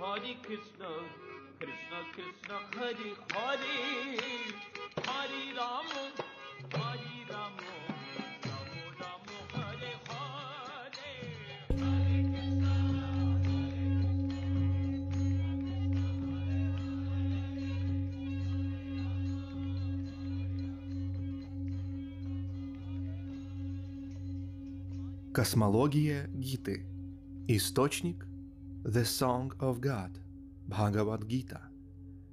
Hare Krishna, Krishna Krishna, Hare Hare, Hare Rama, Hare Rama, Космология Гиты. Источник The Song of God. Бхагавад Гита.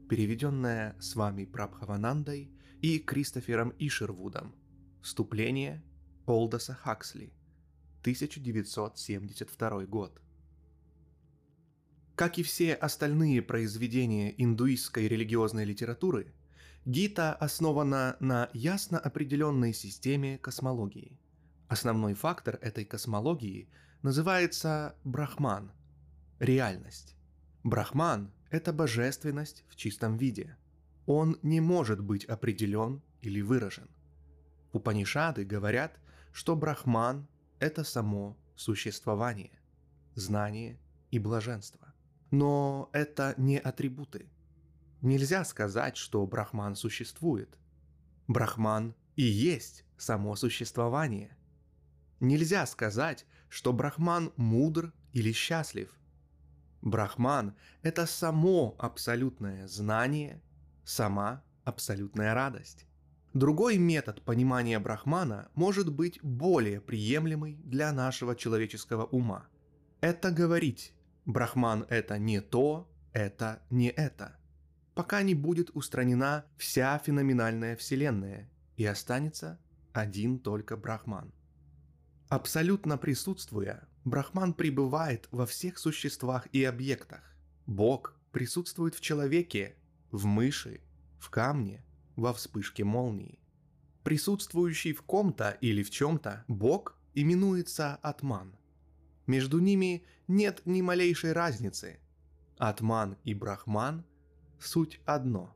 Переведенная с вами Прабхаванандой и Кристофером Ишервудом. Вступление Олдоса Хаксли. 1972 год. Как и все остальные произведения индуистской религиозной литературы, Гита основана на ясно определенной системе космологии – Основной фактор этой космологии называется Брахман – реальность. Брахман – это божественность в чистом виде. Он не может быть определен или выражен. Упанишады говорят, что Брахман – это само существование, знание и блаженство. Но это не атрибуты. Нельзя сказать, что Брахман существует. Брахман и есть само существование. Нельзя сказать, что Брахман мудр или счастлив. Брахман – это само абсолютное знание, сама абсолютная радость. Другой метод понимания Брахмана может быть более приемлемый для нашего человеческого ума. Это говорить «Брахман – это не то, это не это», пока не будет устранена вся феноменальная Вселенная и останется один только Брахман. Абсолютно присутствуя, Брахман пребывает во всех существах и объектах. Бог присутствует в человеке, в мыши, в камне, во вспышке молнии. Присутствующий в ком-то или в чем-то Бог именуется Атман. Между ними нет ни малейшей разницы. Атман и Брахман – суть одно.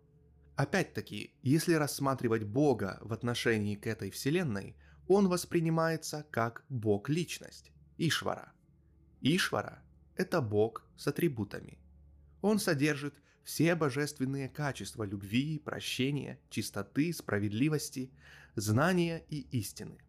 Опять-таки, если рассматривать Бога в отношении к этой вселенной – он воспринимается как бог-личность, Ишвара. Ишвара – это бог с атрибутами. Он содержит все божественные качества любви, прощения, чистоты, справедливости, знания и истины.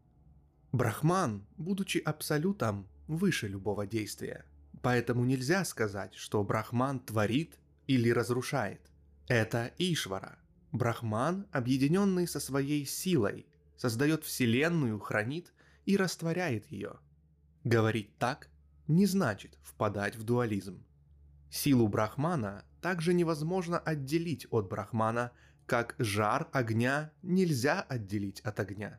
Брахман, будучи абсолютом, выше любого действия. Поэтому нельзя сказать, что Брахман творит или разрушает. Это Ишвара. Брахман, объединенный со своей силой, создает Вселенную, хранит и растворяет ее. Говорить так не значит впадать в дуализм. Силу Брахмана также невозможно отделить от Брахмана, как жар огня нельзя отделить от огня.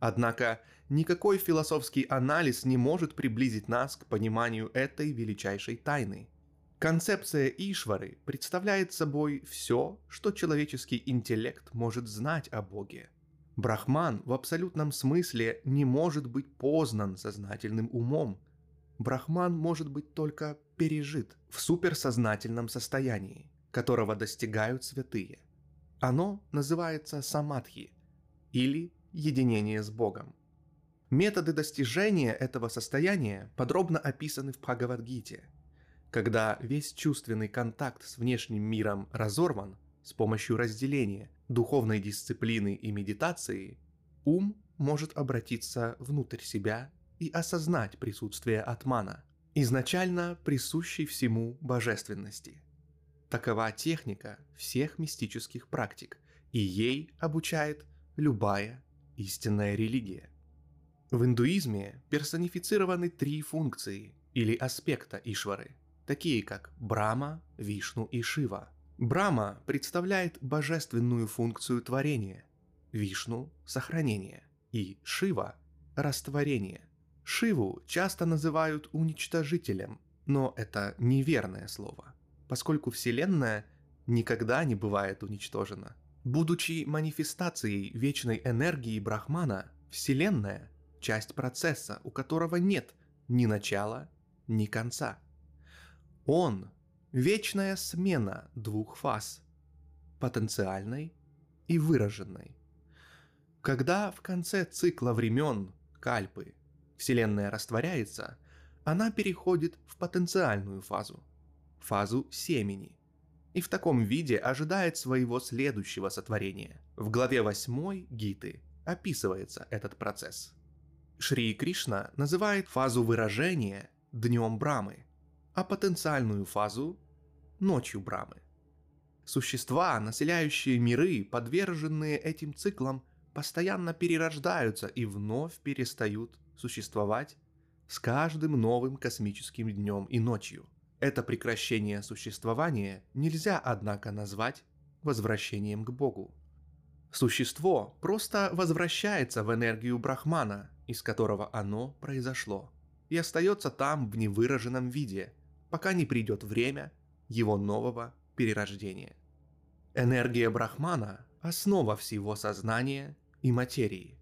Однако никакой философский анализ не может приблизить нас к пониманию этой величайшей тайны. Концепция Ишвары представляет собой все, что человеческий интеллект может знать о Боге – Брахман в абсолютном смысле не может быть познан сознательным умом. Брахман может быть только пережит в суперсознательном состоянии, которого достигают святые. Оно называется самадхи или единение с Богом. Методы достижения этого состояния подробно описаны в Бхагавадгите. Когда весь чувственный контакт с внешним миром разорван с помощью разделения духовной дисциплины и медитации, ум может обратиться внутрь себя и осознать присутствие атмана, изначально присущей всему божественности. Такова техника всех мистических практик, и ей обучает любая истинная религия. В индуизме персонифицированы три функции или аспекта Ишвары, такие как Брама, Вишну и Шива – Брама представляет божественную функцию творения, Вишну – сохранение и Шива – растворение. Шиву часто называют уничтожителем, но это неверное слово, поскольку Вселенная никогда не бывает уничтожена. Будучи манифестацией вечной энергии Брахмана, Вселенная – часть процесса, у которого нет ни начала, ни конца. Он Вечная смена двух фаз – потенциальной и выраженной. Когда в конце цикла времен Кальпы Вселенная растворяется, она переходит в потенциальную фазу, фазу семени, и в таком виде ожидает своего следующего сотворения. В главе 8 Гиты описывается этот процесс. Шри Кришна называет фазу выражения днем Брамы, а потенциальную фазу – ночью Брамы. Существа, населяющие миры, подверженные этим циклам, постоянно перерождаются и вновь перестают существовать с каждым новым космическим днем и ночью. Это прекращение существования нельзя, однако, назвать возвращением к Богу. Существо просто возвращается в энергию Брахмана, из которого оно произошло, и остается там в невыраженном виде, пока не придет время его нового перерождения. Энергия Брахмана – основа всего сознания и материи.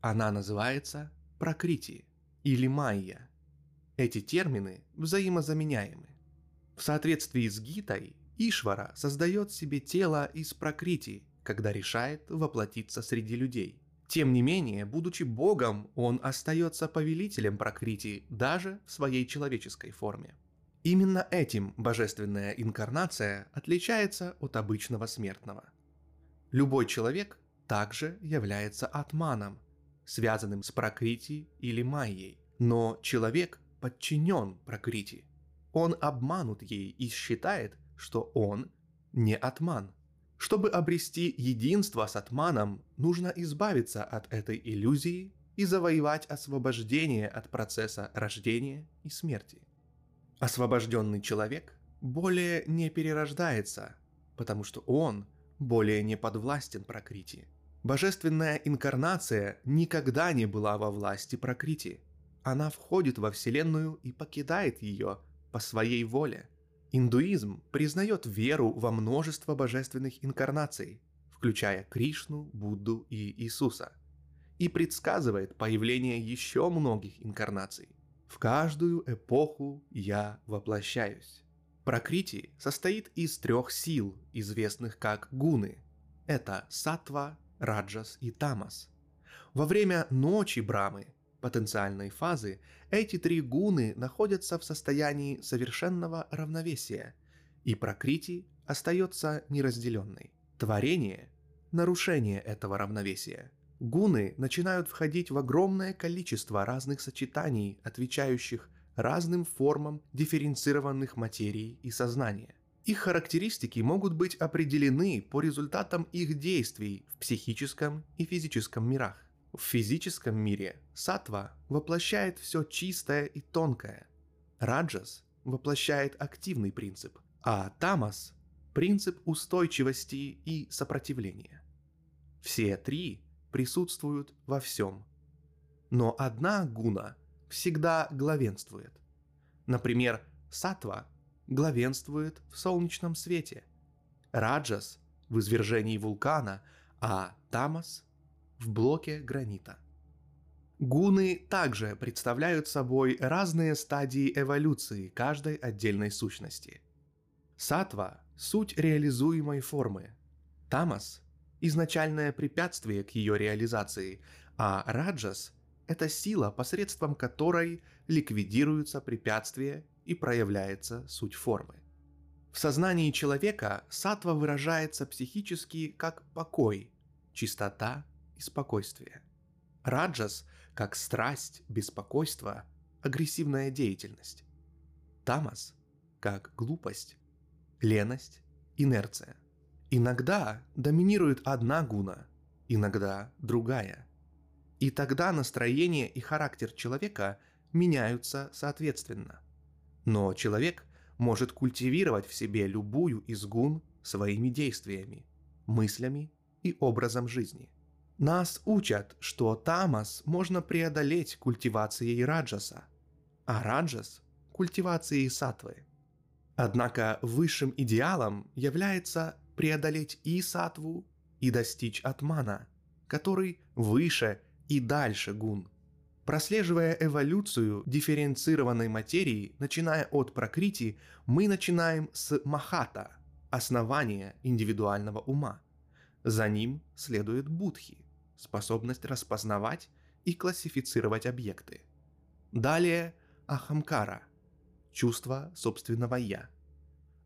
Она называется пракрити или майя. Эти термины взаимозаменяемы. В соответствии с Гитой, Ишвара создает себе тело из пракрити, когда решает воплотиться среди людей. Тем не менее, будучи богом, он остается повелителем пракрити даже в своей человеческой форме. Именно этим божественная инкарнация отличается от обычного смертного. Любой человек также является атманом, связанным с пракрити или майей, но человек подчинен пракрити. Он обманут ей и считает, что он не атман. Чтобы обрести единство с атманом, нужно избавиться от этой иллюзии и завоевать освобождение от процесса рождения и смерти. Освобожденный человек более не перерождается, потому что он более не подвластен Прокрити. Божественная инкарнация никогда не была во власти Прокрити. Она входит во Вселенную и покидает ее по своей воле. Индуизм признает веру во множество божественных инкарнаций, включая Кришну, Будду и Иисуса, и предсказывает появление еще многих инкарнаций. В каждую эпоху я воплощаюсь. Прокрити состоит из трех сил, известных как гуны. Это сатва, раджас и тамас. Во время ночи Брамы, потенциальной фазы, эти три гуны находятся в состоянии совершенного равновесия, и прокрити остается неразделенной. Творение – нарушение этого равновесия – Гуны начинают входить в огромное количество разных сочетаний, отвечающих разным формам дифференцированных материй и сознания. Их характеристики могут быть определены по результатам их действий в психическом и физическом мирах. В физическом мире сатва воплощает все чистое и тонкое. Раджас воплощает активный принцип, а тамас – принцип устойчивости и сопротивления. Все три присутствуют во всем. Но одна гуна всегда главенствует. Например, сатва главенствует в солнечном свете, раджас в извержении вулкана, а тамас в блоке гранита. Гуны также представляют собой разные стадии эволюции каждой отдельной сущности. Сатва – суть реализуемой формы. Тамас изначальное препятствие к ее реализации, а раджас – это сила, посредством которой ликвидируются препятствия и проявляется суть формы. В сознании человека сатва выражается психически как покой, чистота и спокойствие. Раджас – как страсть, беспокойство, агрессивная деятельность. Тамас – как глупость, леность, инерция. Иногда доминирует одна гуна, иногда другая. И тогда настроение и характер человека меняются соответственно. Но человек может культивировать в себе любую из гун своими действиями, мыслями и образом жизни. Нас учат, что тамас можно преодолеть культивацией раджаса, а раджас – культивацией сатвы. Однако высшим идеалом является преодолеть и сатву, и достичь атмана, который выше и дальше гун. Прослеживая эволюцию дифференцированной материи, начиная от прокрити, мы начинаем с махата, основания индивидуального ума. За ним следует будхи, способность распознавать и классифицировать объекты. Далее ахамкара, чувство собственного «я»,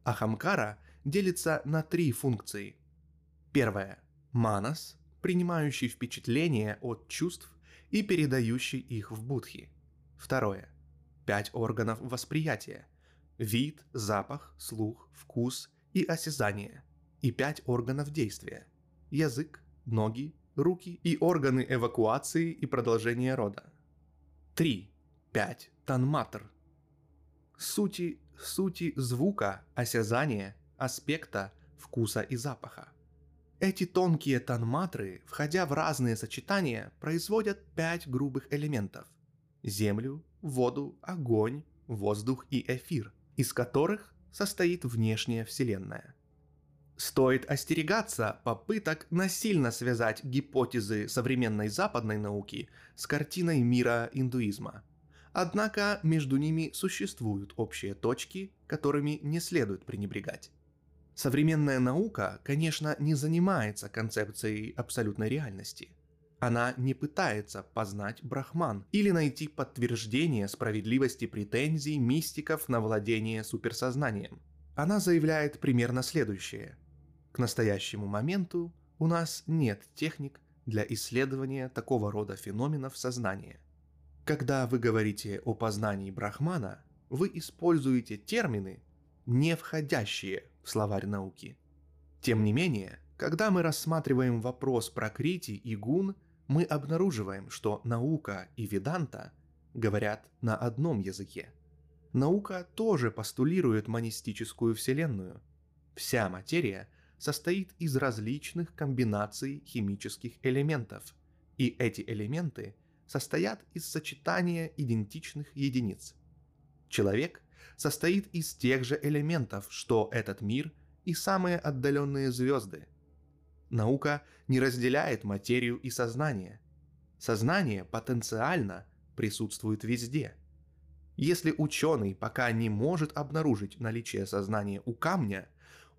Ахамкара делится на три функции. Первая – манас, принимающий впечатления от чувств и передающий их в будхи. Второе – пять органов восприятия – вид, запах, слух, вкус и осязание. И пять органов действия – язык, ноги, руки и органы эвакуации и продолжения рода. 3. 5. Танматр. Сути, сути звука, осязания, аспекта, вкуса и запаха. Эти тонкие танматры, входя в разные сочетания, производят пять грубых элементов – землю, воду, огонь, воздух и эфир, из которых состоит внешняя Вселенная. Стоит остерегаться попыток насильно связать гипотезы современной западной науки с картиной мира индуизма. Однако между ними существуют общие точки, которыми не следует пренебрегать. Современная наука, конечно, не занимается концепцией абсолютной реальности. Она не пытается познать брахман или найти подтверждение справедливости претензий мистиков на владение суперсознанием. Она заявляет примерно следующее – к настоящему моменту у нас нет техник для исследования такого рода феноменов сознания. Когда вы говорите о познании Брахмана, вы используете термины, не входящие в словарь науки. Тем не менее, когда мы рассматриваем вопрос про Крити и Гун, мы обнаруживаем, что наука и веданта говорят на одном языке. Наука тоже постулирует монистическую вселенную. Вся материя состоит из различных комбинаций химических элементов, и эти элементы состоят из сочетания идентичных единиц. Человек состоит из тех же элементов, что этот мир и самые отдаленные звезды. Наука не разделяет материю и сознание. Сознание потенциально присутствует везде. Если ученый пока не может обнаружить наличие сознания у камня,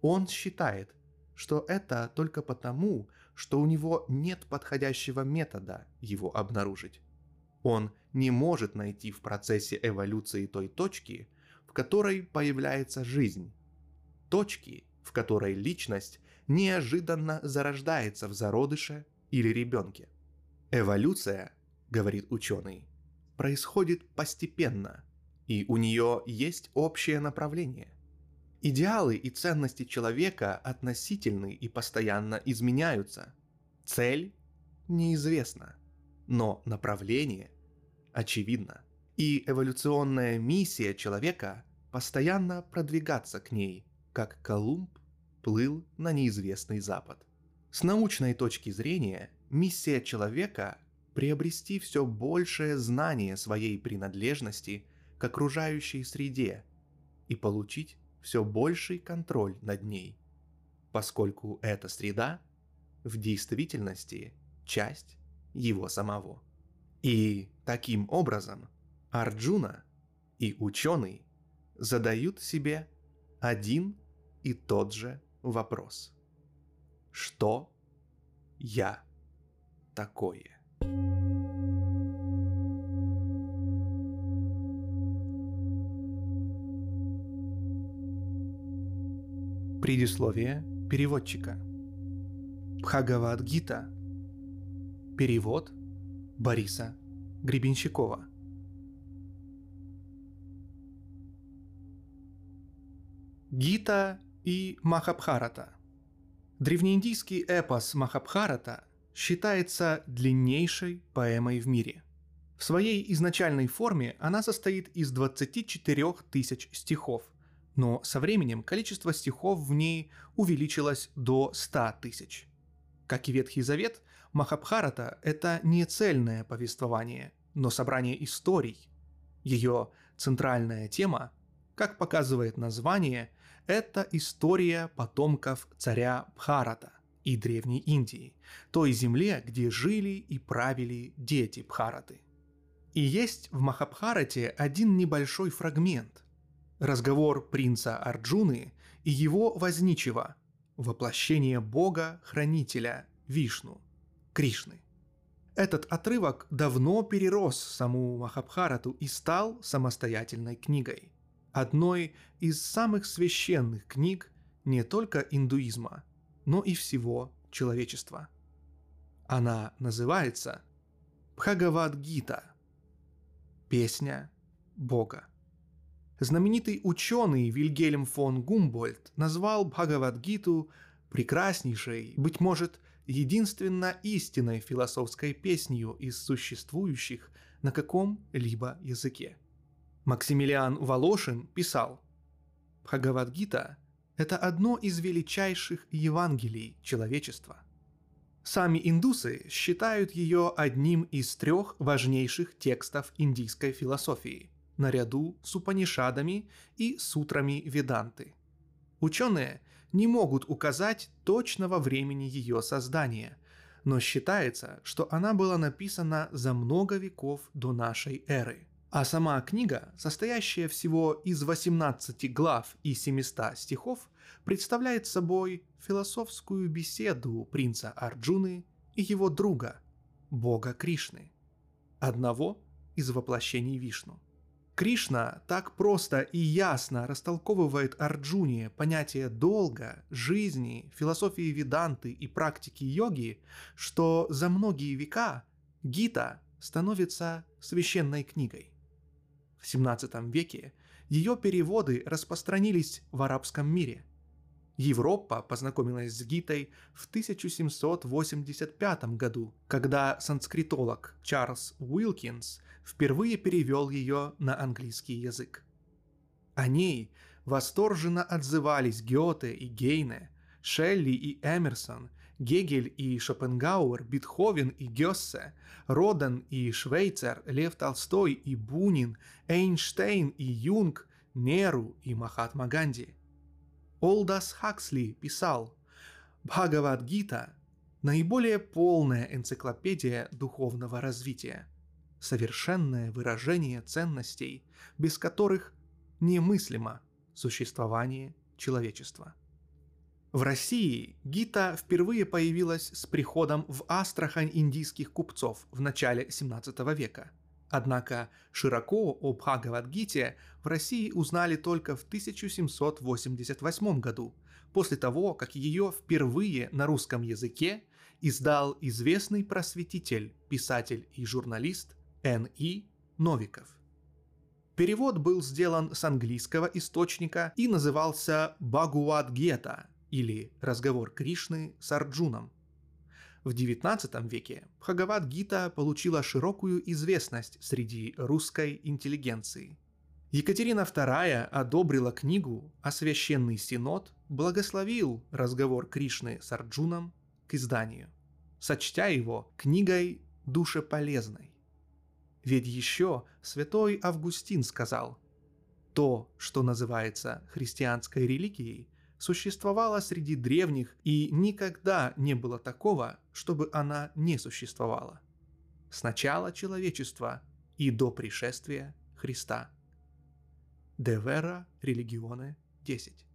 он считает, что это только потому, что у него нет подходящего метода его обнаружить. Он не может найти в процессе эволюции той точки, которой появляется жизнь. Точки, в которой личность неожиданно зарождается в зародыше или ребенке. Эволюция, говорит ученый, происходит постепенно, и у нее есть общее направление. Идеалы и ценности человека относительны и постоянно изменяются. Цель неизвестна, но направление очевидно. И эволюционная миссия человека постоянно продвигаться к ней, как Колумб плыл на неизвестный запад. С научной точки зрения, миссия человека – приобрести все большее знание своей принадлежности к окружающей среде и получить все больший контроль над ней, поскольку эта среда в действительности часть его самого. И таким образом Арджуна и ученый задают себе один и тот же вопрос. Что я такое? Предисловие переводчика. Бхагавад-гита. Перевод Бориса Гребенщикова. Гита и Махабхарата. Древнеиндийский эпос Махабхарата считается длиннейшей поэмой в мире. В своей изначальной форме она состоит из 24 тысяч стихов – но со временем количество стихов в ней увеличилось до 100 тысяч. Как и Ветхий Завет, Махабхарата – это не цельное повествование, но собрание историй. Ее центральная тема, как показывает название, это история потомков царя Бхарата и Древней Индии, той земле, где жили и правили дети Бхараты. И есть в Махабхарате один небольшой фрагмент – Разговор принца Арджуны и его возничего, воплощение бога-хранителя Вишну, Кришны. Этот отрывок давно перерос саму Махабхарату и стал самостоятельной книгой. Одной из самых священных книг не только индуизма, но и всего человечества. Она называется Бхагавад-гита – «Песня Бога». Знаменитый ученый Вильгельм фон Гумбольд назвал Бхагавад-гиту прекраснейшей, быть может, единственно истинной философской песнью из существующих на каком-либо языке. Максимилиан Волошин писал «Бхагавад-гита – это одно из величайших Евангелий человечества. Сами индусы считают ее одним из трех важнейших текстов индийской философии – наряду с Упанишадами и сутрами Веданты. Ученые не могут указать точного времени ее создания, но считается, что она была написана за много веков до нашей эры. А сама книга, состоящая всего из 18 глав и 700 стихов, представляет собой философскую беседу принца Арджуны и его друга, бога Кришны, одного из воплощений Вишну. Кришна так просто и ясно растолковывает Арджуне понятие долга, жизни, философии веданты и практики йоги, что за многие века Гита становится священной книгой. XVII веке ее переводы распространились в арабском мире. Европа познакомилась с Гитой в 1785 году, когда санскритолог Чарльз Уилкинс впервые перевел ее на английский язык. О ней восторженно отзывались Гёте и Гейне, Шелли и Эмерсон, Гегель и Шопенгауэр, Бетховен и Гёссе, Роден и Швейцер, Лев Толстой и Бунин, Эйнштейн и Юнг, Неру и Махатма Ганди. Олдас Хаксли писал «Бхагавад-гита – наиболее полная энциклопедия духовного развития – совершенное выражение ценностей, без которых немыслимо существование человечества. В России Гита впервые появилась с приходом в Астрахань индийских купцов в начале 17 века. Однако широко о Бхагавадгите в России узнали только в 1788 году, после того, как ее впервые на русском языке издал известный просветитель, писатель и журналист Н.И. Новиков. Перевод был сделан с английского источника и назывался Багуадгета или «Разговор Кришны с Арджуном». В XIX веке Бхагавад-гита получила широкую известность среди русской интеллигенции. Екатерина II одобрила книгу, а Священный Синод благословил разговор Кришны с Арджуном к изданию, сочтя его книгой душеполезной. Ведь еще святой Августин сказал, то, что называется христианской религией, существовало среди древних и никогда не было такого, чтобы она не существовала. С начала человечества и до пришествия Христа. Vera Religione 10.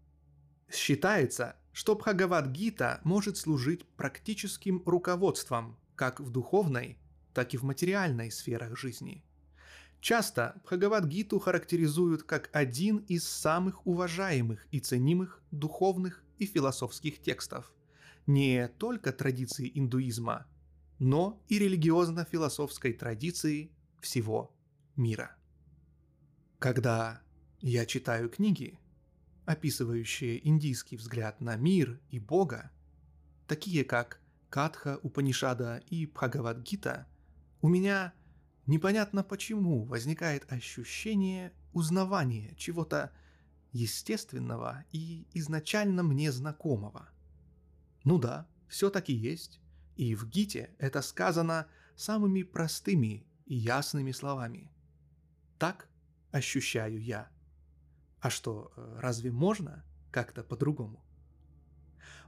Считается, что Бхагавад-гита может служить практическим руководством как в духовной, так и в материальной сферах жизни. Часто Бхагавад-гиту характеризуют как один из самых уважаемых и ценимых духовных и философских текстов не только традиции индуизма, но и религиозно-философской традиции всего мира. Когда я читаю книги, описывающие индийский взгляд на мир и Бога, такие как Катха Упанишада и Бхагавад-гита, у меня непонятно почему возникает ощущение узнавания чего-то естественного и изначально мне знакомого. Ну да, все таки есть, и в Гите это сказано самыми простыми и ясными словами. Так ощущаю я. А что, разве можно как-то по-другому?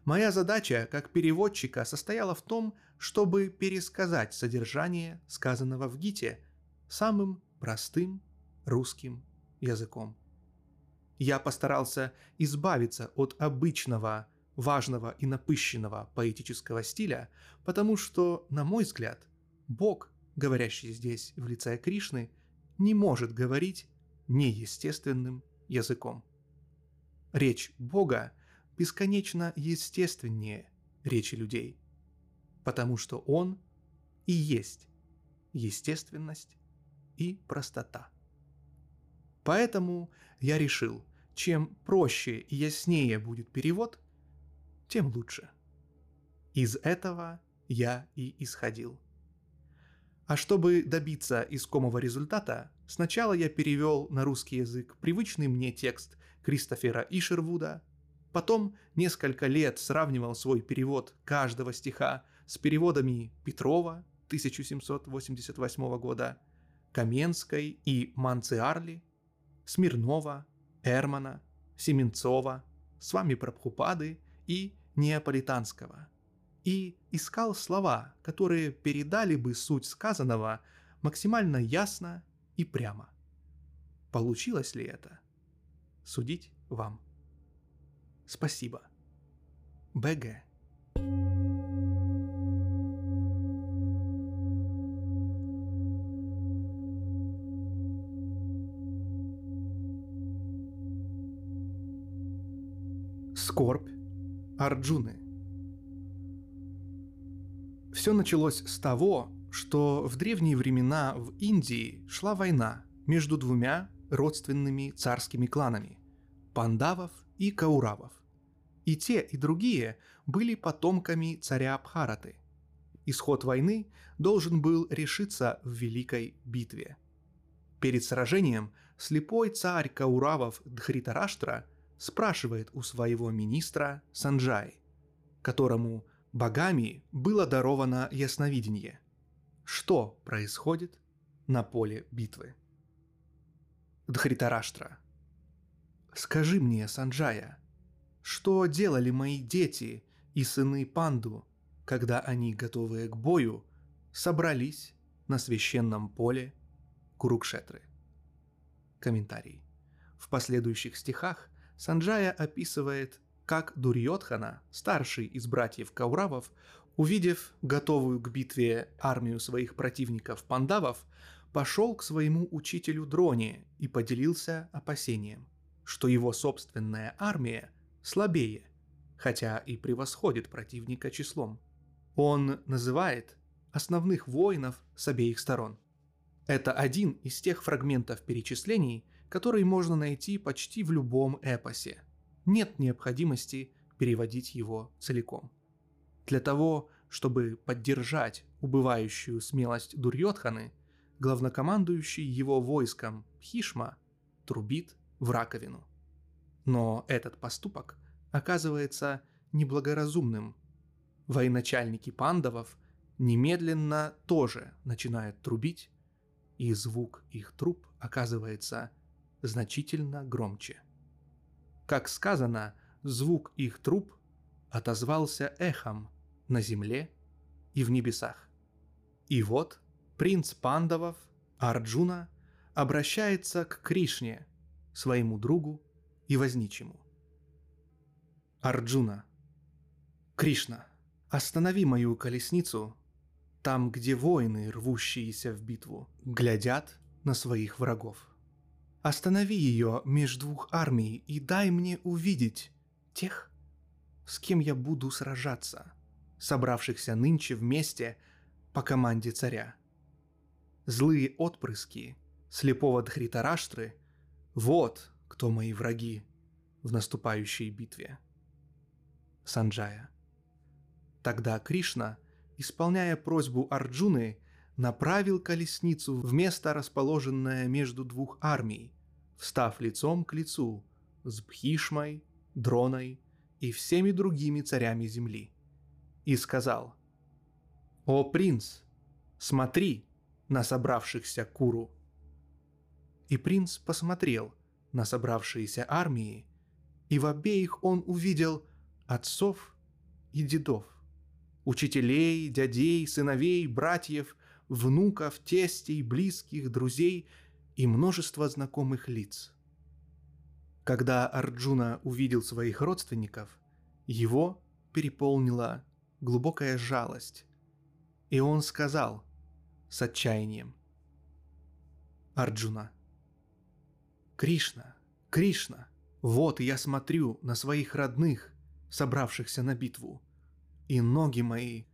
Моя задача как переводчика состояла в том, чтобы пересказать содержание сказанного в Гите самым простым русским языком. Я постарался избавиться от обычного, важного и напыщенного поэтического стиля, потому что, на мой взгляд, Бог, говорящий здесь в лице Кришны, не может говорить неестественным языком. Речь Бога бесконечно естественнее речи людей, потому что Он и есть естественность и простота. Поэтому я решил, чем проще и яснее будет перевод, тем лучше. Из этого я и исходил. А чтобы добиться искомого результата, сначала я перевел на русский язык привычный мне текст Кристофера Ишервуда, потом несколько лет сравнивал свой перевод каждого стиха с переводами Петрова 1788 года, Каменской и Манциарли, Смирнова, Эрмана, Семенцова, с вами Прабхупады и Неаполитанского. И искал слова, которые передали бы суть сказанного максимально ясно и прямо. Получилось ли это? Судить вам. Спасибо. БГ. Скорбь Арджуны. Все началось с того, что в древние времена в Индии шла война между двумя родственными царскими кланами – Пандавов и Кауравов. И те, и другие были потомками царя Абхараты. Исход войны должен был решиться в Великой битве. Перед сражением слепой царь Кауравов Дхритараштра спрашивает у своего министра Санджай, которому богами было даровано ясновидение, что происходит на поле битвы. Дхритараштра. Скажи мне, Санджая, что делали мои дети и сыны Панду, когда они, готовые к бою, собрались на священном поле Курукшетры? Комментарий. В последующих стихах Санджая описывает, как Дурьотхана, старший из братьев Кауравов, увидев готовую к битве армию своих противников пандавов, пошел к своему учителю Дроне и поделился опасением, что его собственная армия слабее, хотя и превосходит противника числом. Он называет основных воинов с обеих сторон. Это один из тех фрагментов перечислений, который можно найти почти в любом эпосе. Нет необходимости переводить его целиком. Для того, чтобы поддержать убывающую смелость Дурьотханы, главнокомандующий его войском Хишма трубит в раковину. Но этот поступок оказывается неблагоразумным. Военачальники пандавов немедленно тоже начинают трубить, и звук их труб оказывается значительно громче. Как сказано, звук их труб отозвался эхом на земле и в небесах. И вот принц Пандавов, Арджуна, обращается к Кришне, своему другу и возничему. Арджуна. Кришна, останови мою колесницу там, где воины, рвущиеся в битву, глядят на своих врагов. Останови ее меж двух армий и дай мне увидеть тех, с кем я буду сражаться, собравшихся нынче вместе по команде царя. Злые отпрыски слепого Дхритараштры – вот кто мои враги в наступающей битве. Санджая. Тогда Кришна, исполняя просьбу Арджуны, направил колесницу в место, расположенное между двух армий, встав лицом к лицу с Бхишмой, Дроной и всеми другими царями земли, и сказал, «О принц, смотри на собравшихся Куру!» И принц посмотрел на собравшиеся армии, и в обеих он увидел отцов и дедов, учителей, дядей, сыновей, братьев, внуков, тестей, близких, друзей и множество знакомых лиц. Когда Арджуна увидел своих родственников, его переполнила глубокая жалость, и он сказал с отчаянием Арджуна, «Кришна, Кришна, вот я смотрю на своих родных, собравшихся на битву, и ноги мои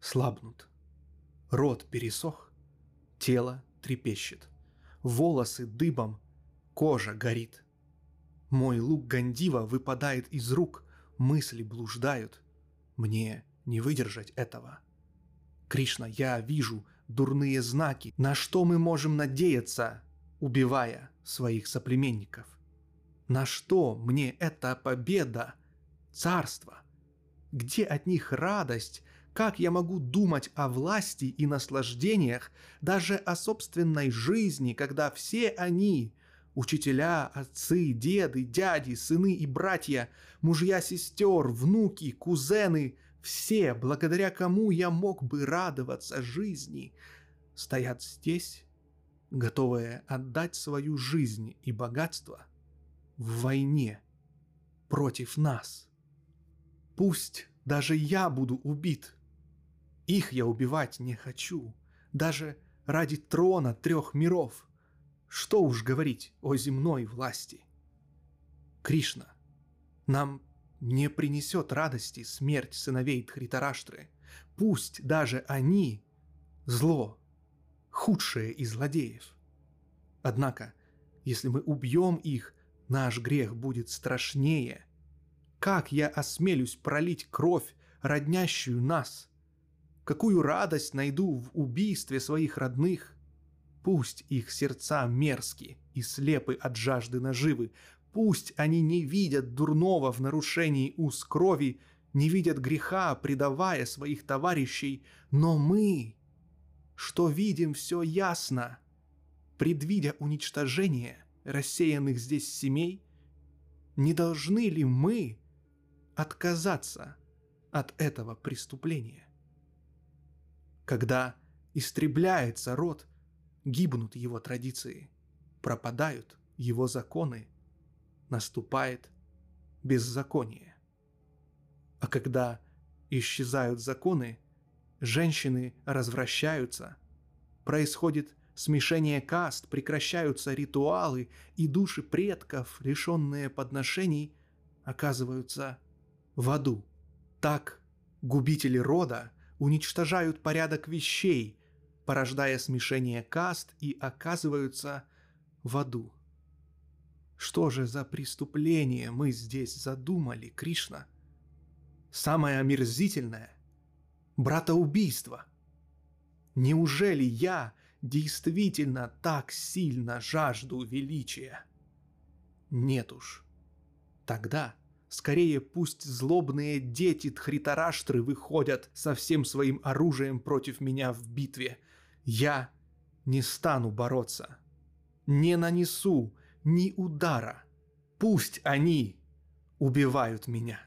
слабнут. Рот пересох, тело трепещет, волосы дыбом, кожа горит. Мой лук Гандива выпадает из рук, мысли блуждают. Мне не выдержать этого. Кришна, я вижу дурные знаки, на что мы можем надеяться, убивая своих соплеменников. На что мне эта победа, царство? Где от них радость? Как я могу думать о власти и наслаждениях, даже о собственной жизни, когда все они Учителя, отцы, деды, дяди, сыны и братья, мужья сестер, внуки, кузены, все, благодаря кому я мог бы радоваться жизни, стоят здесь, готовые отдать свою жизнь и богатство в войне против нас. Пусть даже я буду убит. Их я убивать не хочу, даже ради трона трех миров. Что уж говорить о земной власти. Кришна, нам не принесет радости смерть сыновей Дхритараштры. Пусть даже они – зло, худшее из злодеев. Однако, если мы убьем их, наш грех будет страшнее. Как я осмелюсь пролить кровь, роднящую нас? Какую радость найду в убийстве своих родных? Пусть их сердца мерзки и слепы от жажды наживы, пусть они не видят дурного в нарушении уз крови, не видят греха, предавая своих товарищей, но мы, что видим все ясно, предвидя уничтожение рассеянных здесь семей, не должны ли мы отказаться от этого преступления? Когда истребляется род – гибнут его традиции, пропадают его законы, наступает беззаконие. А когда исчезают законы, женщины развращаются, происходит смешение каст, прекращаются ритуалы, и души предков, лишенные подношений, оказываются в аду. Так губители рода уничтожают порядок вещей, порождая смешение каст и оказываются в аду. Что же за преступление мы здесь задумали, Кришна? Самое омерзительное – братоубийство. Неужели я действительно так сильно жажду величия? Нет уж. Тогда скорее пусть злобные дети Тхритараштры выходят со всем своим оружием против меня в битве – я не стану бороться, не нанесу ни удара. Пусть они убивают меня.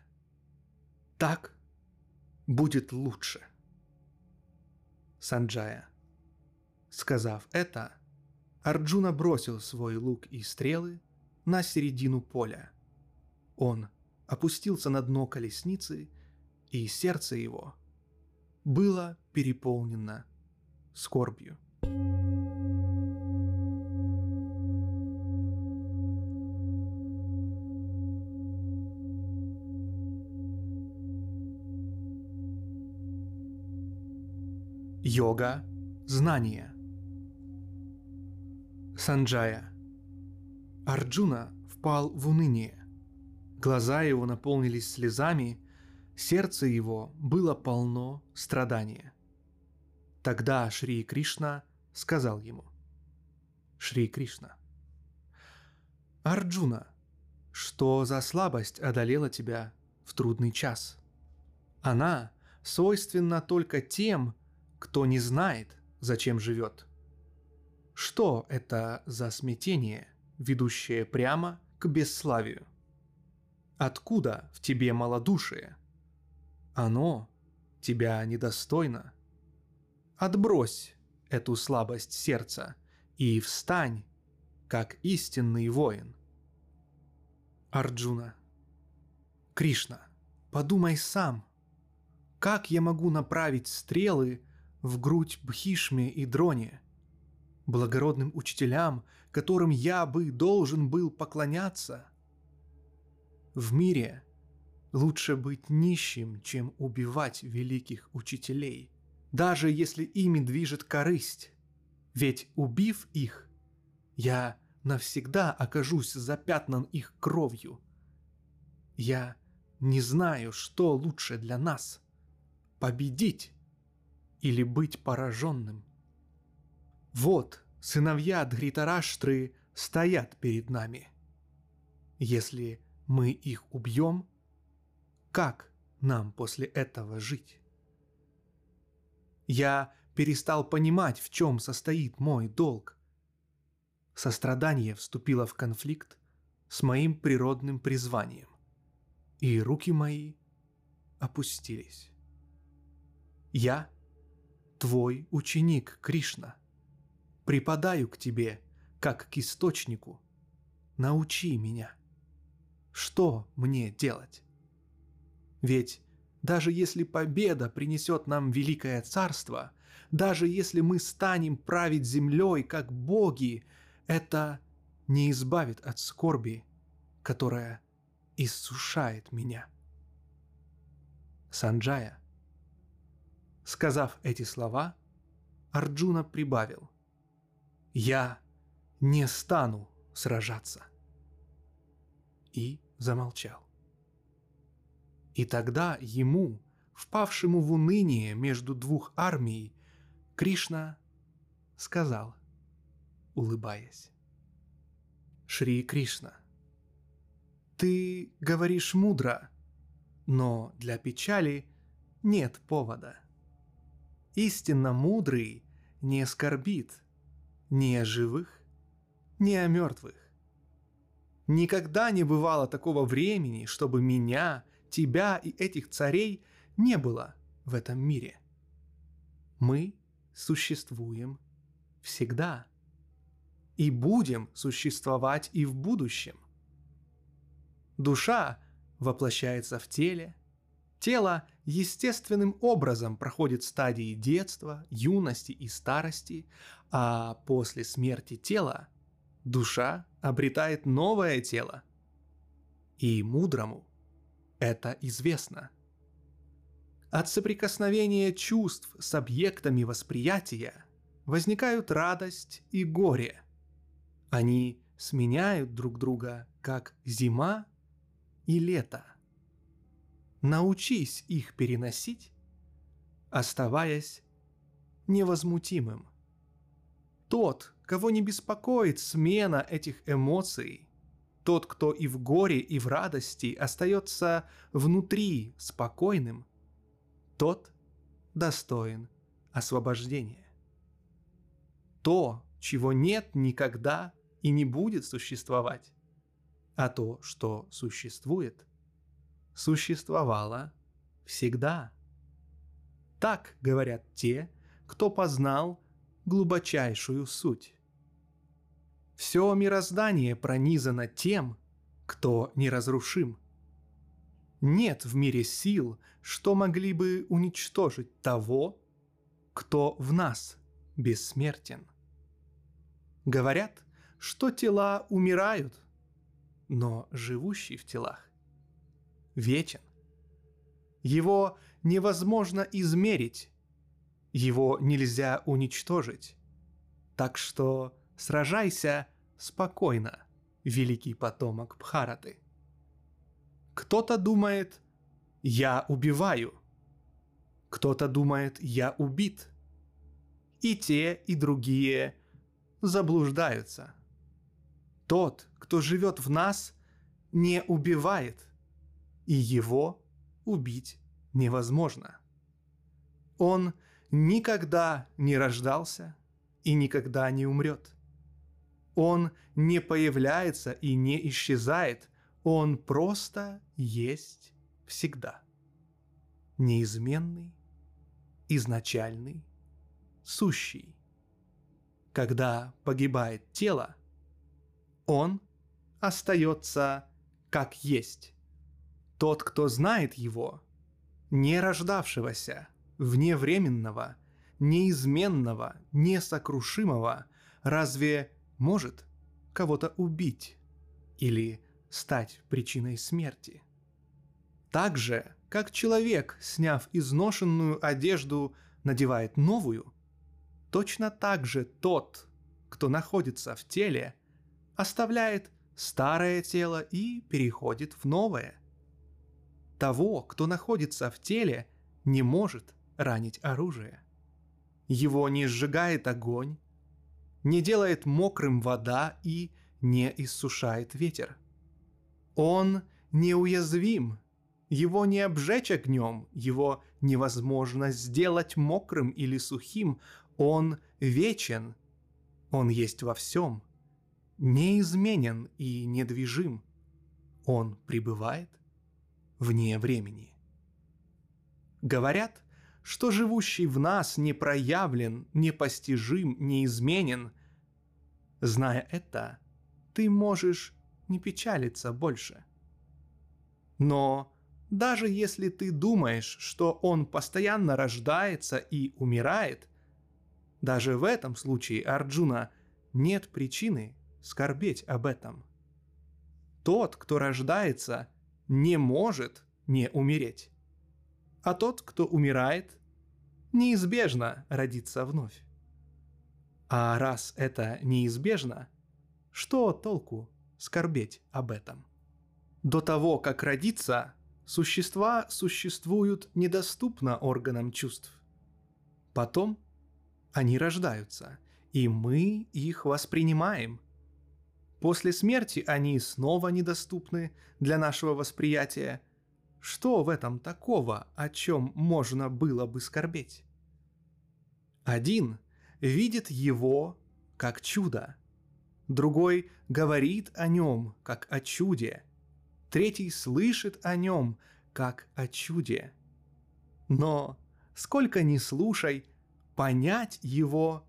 Так будет лучше. Санджая. Сказав это, Арджуна бросил свой лук и стрелы на середину поля. Он опустился на дно колесницы, и сердце его было переполнено скорбью. Йога – знание. Санджая. Арджуна впал в уныние. Глаза его наполнились слезами, сердце его было полно страдания – Тогда Шри Кришна сказал ему. Шри Кришна. Арджуна, что за слабость одолела тебя в трудный час? Она свойственна только тем, кто не знает, зачем живет. Что это за смятение, ведущее прямо к бесславию? Откуда в тебе малодушие? Оно тебя недостойно – Отбрось эту слабость сердца и встань, как истинный воин. Арджуна. Кришна, подумай сам, как я могу направить стрелы в грудь Бхишме и Дроне? благородным учителям, которым я бы должен был поклоняться. В мире лучше быть нищим, чем убивать великих учителей, даже если ими движет корысть, ведь убив их, я навсегда окажусь запятнан их кровью. Я не знаю, что лучше для нас – победить или быть пораженным. Вот сыновья Дхритараштры стоят перед нами. Если мы их убьем, как нам после этого жить? Я перестал понимать, в чем состоит мой долг. Сострадание вступило в конфликт с моим природным призванием, и руки мои опустились. Я твой ученик, Кришна припадаю к тебе, как к источнику. Научи меня. Что мне делать? Ведь даже если победа принесет нам великое царство, даже если мы станем править землей, как боги, это не избавит от скорби, которая иссушает меня. Санджая. Сказав эти слова, Арджуна прибавил – я не стану сражаться. И замолчал. И тогда ему, впавшему в уныние между двух армий, Кришна сказал, улыбаясь. Шри Кришна, ты говоришь мудро, но для печали нет повода. Истинно мудрый не скорбит – ни о живых, ни о мертвых. Никогда не бывало такого времени, чтобы меня, тебя и этих царей не было в этом мире. Мы существуем всегда и будем существовать и в будущем. Душа воплощается в теле, тело естественным образом проходит стадии детства, юности и старости, а после смерти тела душа обретает новое тело. И мудрому это известно. От соприкосновения чувств с объектами восприятия возникают радость и горе. Они сменяют друг друга, как зима и лето. Научись их переносить, оставаясь невозмутимым. Тот, кого не беспокоит смена этих эмоций, тот, кто и в горе, и в радости остается внутри спокойным, тот достоин освобождения. То, чего нет никогда и не будет существовать, а то, что существует, существовало всегда. Так говорят те, кто познал глубочайшую суть. Все мироздание пронизано тем, кто неразрушим. Нет в мире сил, что могли бы уничтожить того, кто в нас бессмертен. Говорят, что тела умирают, но живущий в телах вечен. Его невозможно измерить его нельзя уничтожить. Так что сражайся спокойно, великий потомок Бхараты. Кто-то думает, я убиваю. Кто-то думает, я убит. И те, и другие заблуждаются. Тот, кто живет в нас, не убивает, и его убить невозможно. Он – никогда не рождался и никогда не умрет. Он не появляется и не исчезает, он просто есть всегда. Неизменный, изначальный, сущий. Когда погибает тело, он остается как есть. Тот, кто знает его, не рождавшегося – вневременного, неизменного, несокрушимого, разве может кого-то убить или стать причиной смерти? Так же, как человек, сняв изношенную одежду, надевает новую, точно так же тот, кто находится в теле, оставляет старое тело и переходит в новое. Того, кто находится в теле, не может ранить оружие. Его не сжигает огонь, не делает мокрым вода и не иссушает ветер. Он неуязвим, его не обжечь огнем, его невозможно сделать мокрым или сухим, он вечен, он есть во всем, неизменен и недвижим, он пребывает вне времени. Говорят, что живущий в нас не проявлен, непостижим, неизменен. Зная это, ты можешь не печалиться больше. Но даже если ты думаешь, что он постоянно рождается и умирает, даже в этом случае, Арджуна, нет причины скорбеть об этом. Тот, кто рождается, не может не умереть. А тот, кто умирает, неизбежно родится вновь. А раз это неизбежно, что толку скорбеть об этом? До того, как родиться, существа существуют недоступно органам чувств. Потом они рождаются, и мы их воспринимаем. После смерти они снова недоступны для нашего восприятия – что в этом такого, о чем можно было бы скорбеть? Один видит его как чудо, другой говорит о нем как о чуде, третий слышит о нем как о чуде. Но сколько ни слушай, понять его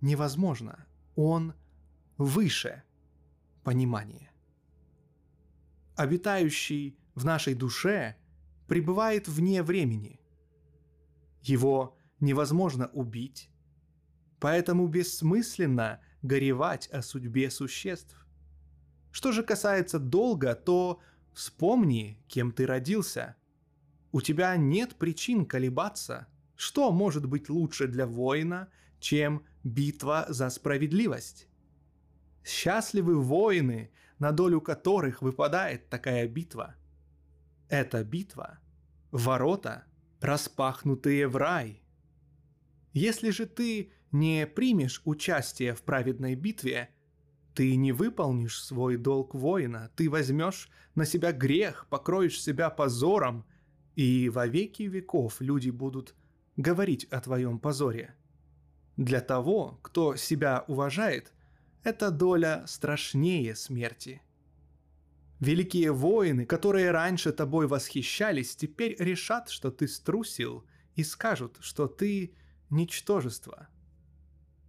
невозможно. Он выше понимания. Обитающий в нашей душе пребывает вне времени. Его невозможно убить, поэтому бессмысленно горевать о судьбе существ. Что же касается долга, то вспомни, кем ты родился. У тебя нет причин колебаться. Что может быть лучше для воина, чем битва за справедливость? Счастливы воины, на долю которых выпадает такая битва – эта битва – ворота, распахнутые в рай. Если же ты не примешь участие в праведной битве, ты не выполнишь свой долг воина, ты возьмешь на себя грех, покроешь себя позором, и во веки веков люди будут говорить о твоем позоре. Для того, кто себя уважает, эта доля страшнее смерти – Великие воины, которые раньше тобой восхищались, теперь решат, что ты струсил, и скажут, что ты ничтожество.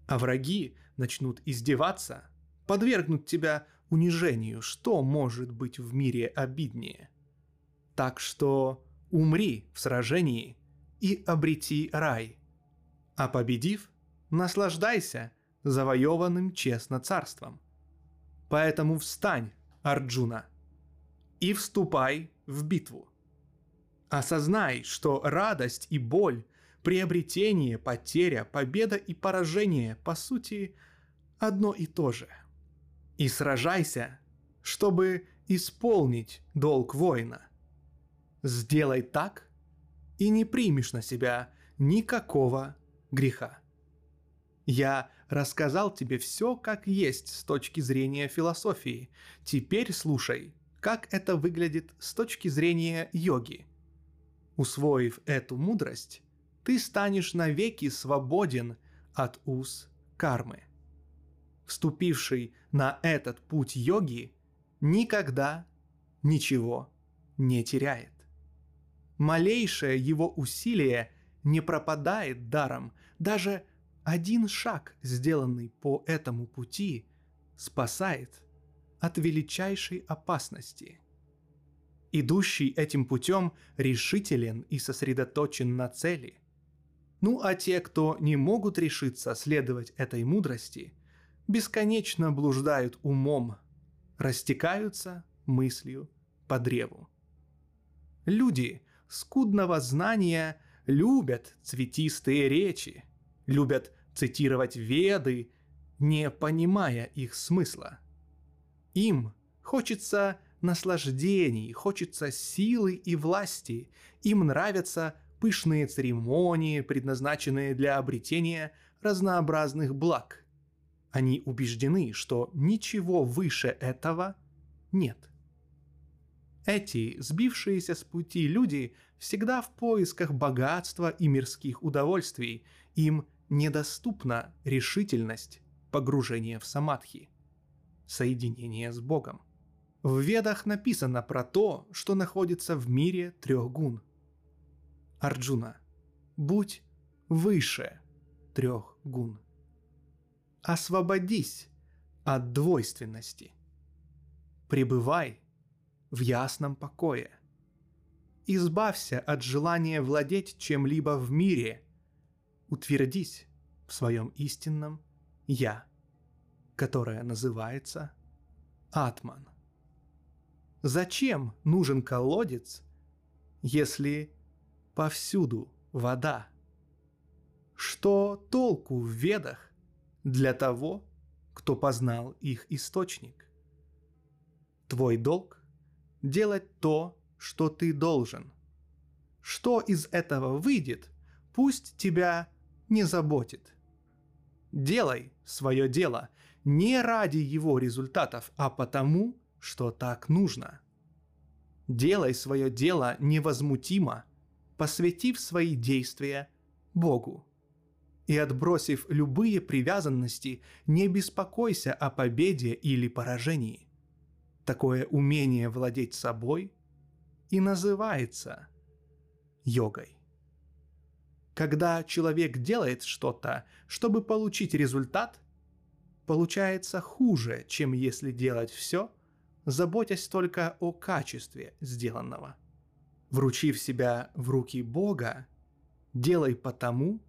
А враги начнут издеваться, подвергнут тебя унижению, что может быть в мире обиднее. Так что умри в сражении и обрети рай, а победив, наслаждайся завоеванным честно царством. Поэтому встань, Арджуна – и вступай в битву. Осознай, что радость и боль, приобретение, потеря, победа и поражение, по сути, одно и то же. И сражайся, чтобы исполнить долг воина. Сделай так, и не примешь на себя никакого греха. Я рассказал тебе все как есть с точки зрения философии. Теперь слушай как это выглядит с точки зрения йоги. Усвоив эту мудрость, ты станешь навеки свободен от уз кармы. Вступивший на этот путь йоги никогда ничего не теряет. Малейшее его усилие не пропадает даром, даже один шаг, сделанный по этому пути, спасает от величайшей опасности. Идущий этим путем решителен и сосредоточен на цели. Ну а те, кто не могут решиться следовать этой мудрости, бесконечно блуждают умом, растекаются мыслью по древу. Люди скудного знания любят цветистые речи, любят цитировать веды, не понимая их смысла. Им хочется наслаждений, хочется силы и власти, им нравятся пышные церемонии, предназначенные для обретения разнообразных благ. Они убеждены, что ничего выше этого нет. Эти сбившиеся с пути люди всегда в поисках богатства и мирских удовольствий, им недоступна решительность погружения в самадхи, соединение с Богом. В Ведах написано про то, что находится в мире трех гун. Арджуна, будь выше трех гун. Освободись от двойственности. Пребывай в ясном покое. Избавься от желания владеть чем-либо в мире. Утвердись в своем истинном «Я», которое называется Атман. Зачем нужен колодец, если повсюду вода? Что толку в ведах для того, кто познал их источник? Твой долг делать то, что ты должен. Что из этого выйдет, пусть тебя не заботит. Делай свое дело не ради его результатов, а потому, что так нужно. Делай свое дело невозмутимо, посвятив свои действия Богу. И отбросив любые привязанности, не беспокойся о победе или поражении – Такое умение владеть собой и называется йогой. Когда человек делает что-то, чтобы получить результат, получается хуже, чем если делать все, заботясь только о качестве сделанного. Вручив себя в руки Бога, делай потому,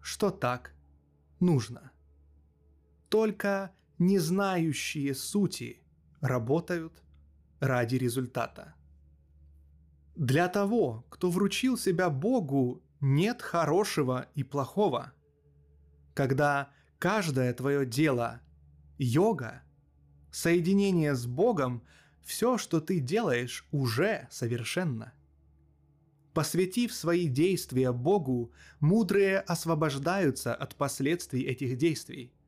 что так нужно. Только не знающие сути работают ради результата. Для того, кто вручил себя Богу, нет хорошего и плохого. Когда каждое твое дело – йога, соединение с Богом, все, что ты делаешь, уже совершенно. Посвятив свои действия Богу, мудрые освобождаются от последствий этих действий –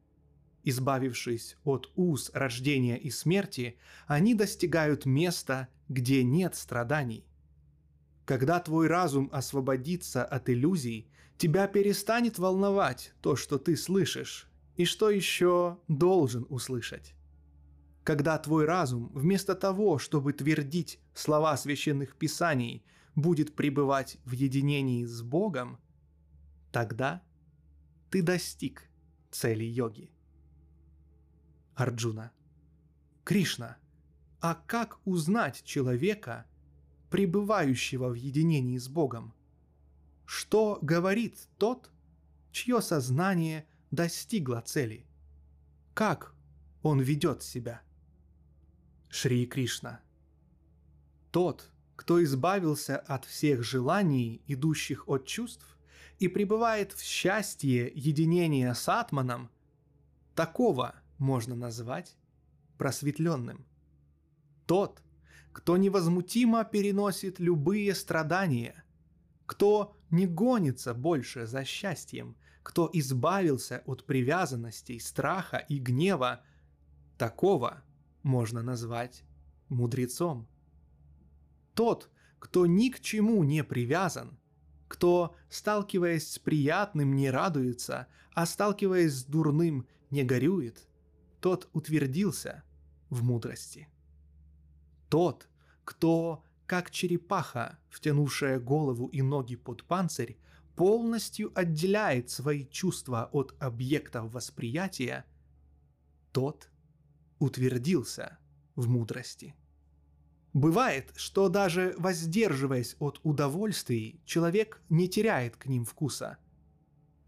Избавившись от уз рождения и смерти, они достигают места, где нет страданий. Когда твой разум освободится от иллюзий, тебя перестанет волновать то, что ты слышишь, и что еще должен услышать. Когда твой разум, вместо того, чтобы твердить слова священных писаний, будет пребывать в единении с Богом, тогда ты достиг цели йоги. Арджуна. Кришна, а как узнать человека, пребывающего в единении с Богом? Что говорит тот, чье сознание достигло цели? Как он ведет себя? Шри Кришна. Тот, кто избавился от всех желаний, идущих от чувств, и пребывает в счастье единения с Атманом, такого можно назвать просветленным. Тот, кто невозмутимо переносит любые страдания, кто не гонится больше за счастьем, кто избавился от привязанностей, страха и гнева, такого можно назвать мудрецом. Тот, кто ни к чему не привязан, кто, сталкиваясь с приятным, не радуется, а сталкиваясь с дурным, не горюет, тот утвердился в мудрости. Тот, кто, как черепаха, втянувшая голову и ноги под панцирь, полностью отделяет свои чувства от объектов восприятия, тот утвердился в мудрости. Бывает, что даже воздерживаясь от удовольствий, человек не теряет к ним вкуса.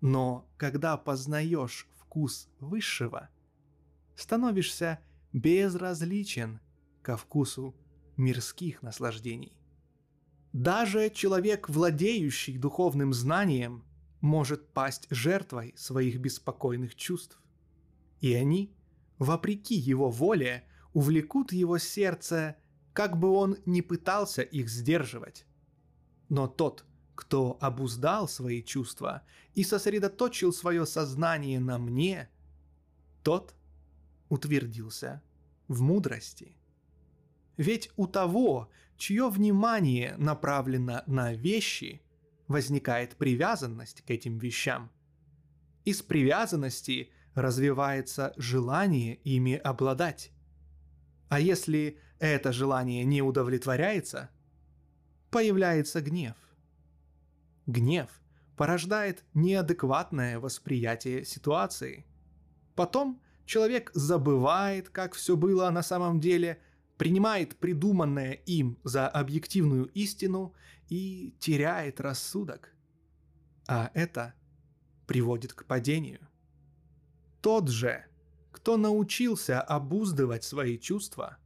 Но когда познаешь вкус высшего – становишься безразличен ко вкусу мирских наслаждений. Даже человек, владеющий духовным знанием, может пасть жертвой своих беспокойных чувств. И они, вопреки его воле, увлекут его сердце, как бы он ни пытался их сдерживать. Но тот, кто обуздал свои чувства и сосредоточил свое сознание на мне, тот утвердился в мудрости. Ведь у того, чье внимание направлено на вещи, возникает привязанность к этим вещам. Из привязанности развивается желание ими обладать. А если это желание не удовлетворяется, появляется гнев. Гнев порождает неадекватное восприятие ситуации. Потом человек забывает, как все было на самом деле, принимает придуманное им за объективную истину и теряет рассудок. А это приводит к падению. Тот же, кто научился обуздывать свои чувства,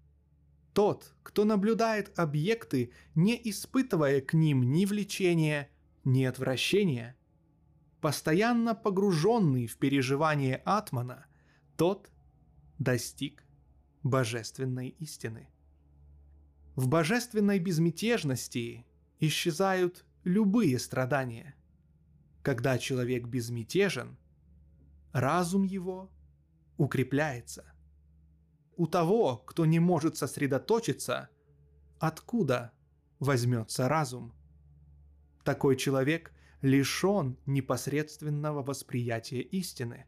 тот, кто наблюдает объекты, не испытывая к ним ни влечения, ни отвращения, постоянно погруженный в переживание Атмана, тот достиг божественной истины. В божественной безмятежности исчезают любые страдания. Когда человек безмятежен, разум его укрепляется. У того, кто не может сосредоточиться, откуда возьмется разум? Такой человек лишен непосредственного восприятия истины.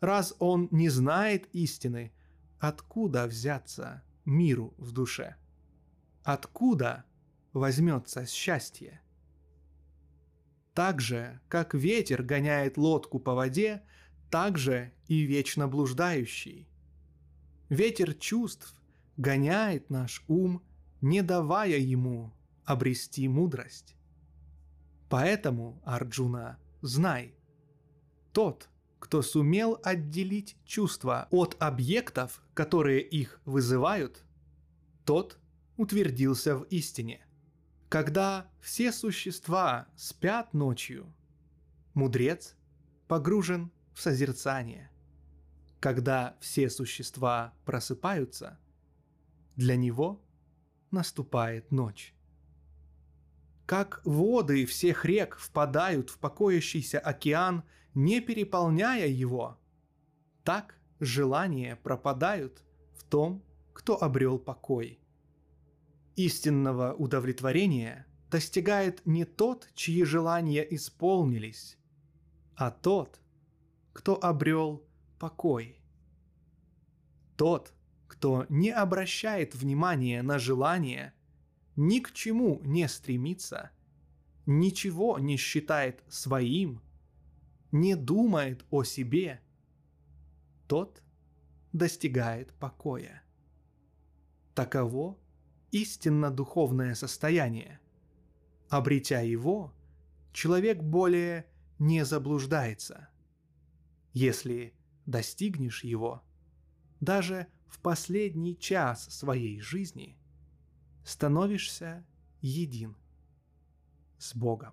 Раз он не знает истины, откуда взяться миру в душе? Откуда возьмется счастье? Так же, как ветер гоняет лодку по воде, так же и вечно блуждающий. Ветер чувств гоняет наш ум, не давая ему обрести мудрость. Поэтому, Арджуна, знай, тот, кто сумел отделить чувства от объектов, которые их вызывают, тот утвердился в истине. Когда все существа спят ночью, мудрец погружен в созерцание. Когда все существа просыпаются, для него наступает ночь. Как воды всех рек впадают в покоящийся океан, не переполняя его, так желания пропадают в том, кто обрел покой. Истинного удовлетворения достигает не тот, чьи желания исполнились, а тот, кто обрел покой. Тот, кто не обращает внимания на желания, ни к чему не стремится, ничего не считает своим, не думает о себе, тот достигает покоя. Таково истинно духовное состояние. Обретя его, человек более не заблуждается. Если достигнешь его, даже в последний час своей жизни становишься един с Богом.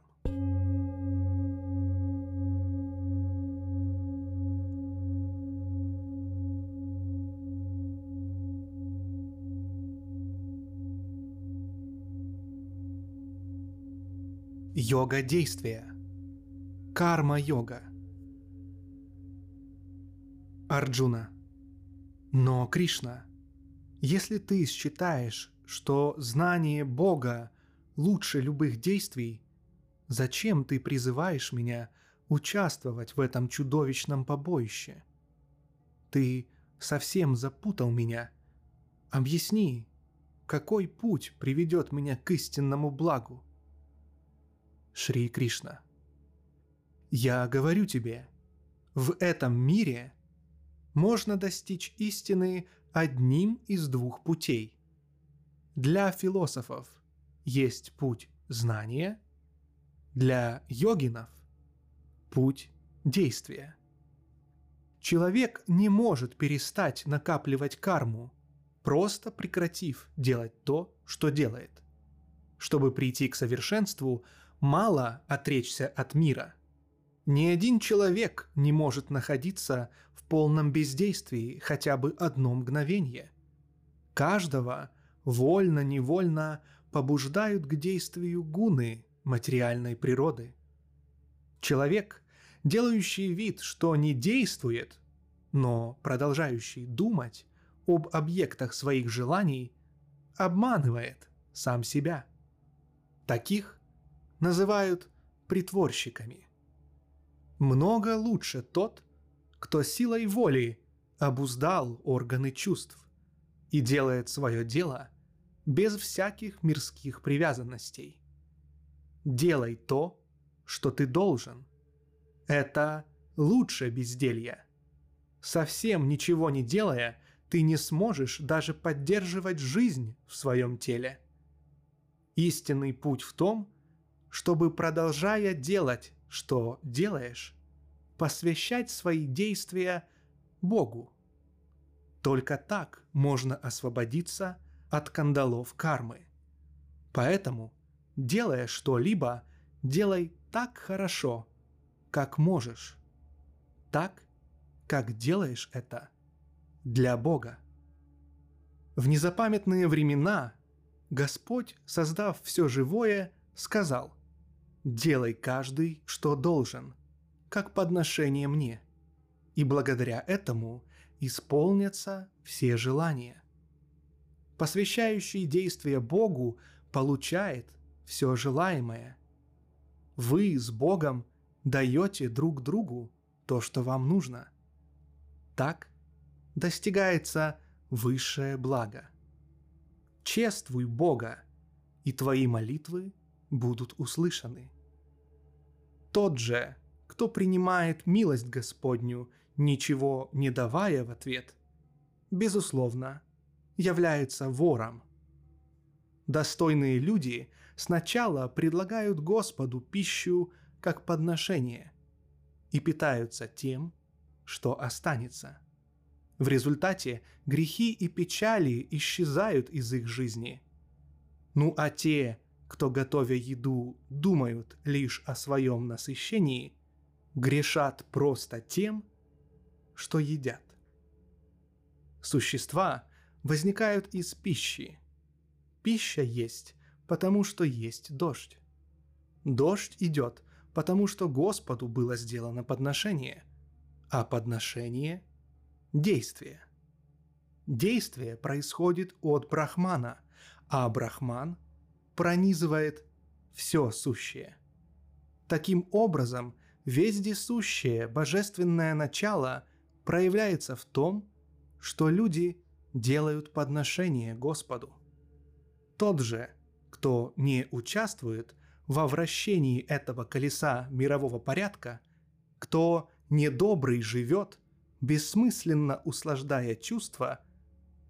Йога действия. Карма-йога. Арджуна. Но, Кришна, если ты считаешь, что знание Бога лучше любых действий, зачем ты призываешь меня участвовать в этом чудовищном побоище? Ты совсем запутал меня. Объясни, какой путь приведет меня к истинному благу? Шри Кришна. Я говорю тебе, в этом мире можно достичь истины одним из двух путей. Для философов есть путь знания, для йогинов – путь действия. Человек не может перестать накапливать карму, просто прекратив делать то, что делает. Чтобы прийти к совершенству, мало отречься от мира. Ни один человек не может находиться в полном бездействии хотя бы одно мгновение. Каждого вольно-невольно побуждают к действию гуны материальной природы. Человек, делающий вид, что не действует, но продолжающий думать об объектах своих желаний, обманывает сам себя. Таких называют притворщиками. Много лучше тот, кто силой воли обуздал органы чувств и делает свое дело без всяких мирских привязанностей. Делай то, что ты должен. Это лучше безделья. Совсем ничего не делая, ты не сможешь даже поддерживать жизнь в своем теле. Истинный путь в том, чтобы, продолжая делать, что делаешь, посвящать свои действия Богу. Только так можно освободиться от кандалов кармы. Поэтому, делая что-либо, делай так хорошо, как можешь. Так, как делаешь это для Бога. В незапамятные времена Господь, создав все живое, сказал «Делай каждый, что должен, как подношение мне, и благодаря этому исполнятся все желания». Посвящающий действия Богу получает все желаемое – вы с Богом даете друг другу то, что вам нужно. Так достигается высшее благо. Чествуй Бога, и твои молитвы будут услышаны. Тот же, кто принимает милость Господню, ничего не давая в ответ, безусловно, является вором. Достойные люди сначала предлагают Господу пищу как подношение и питаются тем, что останется. В результате грехи и печали исчезают из их жизни. Ну а те, кто, готовя еду, думают лишь о своем насыщении, грешат просто тем, что едят. Существа возникают из пищи. Пища есть потому что есть дождь. Дождь идет, потому что Господу было сделано подношение, а подношение – действие. Действие происходит от Брахмана, а Брахман пронизывает все сущее. Таким образом, везде сущее божественное начало проявляется в том, что люди делают подношение Господу. Тот же – кто не участвует во вращении этого колеса мирового порядка, кто недобрый живет, бессмысленно услаждая чувства,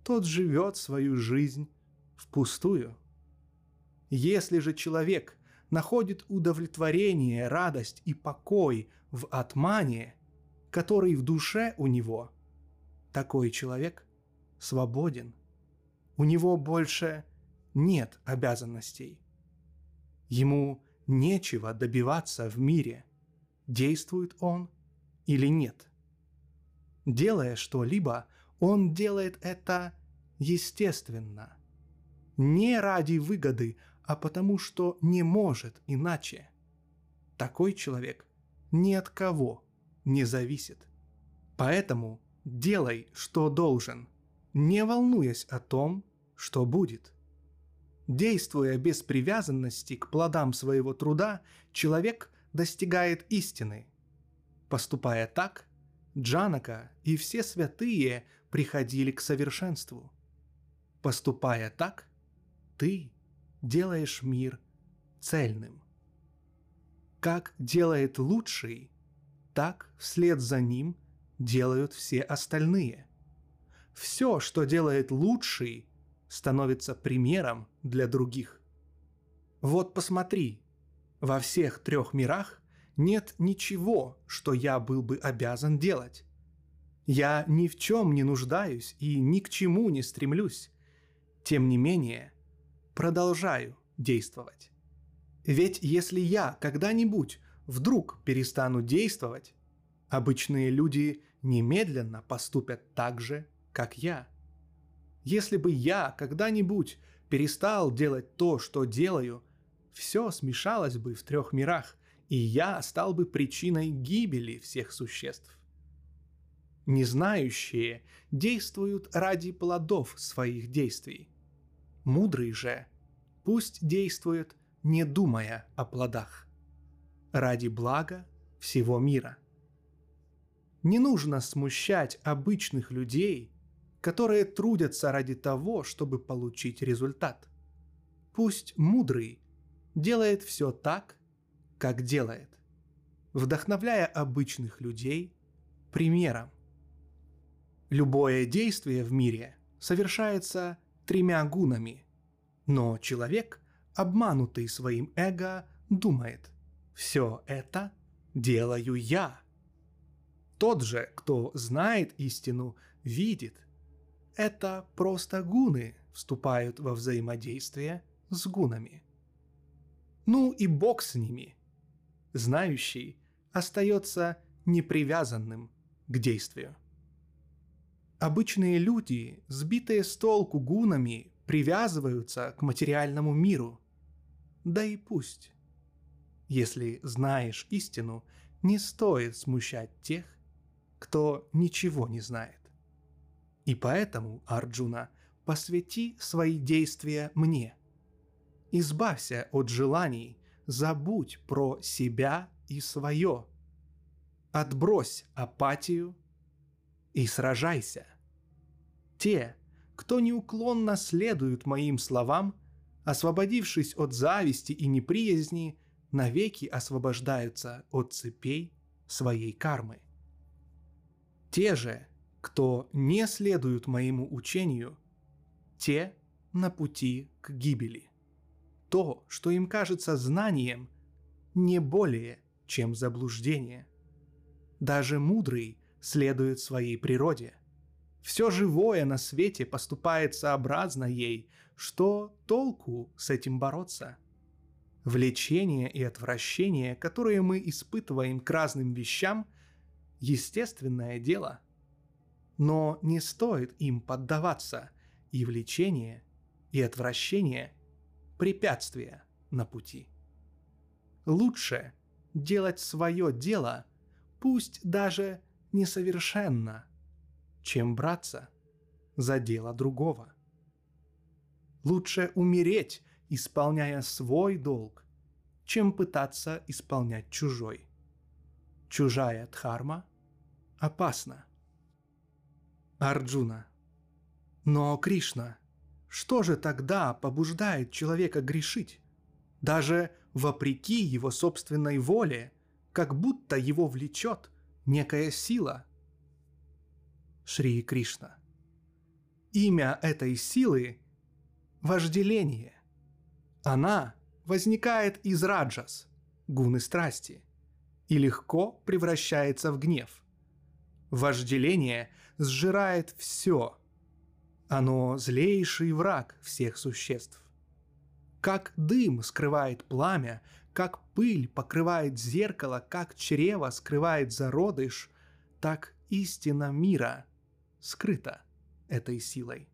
тот живет свою жизнь впустую. Если же человек находит удовлетворение, радость и покой в атмане, который в душе у него, такой человек свободен. У него больше нет обязанностей. Ему нечего добиваться в мире, действует он или нет. Делая что-либо, он делает это естественно. Не ради выгоды, а потому что не может иначе. Такой человек ни от кого не зависит. Поэтому делай, что должен, не волнуясь о том, что будет – Действуя без привязанности к плодам своего труда, человек достигает истины. Поступая так, Джанака и все святые приходили к совершенству. Поступая так, ты делаешь мир цельным. Как делает лучший, так вслед за ним делают все остальные. Все, что делает лучший, становится примером для других. Вот посмотри, во всех трех мирах нет ничего, что я был бы обязан делать. Я ни в чем не нуждаюсь и ни к чему не стремлюсь. Тем не менее, продолжаю действовать. Ведь если я когда-нибудь вдруг перестану действовать, обычные люди немедленно поступят так же, как я. Если бы я когда-нибудь перестал делать то, что делаю, все смешалось бы в трех мирах, и я стал бы причиной гибели всех существ. Незнающие действуют ради плодов своих действий. Мудрый же пусть действует, не думая о плодах, ради блага всего мира. Не нужно смущать обычных людей, которые трудятся ради того, чтобы получить результат. Пусть мудрый делает все так, как делает, вдохновляя обычных людей примером. Любое действие в мире совершается тремя гунами, но человек, обманутый своим эго, думает «все это делаю я». Тот же, кто знает истину, видит. Это просто гуны вступают во взаимодействие с гунами. Ну и бог с ними. Знающий остается непривязанным к действию. Обычные люди, сбитые с толку гунами, привязываются к материальному миру. Да и пусть. Если знаешь истину, не стоит смущать тех, кто ничего не знает. И поэтому, Арджуна, посвяти свои действия мне. Избавься от желаний, забудь про себя и свое. Отбрось апатию и сражайся. Те, кто неуклонно следует моим словам, освободившись от зависти и неприязни, навеки освобождаются от цепей своей кармы. Те же, кто не следуют моему учению, те на пути к гибели. То, что им кажется знанием, не более, чем заблуждение. Даже мудрый следует своей природе. Все живое на свете поступает сообразно ей, что толку с этим бороться? Влечение и отвращение, которые мы испытываем к разным вещам, естественное дело. Но не стоит им поддаваться, и влечение, и отвращение – препятствия на пути. Лучше делать свое дело, пусть даже несовершенно, чем браться за дело другого. Лучше умереть, исполняя свой долг, чем пытаться исполнять чужой. Чужая дхарма опасна. Арджуна. Но, Кришна, что же тогда побуждает человека грешить? Даже вопреки его собственной воле, как будто его влечет некая сила. Шри Кришна. Имя этой силы – вожделение. Она возникает из раджас, гуны страсти, и легко превращается в гнев. Вожделение сжирает все. Оно злейший враг всех существ. Как дым скрывает пламя, как пыль покрывает зеркало, как чрево скрывает зародыш, так истина мира скрыта этой силой.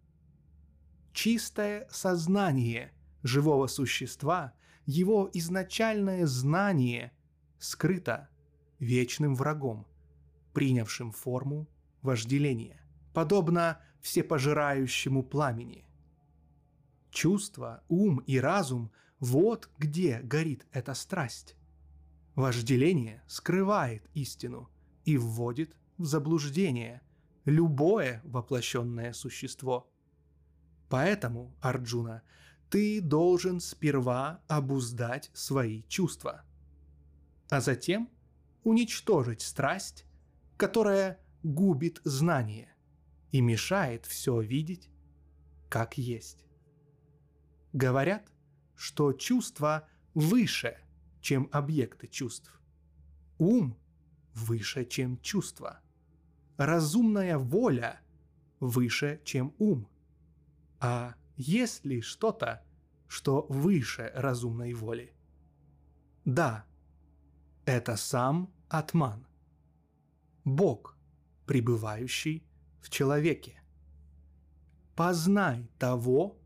Чистое сознание живого существа, его изначальное знание скрыто вечным врагом, принявшим форму вожделения, подобно всепожирающему пламени. Чувство, ум и разум – вот где горит эта страсть. Вожделение скрывает истину и вводит в заблуждение любое воплощенное существо. Поэтому, Арджуна, ты должен сперва обуздать свои чувства, а затем уничтожить страсть, которая губит знание и мешает все видеть, как есть. Говорят, что чувства выше, чем объекты чувств. Ум выше, чем чувства. Разумная воля выше, чем ум. А есть ли что-то, что выше разумной воли? Да, это сам Атман. Бог, пребывающий в человеке. Познай того,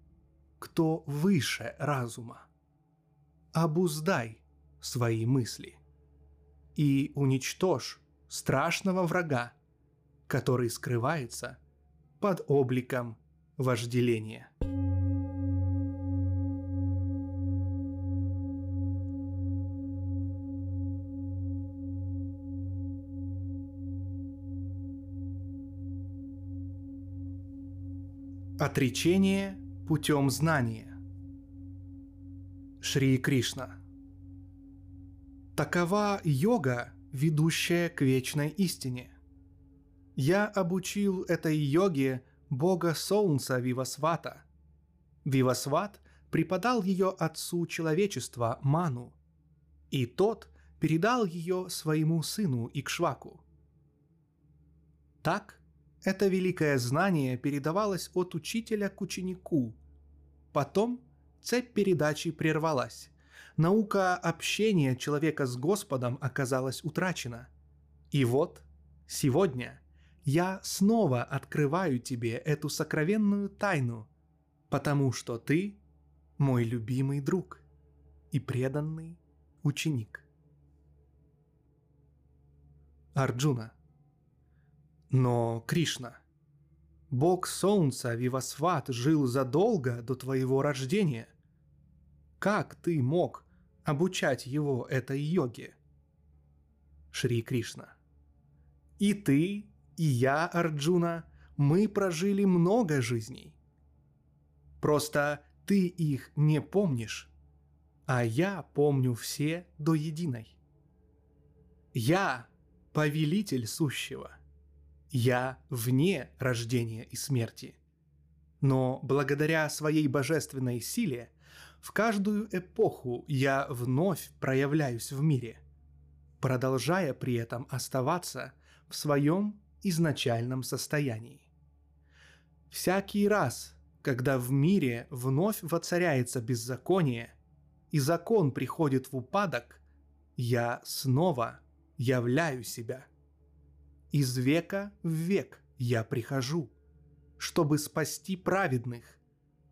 кто выше разума. Обуздай свои мысли и уничтожь страшного врага, который скрывается под обликом вожделения. Отречение путем знания. Шри Кришна. Такова йога, ведущая к вечной истине. Я обучил этой йоге бога солнца Вивасвата. Вивасват преподал ее отцу человечества Ману, и тот передал ее своему сыну Икшваку. Так это великое знание передавалось от учителя к ученику. Потом цепь передачи прервалась. Наука общения человека с Господом оказалась утрачена. И вот, сегодня я снова открываю тебе эту сокровенную тайну, потому что ты мой любимый друг и преданный ученик. Арджуна – но, Кришна, бог солнца Вивасват жил задолго до твоего рождения. Как ты мог обучать его этой йоге? Шри Кришна. И ты, и я, Арджуна, мы прожили много жизней. Просто ты их не помнишь, а я помню все до единой. Я – повелитель сущего. Я вне рождения и смерти. Но благодаря своей божественной силе в каждую эпоху я вновь проявляюсь в мире, продолжая при этом оставаться в своем изначальном состоянии. Всякий раз, когда в мире вновь воцаряется беззаконие, и закон приходит в упадок, я снова являю себя – из века в век я прихожу, чтобы спасти праведных,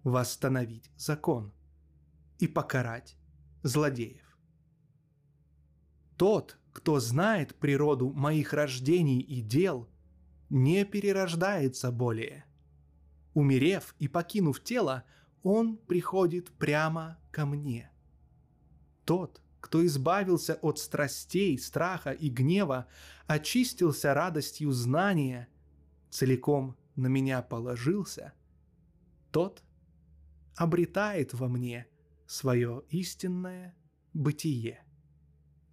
восстановить закон и покарать злодеев. Тот, кто знает природу моих рождений и дел, не перерождается более. Умерев и покинув тело, он приходит прямо ко мне. Тот, кто избавился от страстей, страха и гнева, очистился радостью знания, целиком на меня положился, тот обретает во мне свое истинное бытие.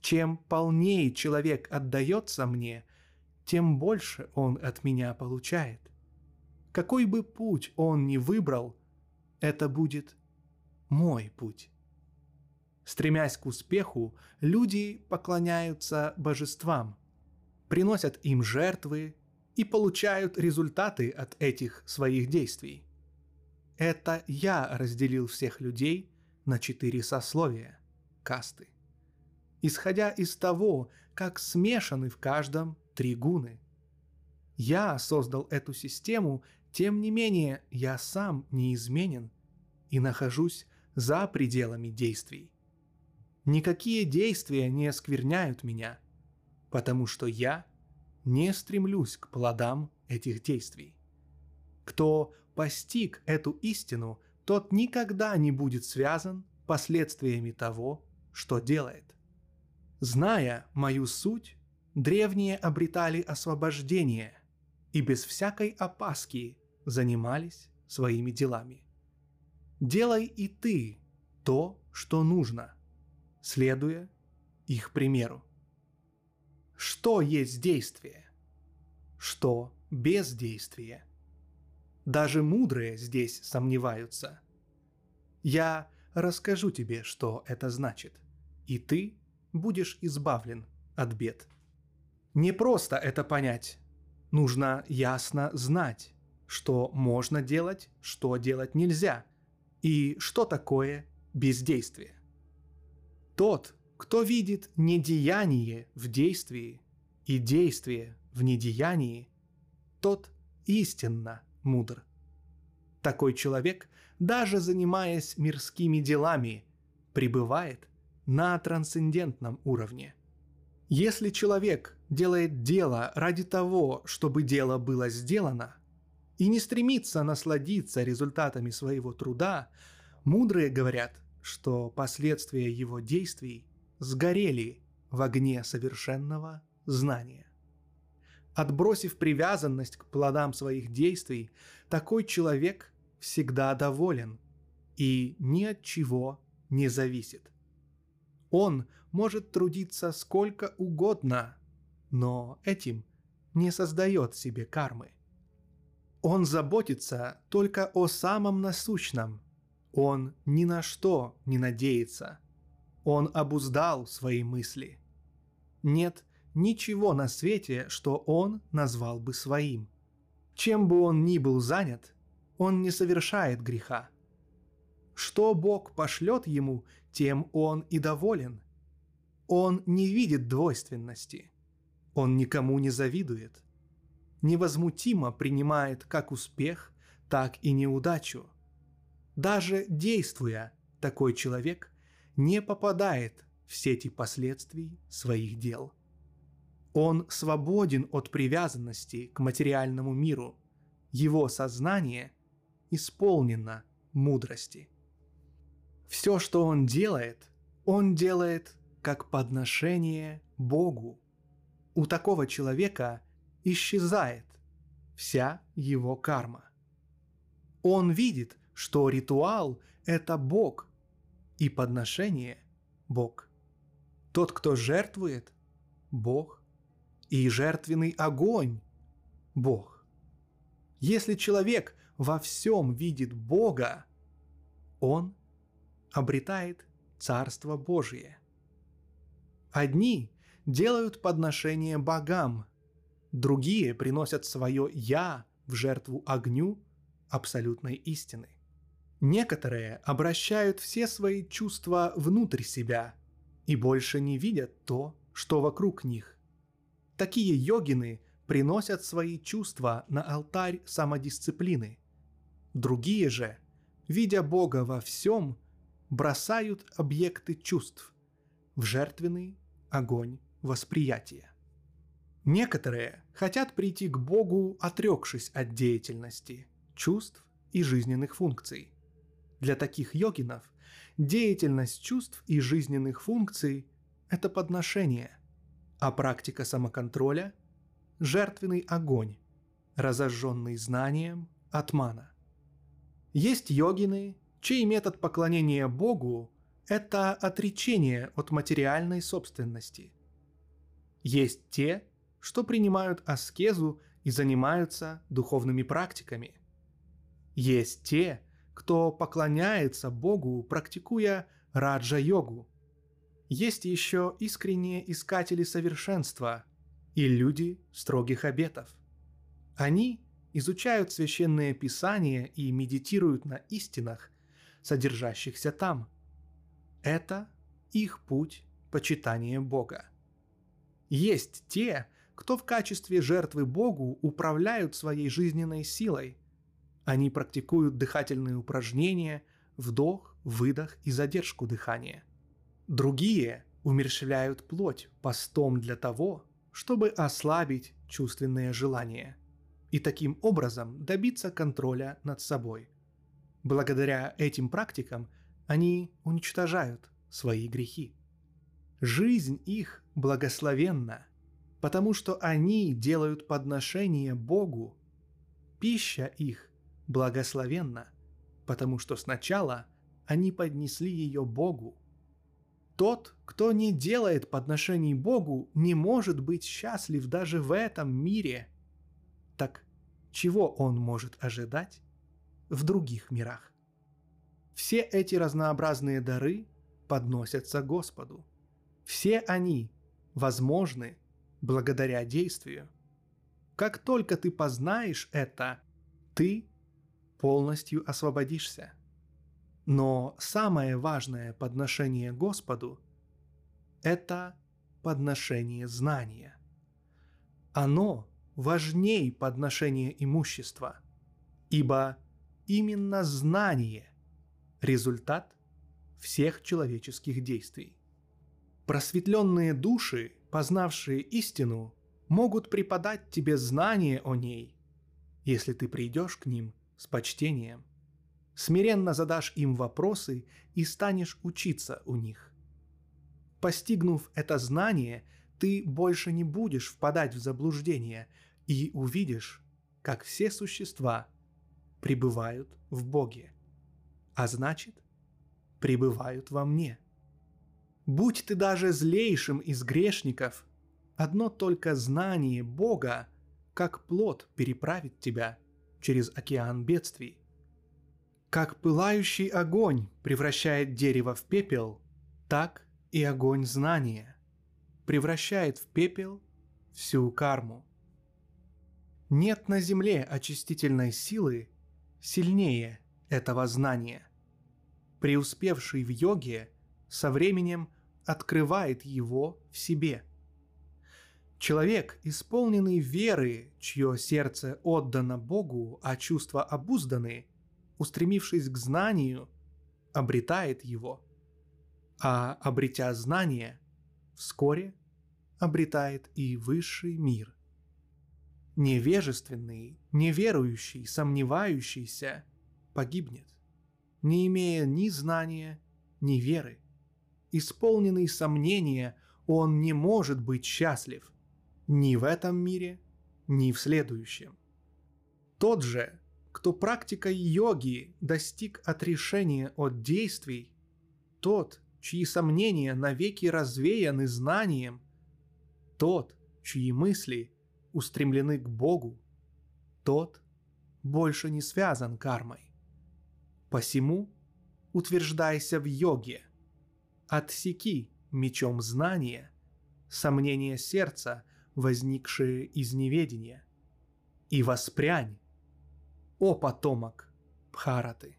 Чем полнее человек отдается мне, тем больше он от меня получает. Какой бы путь он ни выбрал, это будет мой путь. Стремясь к успеху, люди поклоняются божествам, приносят им жертвы и получают результаты от этих своих действий. Это я разделил всех людей на четыре сословия – касты. Исходя из того, как смешаны в каждом три гуны. Я создал эту систему, тем не менее я сам неизменен и нахожусь за пределами действий. Никакие действия не оскверняют меня, потому что я не стремлюсь к плодам этих действий. Кто постиг эту истину, тот никогда не будет связан последствиями того, что делает. Зная мою суть, древние обретали освобождение и без всякой опаски занимались своими делами. Делай и ты то, что нужно – следуя их примеру. Что есть действие? Что бездействие? Даже мудрые здесь сомневаются. Я расскажу тебе, что это значит, и ты будешь избавлен от бед. Не просто это понять, Нужно ясно знать, что можно делать, что делать нельзя, и что такое бездействие. Тот, кто видит недеяние в действии и действие в недеянии, тот истинно мудр. Такой человек, даже занимаясь мирскими делами, пребывает на трансцендентном уровне. Если человек делает дело ради того, чтобы дело было сделано, и не стремится насладиться результатами своего труда, мудрые говорят, что последствия его действий сгорели в огне совершенного знания. Отбросив привязанность к плодам своих действий, такой человек всегда доволен и ни от чего не зависит. Он может трудиться сколько угодно, но этим не создает себе кармы. Он заботится только о самом насущном. Он ни на что не надеется. Он обуздал свои мысли. Нет ничего на свете, что он назвал бы своим. Чем бы он ни был занят, он не совершает греха. Что Бог пошлет ему, тем он и доволен. Он не видит двойственности. Он никому не завидует. Невозмутимо принимает как успех, так и неудачу. Даже действуя, такой человек не попадает в сети последствий своих дел. Он свободен от привязанности к материальному миру. Его сознание исполнено мудрости. Все, что он делает, он делает как подношение Богу. У такого человека исчезает вся его карма. Он видит, что ритуал – это Бог, и подношение – Бог. Тот, кто жертвует – Бог, и жертвенный огонь – Бог. Если человек во всем видит Бога, он обретает Царство Божие. Одни делают подношение богам, другие приносят свое «я» в жертву огню абсолютной истины. Некоторые обращают все свои чувства внутрь себя и больше не видят то, что вокруг них. Такие йогины приносят свои чувства на алтарь самодисциплины. Другие же, видя Бога во всем, бросают объекты чувств в жертвенный огонь восприятия. Некоторые хотят прийти к Богу, отрекшись от деятельности, чувств и жизненных функций. Для таких йогинов деятельность чувств и жизненных функций – это подношение, а практика самоконтроля – жертвенный огонь, разожженный знанием атмана. Есть йогины, чей метод поклонения Богу – это отречение от материальной собственности. Есть те, что принимают аскезу и занимаются духовными практиками. Есть те, кто поклоняется Богу, практикуя раджа-йогу. Есть еще искренние искатели совершенства и люди строгих обетов. Они изучают священные писания и медитируют на истинах, содержащихся там. Это их путь почитания Бога. Есть те, кто в качестве жертвы Богу управляют своей жизненной силой – они практикуют дыхательные упражнения, вдох, выдох и задержку дыхания. Другие умерщвляют плоть постом для того, чтобы ослабить чувственные желания и таким образом добиться контроля над собой. Благодаря этим практикам они уничтожают свои грехи. Жизнь их благословенна, потому что они делают подношение Богу. Пища их благословенна, потому что сначала они поднесли ее Богу. Тот, кто не делает подношений Богу, не может быть счастлив даже в этом мире. Так чего он может ожидать в других мирах? Все эти разнообразные дары подносятся Господу. Все они возможны благодаря действию. как только ты познаешь это, ты полностью освободишься. Но самое важное подношение Господу – это подношение знания. Оно важней подношения имущества, ибо именно знание – результат всех человеческих действий. Просветленные души, познавшие истину, могут преподать тебе знание о ней, если ты придешь к ним с почтением – смиренно задашь им вопросы и станешь учиться у них. Постигнув это знание, ты больше не будешь впадать в заблуждение и увидишь, как все существа пребывают в Боге, а значит, пребывают во мне. Будь ты даже злейшим из грешников, одно только знание Бога, как плод, переправит тебя через океан бедствий. Как пылающий огонь превращает дерево в пепел, так и огонь знания превращает в пепел всю карму. Нет на земле очистительной силы сильнее этого знания. Преуспевший в йоге со временем открывает его в себе. Человек, исполненный веры, чье сердце отдано Богу, а чувства обузданы – устремившись к знанию, обретает его, а обретя знание, вскоре обретает и высший мир. Невежественный, неверующий, сомневающийся погибнет, не имея ни знания, ни веры. Исполненный сомнения, он не может быть счастлив ни в этом мире, ни в следующем. Тот же, кто практикой йоги достиг отрешения от действий, тот, чьи сомнения навеки развеяны знанием, тот, чьи мысли устремлены к Богу, тот больше не связан кармой. Посему утверждайся в йоге, отсеки мечом знания сомнения сердца, возникшие из неведения, и воспрянь о потомок Бхараты.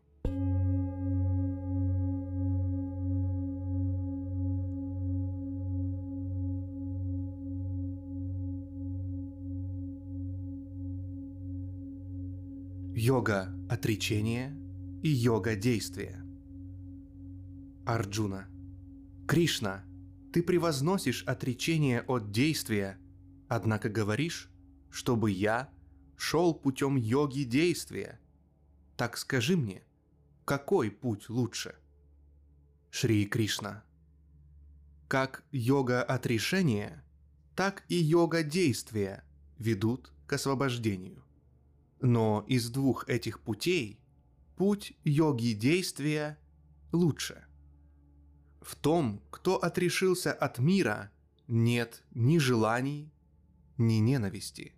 Йога отречения и йога действия. Арджуна. Кришна, ты превозносишь отречение от действия, однако говоришь, чтобы я шел путем йоги действия. Так скажи мне, какой путь лучше? Шри Кришна. Как йога отрешения, так и йога действия ведут к освобождению. Но из двух этих путей путь йоги действия лучше. В том, кто отрешился от мира, нет ни желаний, ни ненависти.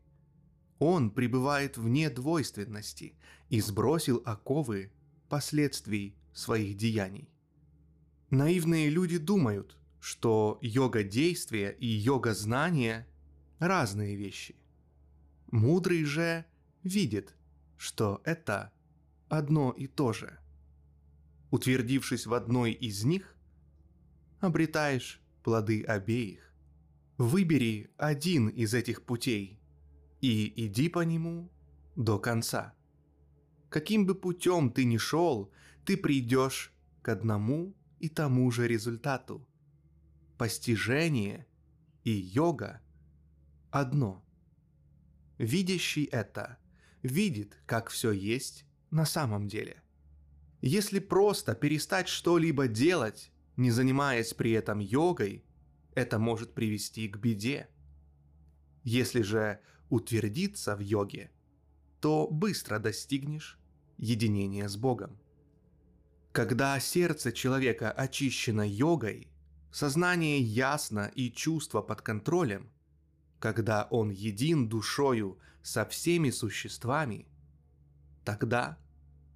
Он пребывает вне двойственности и сбросил оковы последствий своих деяний. Наивные люди думают, что йога действия и йога знания – разные вещи. Мудрый же видит, что это одно и то же. Утвердившись в одной из них, обретаешь плоды обеих. Выбери один из этих путей и иди по нему до конца. Каким бы путем ты ни шел, ты придешь к одному и тому же результату. Постижение и йога одно. Видящий это видит, как все есть на самом деле. Если просто перестать что-либо делать, не занимаясь при этом йогой, это может привести к беде. Если же утвердиться в йоге, то быстро достигнешь единения с Богом. Когда сердце человека очищено йогой, сознание ясно и чувство под контролем, когда он един душою со всеми существами, тогда,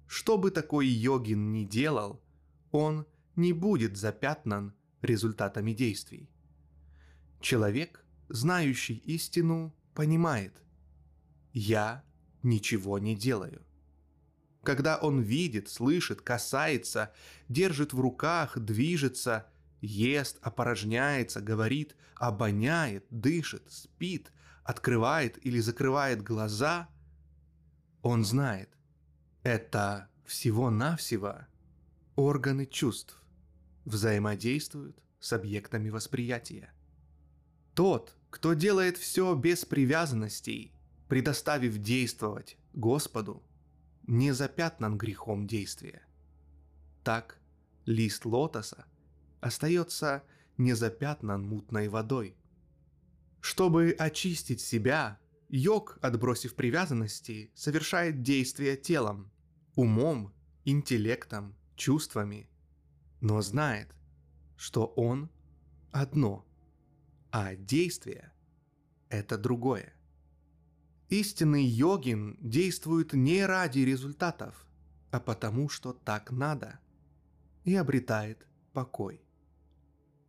что бы такой йогин ни делал, он не будет запятнан результатами действий. Человек, знающий истину, понимает, «Я ничего не делаю». Когда он видит, слышит, касается, держит в руках, движется, ест, опорожняется, говорит, обоняет, дышит, спит, открывает или закрывает глаза, он знает, это всего-навсего органы чувств взаимодействуют с объектами восприятия. Тот, кто делает все без привязанностей, предоставив действовать Господу, не запятнан грехом действия. Так лист лотоса остается незапятнан мутной водой. Чтобы очистить себя, йог, отбросив привязанности, совершает действия телом, умом, интеллектом, чувствами, но знает, что он одно, а действие – это другое. Истинный йогин действует не ради результатов, а потому что так надо, и обретает покой.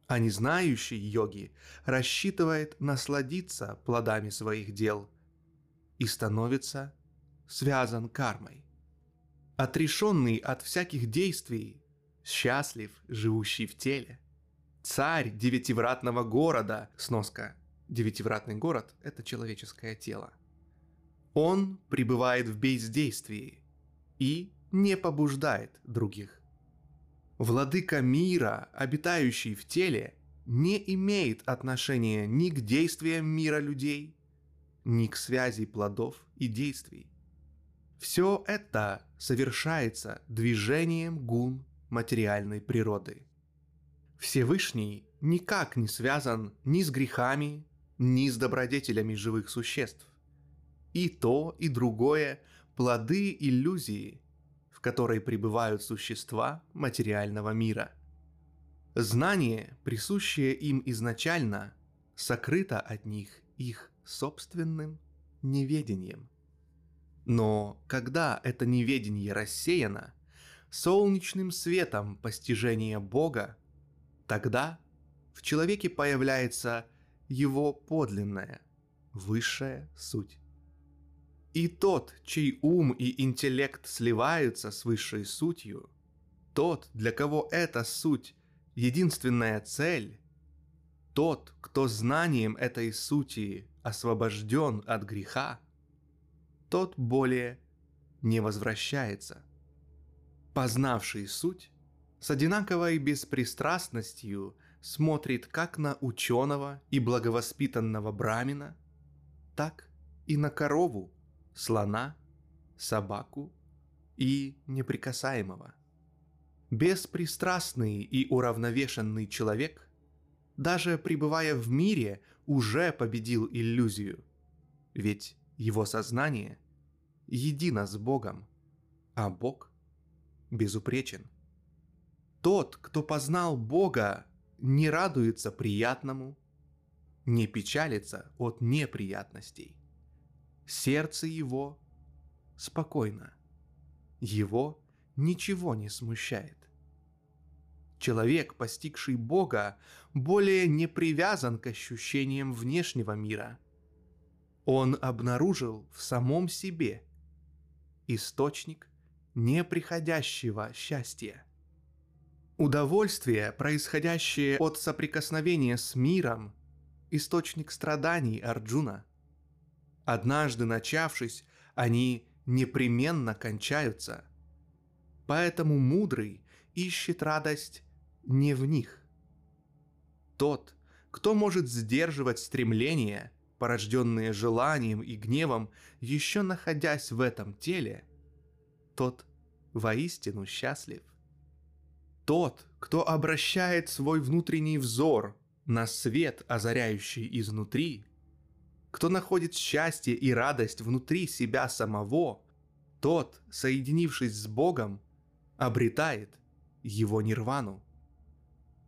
А незнающий йоги рассчитывает насладиться плодами своих дел и становится связан кармой. Отрешенный от всяких действий, счастлив, живущий в теле. Царь девятивратного города, сноска, девятивратный город – это человеческое тело. Он пребывает в бездействии и не побуждает других. Владыка мира, обитающий в теле, не имеет отношения ни к действиям мира людей, ни к связи плодов и действий. Все это совершается движением гун материальной природы. Всевышний никак не связан ни с грехами, ни с добродетелями живых существ. И то, и другое – плоды иллюзии, в которой пребывают существа материального мира. Знание, присущее им изначально, сокрыто от них их собственным неведением. Но когда это неведение рассеяно, солнечным светом постижения Бога, тогда в человеке появляется его подлинная, высшая суть. И тот, чей ум и интеллект сливаются с высшей сутью, тот, для кого эта суть – единственная цель, тот, кто знанием этой сути освобожден от греха, тот более не возвращается. Познавший суть с одинаковой беспристрастностью смотрит как на ученого и благовоспитанного брамина, так и на корову, слона, собаку и неприкасаемого. Беспристрастный и уравновешенный человек, даже пребывая в мире, уже победил иллюзию, ведь его сознание едино с Богом, а Бог безупречен. Тот, кто познал Бога, не радуется приятному, не печалится от неприятностей. Сердце его спокойно. Его ничего не смущает. Человек, постигший Бога, более не привязан к ощущениям внешнего мира. Он обнаружил в самом себе источник неприходящего счастья. Удовольствие, происходящее от соприкосновения с миром, источник страданий Арджуна. Однажды начавшись, они непременно кончаются. Поэтому мудрый ищет радость не в них. Тот, кто может сдерживать стремления, порожденные желанием и гневом, еще находясь в этом теле, тот воистину счастлив. Тот, кто обращает свой внутренний взор на свет, озаряющий изнутри, кто находит счастье и радость внутри себя самого, тот, соединившись с Богом, обретает его нирвану.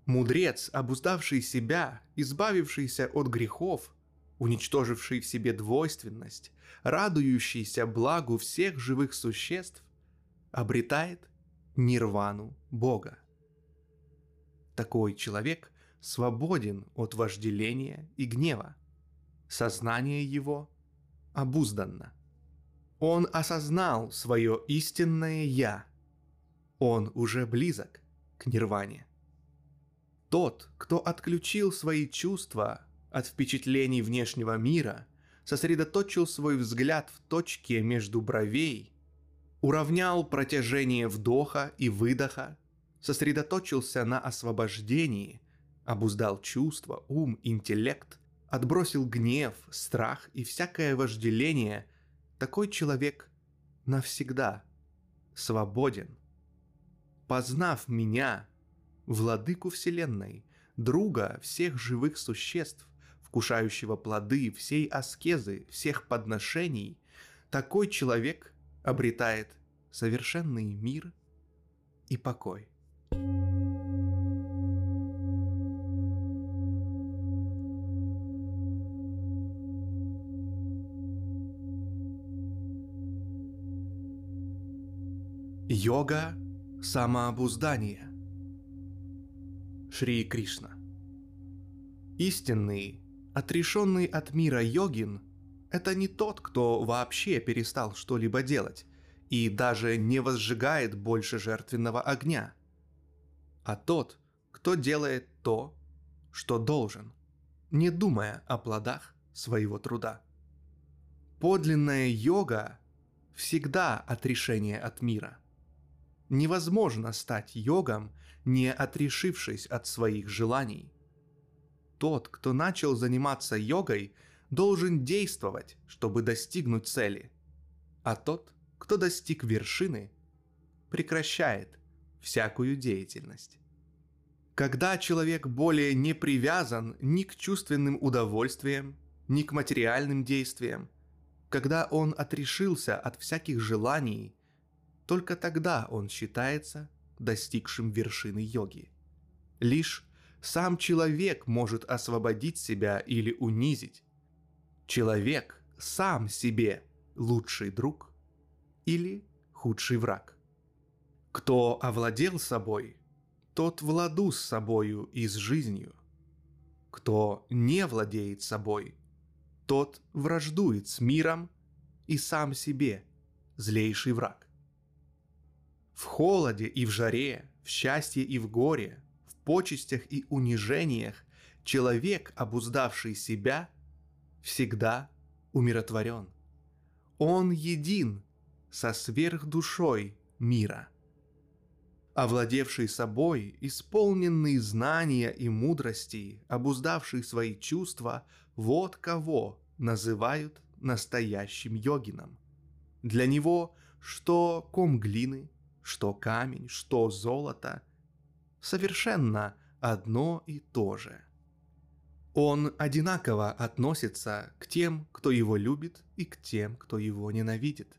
Мудрец, обуздавший себя, избавившийся от грехов, уничтоживший в себе двойственность, радующийся благу всех живых существ, обретает нирвану Бога. Такой человек свободен от вожделения и гнева. Сознание его обузданно. Он осознал свое истинное «я». Он уже близок к нирване. Тот, кто отключил свои чувства от впечатлений внешнего мира, сосредоточил свой взгляд в точке между бровей, уравнял протяжение вдоха и выдоха, сосредоточился на освобождении, обуздал чувства, ум, интеллект, отбросил гнев, страх и всякое вожделение, такой человек навсегда свободен. Познав меня, владыку Вселенной, друга всех живых существ, вкушающего плоды всей аскезы, всех подношений, такой человек обретает совершенный мир и покой. Йога самообуздания. Шри Кришна. Истинный, отрешенный от мира йогин – это не тот, кто вообще перестал что-либо делать и даже не возжигает больше жертвенного огня, а тот, кто делает то, что должен, не думая о плодах своего труда. Подлинная йога всегда отрешение от мира – Невозможно стать йогом, не отрешившись от своих желаний. Тот, кто начал заниматься йогой, должен действовать, чтобы достигнуть цели. А тот, кто достиг вершины, прекращает всякую деятельность. Когда человек более не привязан ни к чувственным удовольствиям, ни к материальным действиям, когда он отрешился от всяких желаний только тогда он считается достигшим вершины йоги. Лишь сам человек может освободить себя или унизить. Человек сам себе лучший друг или худший враг. Кто овладел собой, тот владу с собою и с жизнью. Кто не владеет собой, тот враждует с миром и сам себе злейший враг. В холоде и в жаре, в счастье и в горе, в почестях и унижениях человек, обуздавший себя, всегда умиротворен. Он един со сверхдушой мира. Овладевший собой, исполненный знания и мудрости, обуздавший свои чувства, вот кого называют настоящим йогином. Для него что ком глины, что камень, что золото, совершенно одно и то же. Он одинаково относится к тем, кто его любит, и к тем, кто его ненавидит.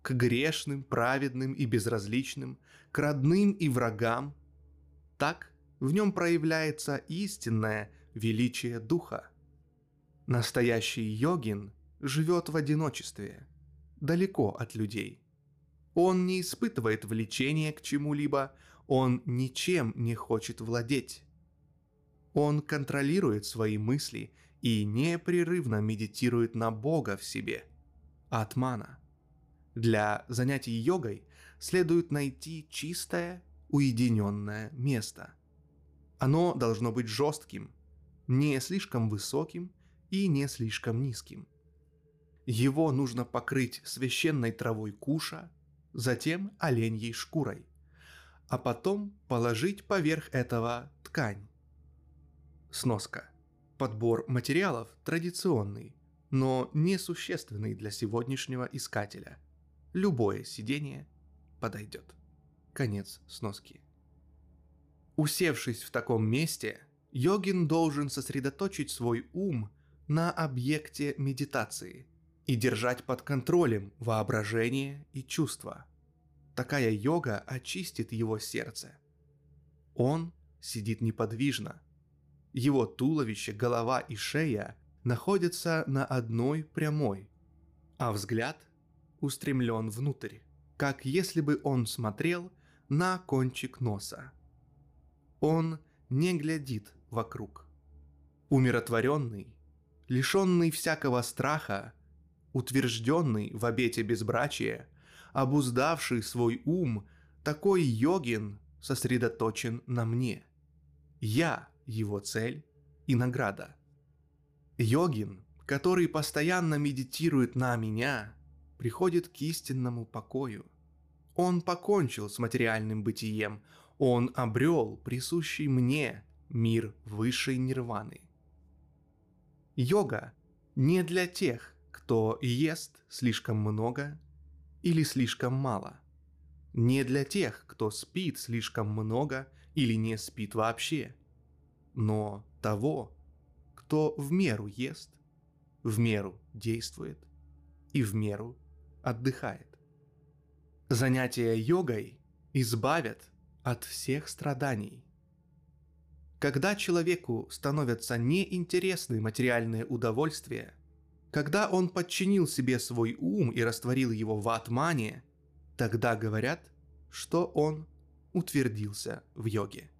К грешным, праведным и безразличным, к родным и врагам. Так в нем проявляется истинное величие духа. Настоящий йогин живет в одиночестве, далеко от людей – он не испытывает влечения к чему-либо, он ничем не хочет владеть. Он контролирует свои мысли и непрерывно медитирует на Бога в себе. Атмана. Для занятий йогой следует найти чистое, уединенное место. Оно должно быть жестким, не слишком высоким и не слишком низким. Его нужно покрыть священной травой куша – затем оленьей шкурой, а потом положить поверх этого ткань. Сноска. Подбор материалов традиционный, но несущественный для сегодняшнего искателя. Любое сидение подойдет. Конец сноски. Усевшись в таком месте, йогин должен сосредоточить свой ум на объекте медитации – и держать под контролем воображение и чувства. Такая йога очистит его сердце. Он сидит неподвижно. Его туловище, голова и шея находятся на одной прямой, а взгляд устремлен внутрь, как если бы он смотрел на кончик носа. Он не глядит вокруг. Умиротворенный, лишенный всякого страха, утвержденный в обете безбрачия, обуздавший свой ум, такой йогин сосредоточен на мне. Я – его цель и награда. Йогин, который постоянно медитирует на меня, приходит к истинному покою. Он покончил с материальным бытием, он обрел присущий мне мир высшей нирваны. Йога не для тех, кто ест слишком много или слишком мало. Не для тех, кто спит слишком много или не спит вообще. Но того, кто в меру ест, в меру действует и в меру отдыхает. Занятия йогой избавят от всех страданий. Когда человеку становятся неинтересны материальные удовольствия, когда он подчинил себе свой ум и растворил его в атмане, тогда говорят, что он утвердился в йоге.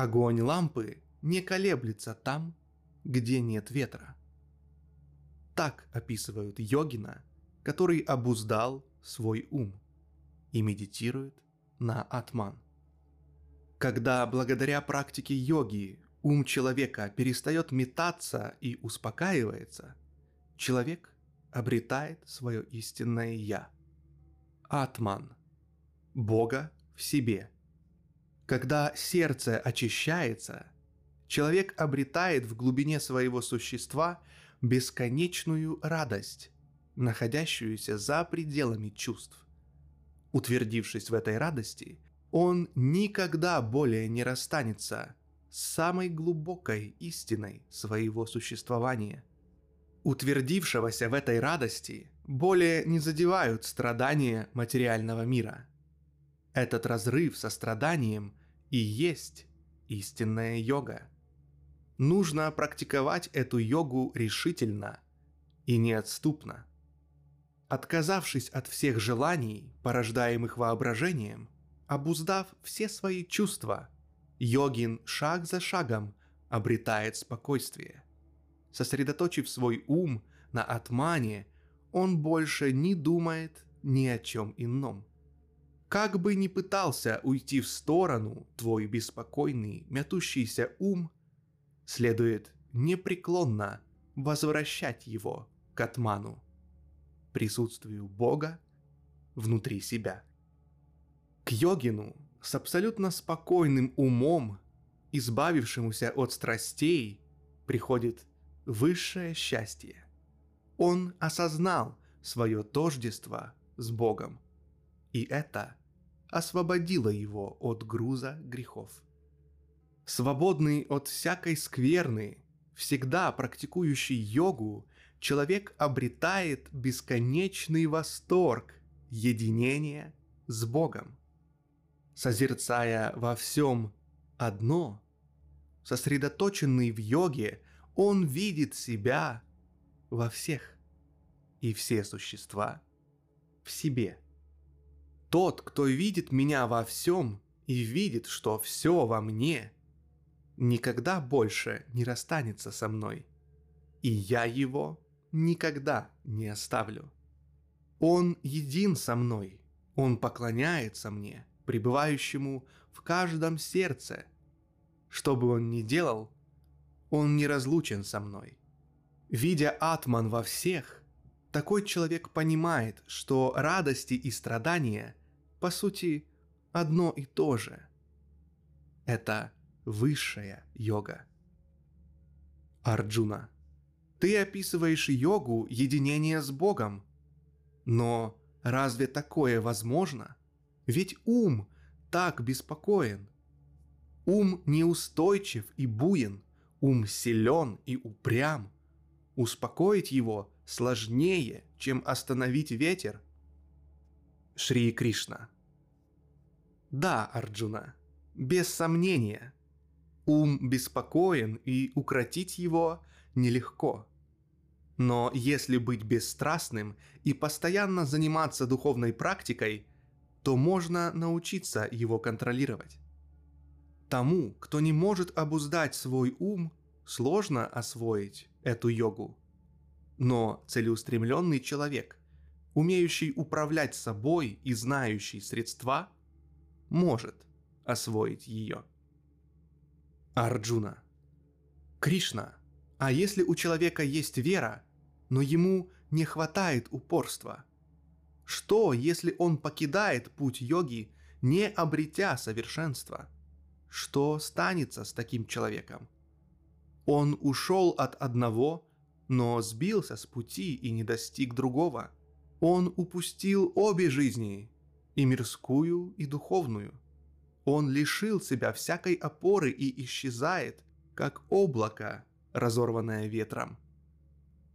Огонь лампы не колеблется там, где нет ветра. Так описывают йогина, который обуздал свой ум и медитирует на атман. Когда благодаря практике йоги ум человека перестает метаться и успокаивается, человек обретает свое истинное «я» – атман, Бога в себе. Когда сердце очищается, человек обретает в глубине своего существа бесконечную радость, находящуюся за пределами чувств. Утвердившись в этой радости, он никогда более не расстанется с самой глубокой истиной своего существования. Утвердившегося в этой радости более не задевают страдания материального мира. Этот разрыв со страданием и есть истинная йога. Нужно практиковать эту йогу решительно и неотступно. Отказавшись от всех желаний, порождаемых воображением, обуздав все свои чувства, йогин шаг за шагом обретает спокойствие. Сосредоточив свой ум на атмане, он больше не думает ни о чем ином. Как бы ни пытался уйти в сторону твой беспокойный, мятущийся ум, следует непреклонно возвращать его к атману присутствию Бога внутри себя. К йогину с абсолютно спокойным умом, избавившемуся от страстей, приходит высшее счастье. Он осознал свое тождество с Богом, и это освободило его от груза грехов. Свободный от всякой скверны, всегда практикующий йогу человек обретает бесконечный восторг единения с Богом. Созерцая во всем одно, сосредоточенный в йоге, он видит себя во всех и все существа в себе. Тот, кто видит меня во всем и видит, что все во мне, никогда больше не расстанется со мной, и я его никогда не оставлю. Он един со мной, Он поклоняется мне, пребывающему в каждом сердце. Что бы он ни делал, он не разлучен со мной. Видя атман во всех, такой человек понимает, что радости и страдания, по сути, одно и то же. Это высшая йога. Арджуна – ты описываешь йогу единения с Богом. Но разве такое возможно? Ведь ум так беспокоен. Ум неустойчив и буен, ум силен и упрям. Успокоить его сложнее, чем остановить ветер. Шри Кришна. Да, Арджуна, без сомнения. Ум беспокоен, и укротить его нелегко. Но если быть бесстрастным и постоянно заниматься духовной практикой, то можно научиться его контролировать. Тому, кто не может обуздать свой ум, сложно освоить эту йогу. Но целеустремленный человек, умеющий управлять собой и знающий средства, может освоить ее. Арджуна. Кришна, а если у человека есть вера, но ему не хватает упорства? Что, если он покидает путь йоги, не обретя совершенства? Что станется с таким человеком? Он ушел от одного, но сбился с пути и не достиг другого. Он упустил обе жизни, и мирскую, и духовную. Он лишил себя всякой опоры и исчезает, как облако, разорванное ветром.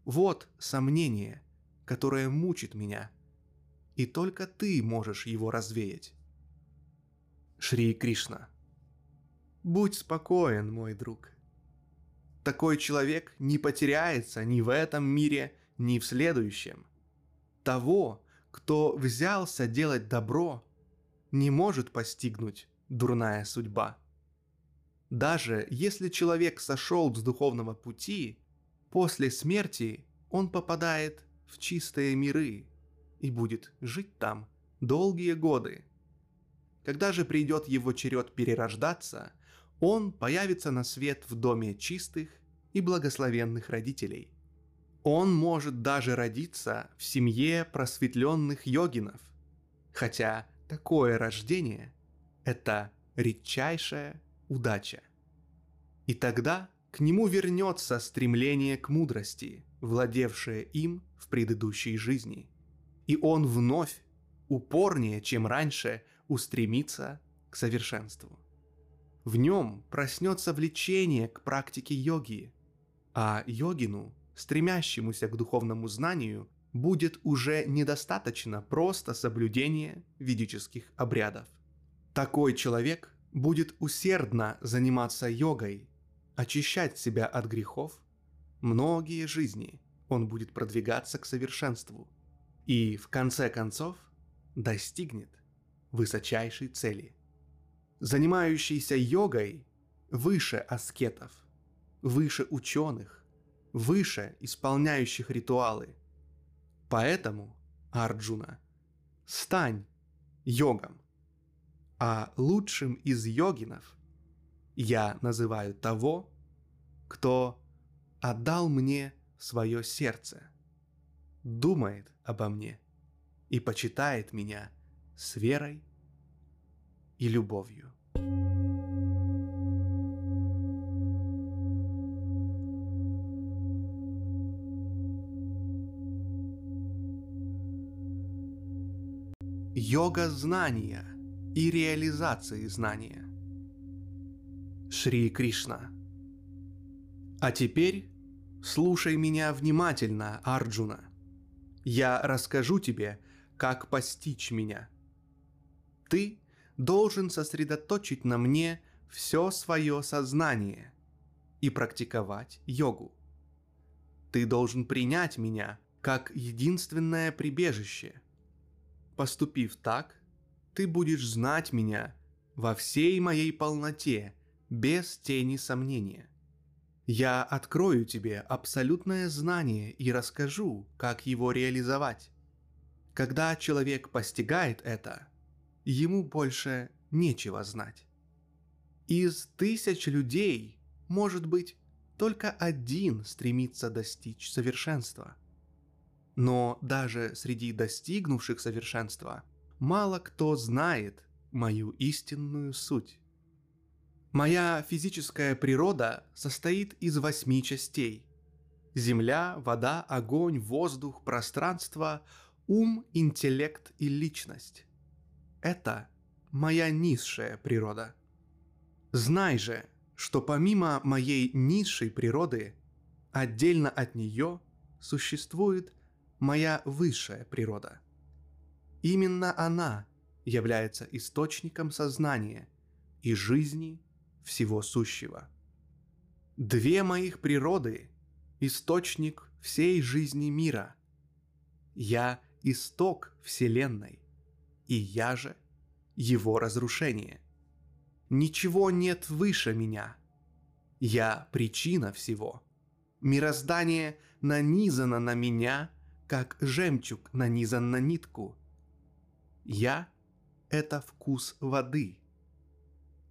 Вот сомнение, которое мучит меня, и только ты можешь его развеять. Шри Кришна. Будь спокоен, мой друг. Такой человек не потеряется ни в этом мире, ни в следующем. Того, кто взялся делать добро, не может постигнуть дурная судьба. Даже если человек сошел с духовного пути, после смерти он попадает в чистые миры и будет жить там долгие годы. Когда же придет его черед перерождаться, он появится на свет в доме чистых и благословенных родителей. Он может даже родиться в семье просветленных йогинов, хотя такое рождение – это редчайшая удача. И тогда к нему вернется стремление к мудрости, владевшее им в предыдущей жизни. И он вновь, упорнее, чем раньше, устремится к совершенству. В нем проснется влечение к практике йоги, а йогину – стремящемуся к духовному знанию, будет уже недостаточно просто соблюдение ведических обрядов. Такой человек будет усердно заниматься йогой, очищать себя от грехов, многие жизни он будет продвигаться к совершенству и, в конце концов, достигнет высочайшей цели. Занимающийся йогой выше аскетов, выше ученых, выше исполняющих ритуалы. Поэтому, Арджуна, стань йогом. А лучшим из йогинов я называю того, кто отдал мне свое сердце, думает обо мне и почитает меня с верой и любовью. Йога знания и реализации знания. Шри Кришна. А теперь слушай меня внимательно, Арджуна. Я расскажу тебе, как постичь меня. Ты должен сосредоточить на мне все свое сознание и практиковать йогу. Ты должен принять меня как единственное прибежище – Поступив так, ты будешь знать меня во всей моей полноте, без тени сомнения. Я открою тебе абсолютное знание и расскажу, как его реализовать. Когда человек постигает это, ему больше нечего знать. Из тысяч людей, может быть, только один стремится достичь совершенства – но даже среди достигнувших совершенства мало кто знает мою истинную суть. Моя физическая природа состоит из восьми частей. Земля, вода, огонь, воздух, пространство, ум, интеллект и личность. Это моя низшая природа. Знай же, что помимо моей низшей природы, отдельно от нее существует моя высшая природа. Именно она является источником сознания и жизни всего сущего. Две моих природы – источник всей жизни мира. Я – исток Вселенной, и я же – его разрушение. Ничего нет выше меня. Я – причина всего. Мироздание нанизано на меня, как жемчуг нанизан на нитку. Я — это вкус воды,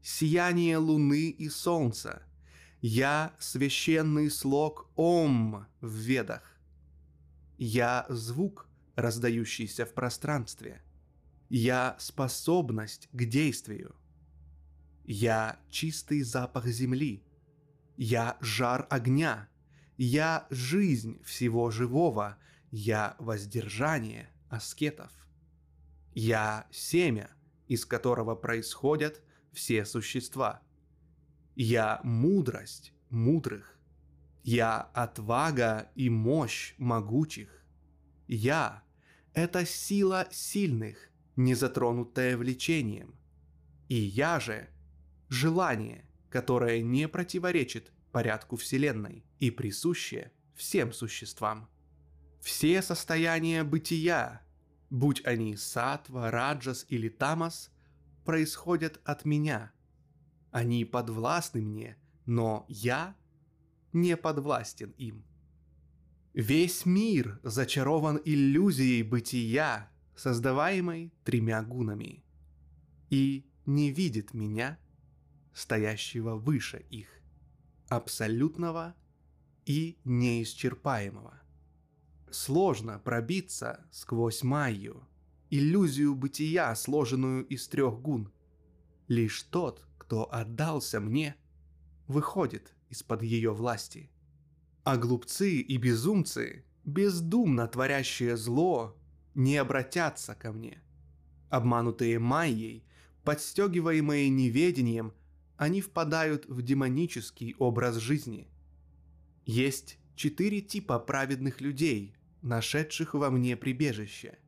сияние луны и солнца. Я — священный слог Ом в ведах. Я — звук, раздающийся в пространстве. Я — способность к действию. Я — чистый запах земли. Я — жар огня. Я — жизнь всего живого. Я — воздержание аскетов. Я — семя, из которого происходят все существа. Я — мудрость мудрых. Я — отвага и мощь могучих. Я — это сила сильных, не затронутая влечением. И я же — желание, которое не противоречит порядку Вселенной и присуще всем существам. Все состояния бытия, будь они сатва, раджас или тамас, происходят от меня. Они подвластны мне, но я не подвластен им. Весь мир зачарован иллюзией бытия, создаваемой тремя гунами, и не видит меня, стоящего выше их, абсолютного и неисчерпаемого. Сложно пробиться сквозь майю, иллюзию бытия, сложенную из трех гун. Лишь тот, кто отдался мне, выходит из-под ее власти. А глупцы и безумцы, бездумно творящие зло, не обратятся ко мне. Обманутые майей, подстегиваемые неведением, они впадают в демонический образ жизни. Есть четыре типа праведных людей, нашедших во мне прибежище.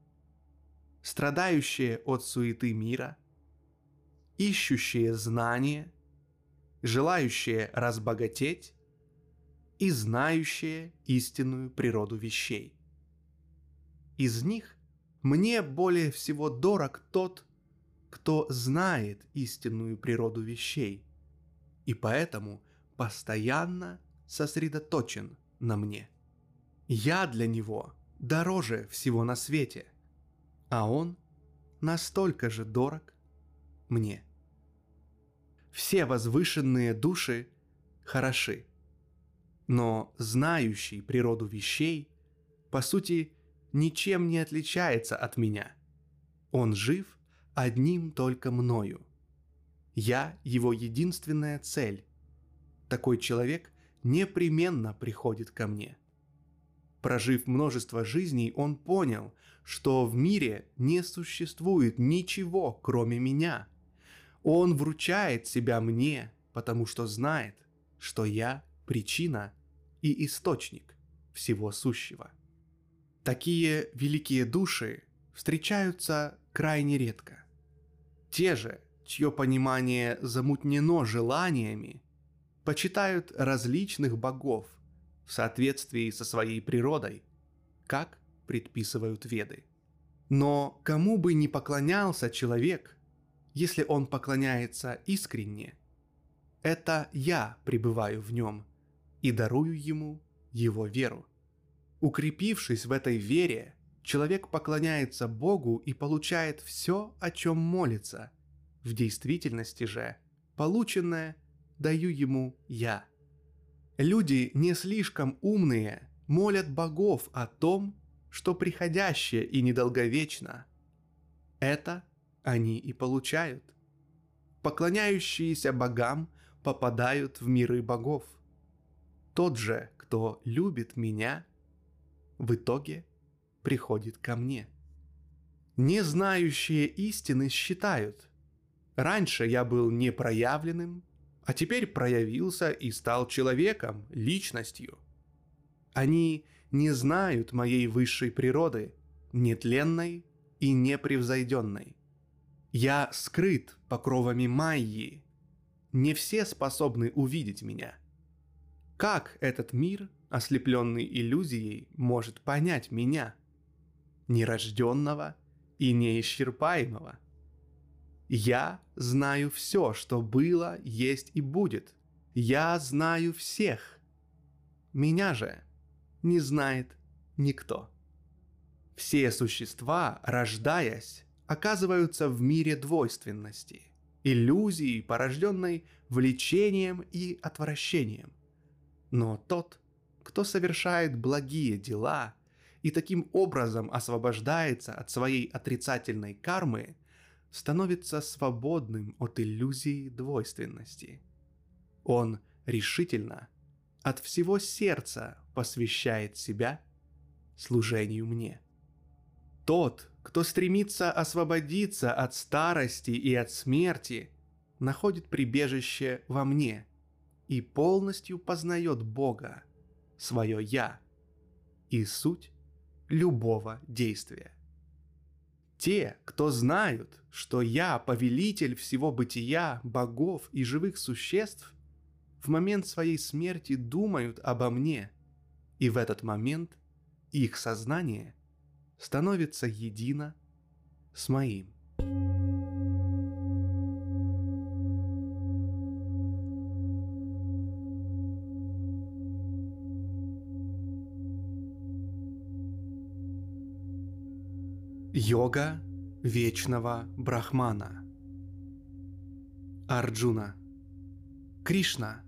Страдающие от суеты мира, ищущие знания, желающие разбогатеть и знающие истинную природу вещей. Из них мне более всего дорог тот, кто знает истинную природу вещей, и поэтому постоянно сосредоточен на мне. Я для него дороже всего на свете, а он настолько же дорог мне. Все возвышенные души хороши, но знающий природу вещей, по сути, ничем не отличается от меня. Он жив одним только мною. Я его единственная цель. Такой человек непременно приходит ко мне. Прожив множество жизней, он понял, что в мире не существует ничего, кроме меня. Он вручает себя мне, потому что знает, что я причина и источник всего сущего. Такие великие души встречаются крайне редко. Те же, чье понимание замутнено желаниями, почитают различных богов в соответствии со своей природой, как предписывают веды. Но кому бы ни поклонялся человек, если он поклоняется искренне, это я пребываю в нем и дарую ему его веру. Укрепившись в этой вере, человек поклоняется Богу и получает все, о чем молится. В действительности же, полученное даю ему я. Люди не слишком умные молят богов о том, что приходящее и недолговечно. Это они и получают. Поклоняющиеся богам попадают в миры богов. Тот же, кто любит меня, в итоге приходит ко мне. Не знающие истины считают. Раньше я был непроявленным, а теперь проявился и стал человеком, личностью. Они не знают моей высшей природы, нетленной и непревзойденной. Я скрыт покровами Майи. Не все способны увидеть меня – как этот мир, ослепленный иллюзией, может понять меня, нерожденного и неисчерпаемого? Я знаю все, что было, есть и будет. Я знаю всех. Меня же не знает никто. Все существа, рождаясь, оказываются в мире двойственности, иллюзии, порожденной влечением и отвращением. Но тот, кто совершает благие дела и таким образом освобождается от своей отрицательной кармы, становится свободным от иллюзии двойственности. Он решительно от всего сердца посвящает себя служению мне. Тот, кто стремится освободиться от старости и от смерти, находит прибежище во мне и полностью познает Бога, свое «Я» и суть любого действия. Те, кто знают, что я повелитель всего бытия, богов и живых существ, в момент своей смерти думают обо мне, и в этот момент их сознание становится едино с моим. Йога вечного Брахмана Арджуна Кришна,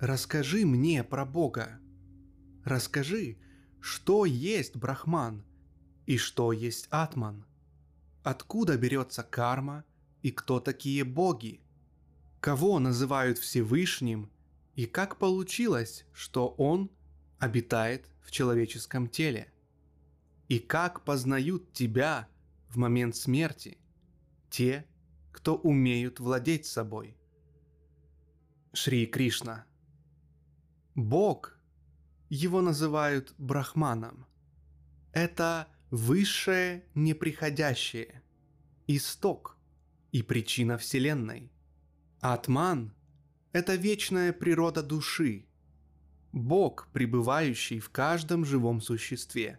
расскажи мне про Бога. Расскажи, что есть Брахман и что есть Атман. Откуда берется карма и кто такие боги? Кого называют Всевышним и как получилось, что он обитает в человеческом теле? И как познают тебя в момент смерти те, кто умеют владеть собой? Шри Кришна. Бог его называют брахманом. Это высшее неприходящее, исток и причина Вселенной. Атман – это вечная природа души, Бог, пребывающий в каждом живом существе,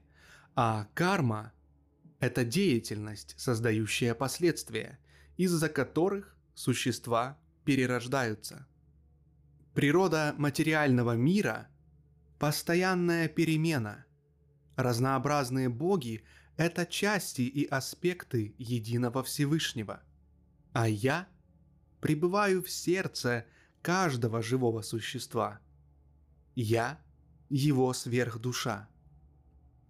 а карма – это деятельность, создающая последствия, из-за которых существа перерождаются. Природа материального мира – постоянная перемена. Разнообразные боги – это части и аспекты единого Всевышнего. А я пребываю в сердце каждого живого существа. Я – его сверхдуша.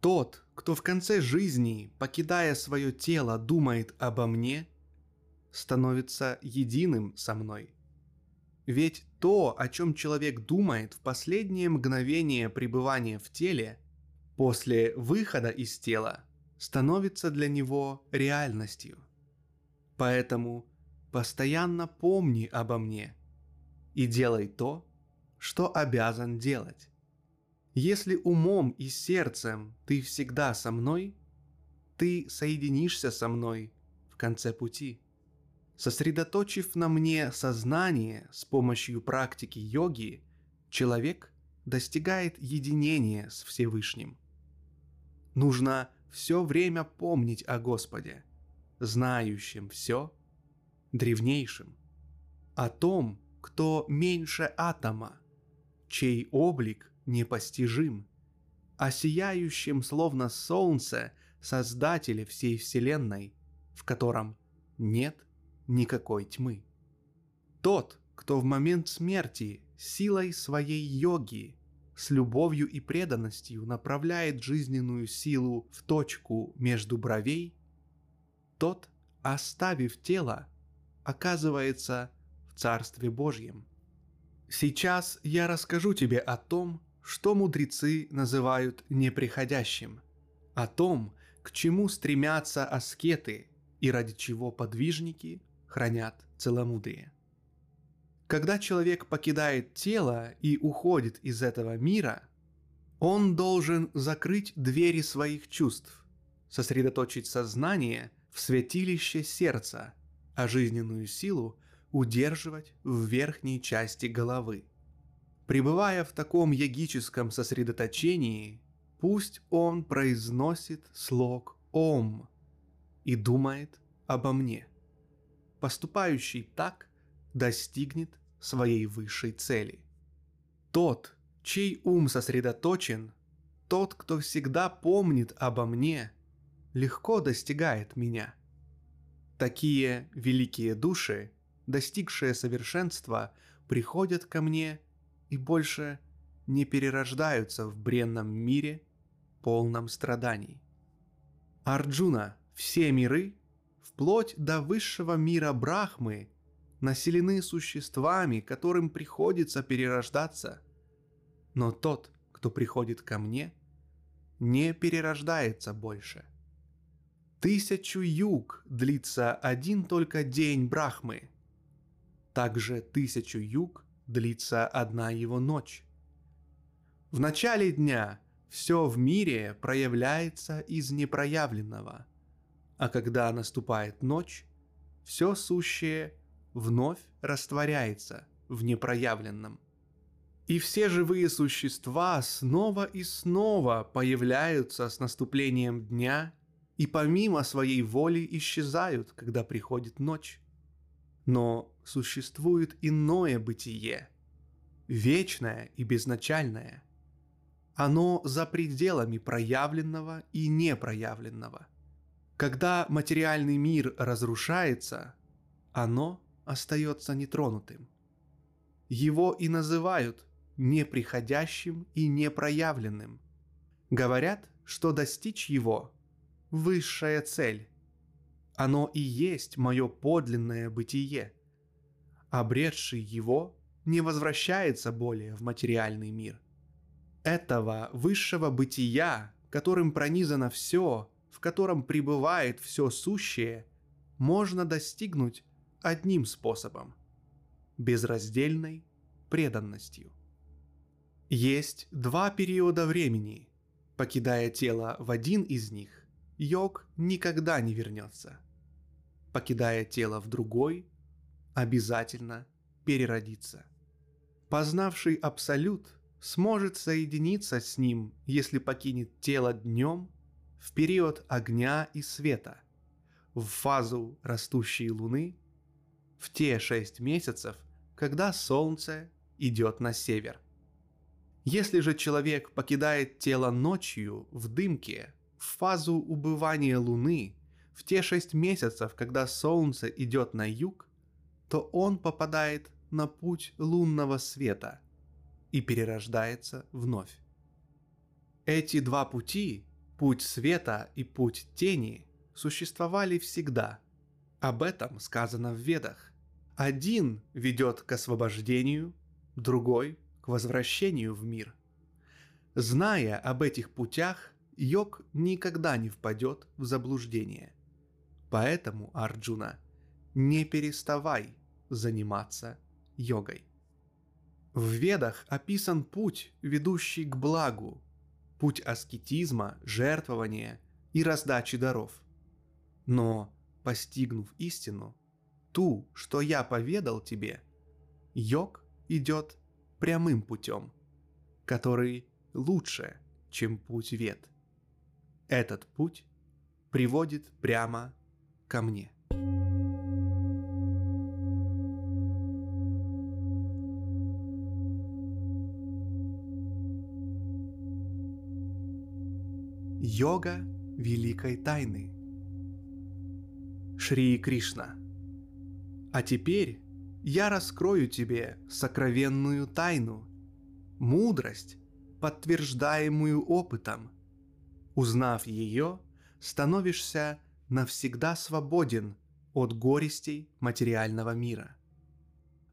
Тот, кто в конце жизни, покидая свое тело, думает обо мне, становится единым со мной – ведь то, о чем человек думает в последнее мгновение пребывания в теле, после выхода из тела, становится для него реальностью. Поэтому постоянно помни обо мне и делай то, что обязан делать. Если умом и сердцем ты всегда со мной, ты соединишься со мной в конце пути. Сосредоточив на мне сознание с помощью практики йоги, человек достигает единения с Всевышним. Нужно все время помнить о Господе, знающем все, древнейшем, о том, кто меньше атома, чей облик непостижим, о сияющем словно солнце Создателе всей Вселенной, в котором нет никакой тьмы. Тот, кто в момент смерти силой своей йоги, с любовью и преданностью направляет жизненную силу в точку между бровей, тот, оставив тело, оказывается в Царстве Божьем. Сейчас я расскажу тебе о том, что мудрецы называют неприходящим, о том, к чему стремятся аскеты и ради чего подвижники хранят целомудрие. Когда человек покидает тело и уходит из этого мира, он должен закрыть двери своих чувств, сосредоточить сознание в святилище сердца, а жизненную силу удерживать в верхней части головы. Пребывая в таком ягическом сосредоточении, пусть он произносит слог «Ом» и думает обо мне – поступающий так достигнет своей высшей цели. Тот, чей ум сосредоточен, тот, кто всегда помнит обо мне, легко достигает меня. Такие великие души, достигшие совершенства, приходят ко мне и больше не перерождаются в бренном мире, полном страданий. Арджуна, все миры, вплоть до высшего мира Брахмы, населены существами, которым приходится перерождаться. Но тот, кто приходит ко мне, не перерождается больше. Тысячу юг длится один только день Брахмы. Также тысячу юг длится одна его ночь. В начале дня все в мире проявляется из непроявленного, а когда наступает ночь, все сущее вновь растворяется в непроявленном. И все живые существа снова и снова появляются с наступлением дня и помимо своей воли исчезают, когда приходит ночь. Но существует иное бытие, вечное и безначальное. Оно за пределами проявленного и непроявленного. Когда материальный мир разрушается, оно остается нетронутым. Его и называют неприходящим и непроявленным. Говорят, что достичь его – высшая цель. Оно и есть мое подлинное бытие. Обретший его не возвращается более в материальный мир. Этого высшего бытия, которым пронизано все, в котором пребывает все сущее, можно достигнуть одним способом – безраздельной преданностью. Есть два периода времени. Покидая тело в один из них, йог никогда не вернется. Покидая тело в другой, обязательно переродится. Познавший Абсолют сможет соединиться с ним, если покинет тело днем в период огня и света, в фазу растущей луны, в те шесть месяцев, когда солнце идет на север – если же человек покидает тело ночью, в дымке, в фазу убывания Луны, в те шесть месяцев, когда Солнце идет на юг, то он попадает на путь лунного света и перерождается вновь. Эти два пути, путь света и путь тени, существовали всегда. Об этом сказано в Ведах. Один ведет к освобождению, другой возвращению в мир. Зная об этих путях, йог никогда не впадет в заблуждение. Поэтому, Арджуна, не переставай заниматься йогой. В Ведах описан путь, ведущий к благу, путь аскетизма, жертвования и раздачи даров. Но, постигнув истину, ту, что я поведал тебе, йог идет прямым путем, который лучше, чем путь вет. Этот путь приводит прямо ко мне. Йога великой тайны. Шри Кришна. А теперь я раскрою тебе сокровенную тайну, мудрость, подтверждаемую опытом. Узнав ее, становишься навсегда свободен от горестей материального мира.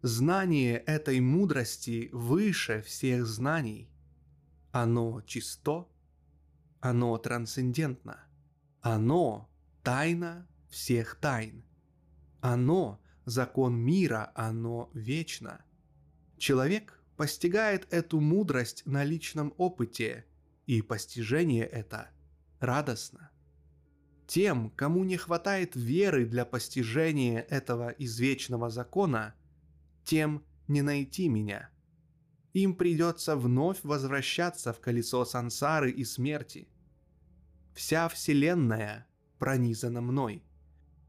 Знание этой мудрости выше всех знаний. Оно чисто, оно трансцендентно, оно тайна всех тайн. Оно закон мира, оно вечно. Человек постигает эту мудрость на личном опыте, и постижение это радостно. Тем, кому не хватает веры для постижения этого извечного закона, тем не найти меня. Им придется вновь возвращаться в колесо сансары и смерти. Вся Вселенная пронизана мной.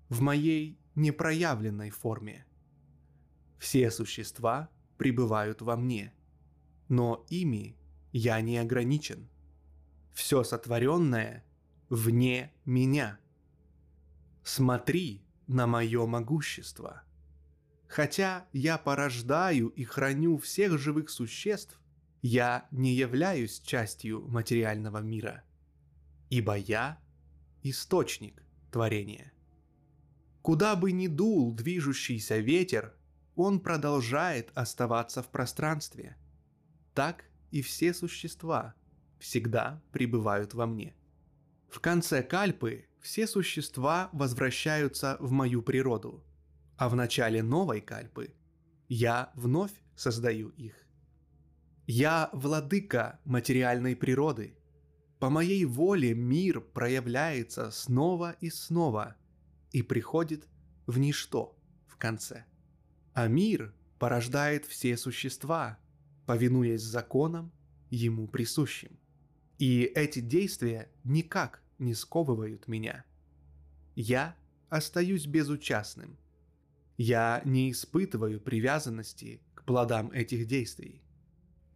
В моей непроявленной форме. Все существа пребывают во мне, но ими я не ограничен. все сотворенное вне меня. Смотри на мое могущество. Хотя я порождаю и храню всех живых существ, я не являюсь частью материального мира, ибо я – источник творения. Куда бы ни дул движущийся ветер, он продолжает оставаться в пространстве. Так и все существа всегда пребывают во мне. В конце кальпы все существа возвращаются в мою природу, а в начале новой кальпы я вновь создаю их. Я владыка материальной природы. По моей воле мир проявляется снова и снова и приходит в ничто в конце. А мир порождает все существа, повинуясь законам, ему присущим. И эти действия никак не сковывают меня. Я остаюсь безучастным. Я не испытываю привязанности к плодам этих действий.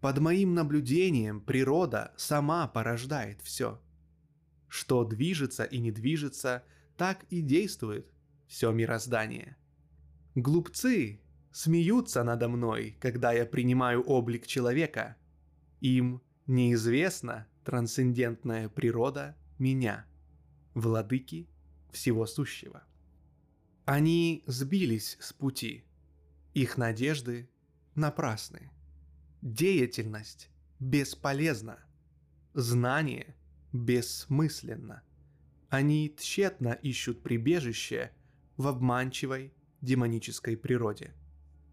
Под моим наблюдением природа сама порождает все. Что движется и не движется, так и действует все мироздание. Глупцы смеются надо мной, когда я принимаю облик человека. Им неизвестна трансцендентная природа меня, владыки всего сущего. Они сбились с пути. Их надежды напрасны. Деятельность бесполезна. Знание бессмысленно. Они тщетно ищут прибежище в обманчивой демонической природе.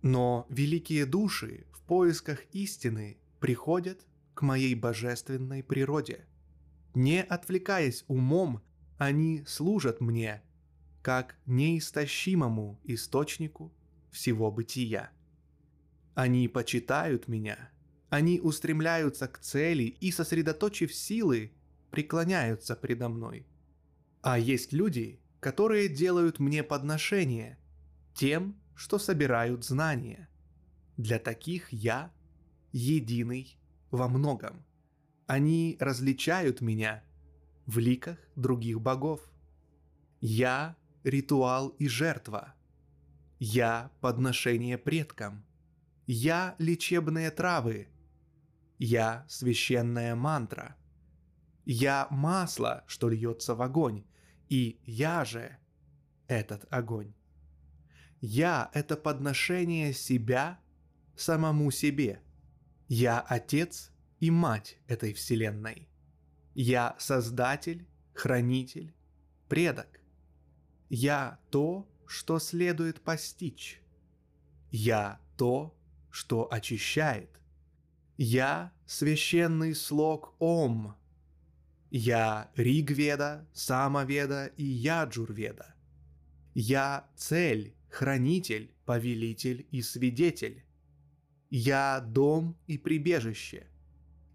Но великие души в поисках истины приходят к моей божественной природе. Не отвлекаясь умом, они служат мне, как неистощимому источнику всего бытия. Они почитают меня, они устремляются к цели и, сосредоточив силы, преклоняются предо мной. А есть люди, которые делают мне подношение тем, что собирают знания. Для таких я единый во многом. Они различают меня в ликах других богов. Я – ритуал и жертва. Я – подношение предкам. Я – лечебные травы. Я – священная мантра. Я – масло, что льется в огонь. И я же – этот огонь. Я – это подношение себя самому себе. Я отец и мать этой вселенной. Я создатель, хранитель, предок. Я то, что следует постичь. Я то, что очищает. Я священный слог Ом. Я Ригведа, Самоведа и Яджурведа. Я цель, хранитель, повелитель и свидетель. Я дом и прибежище.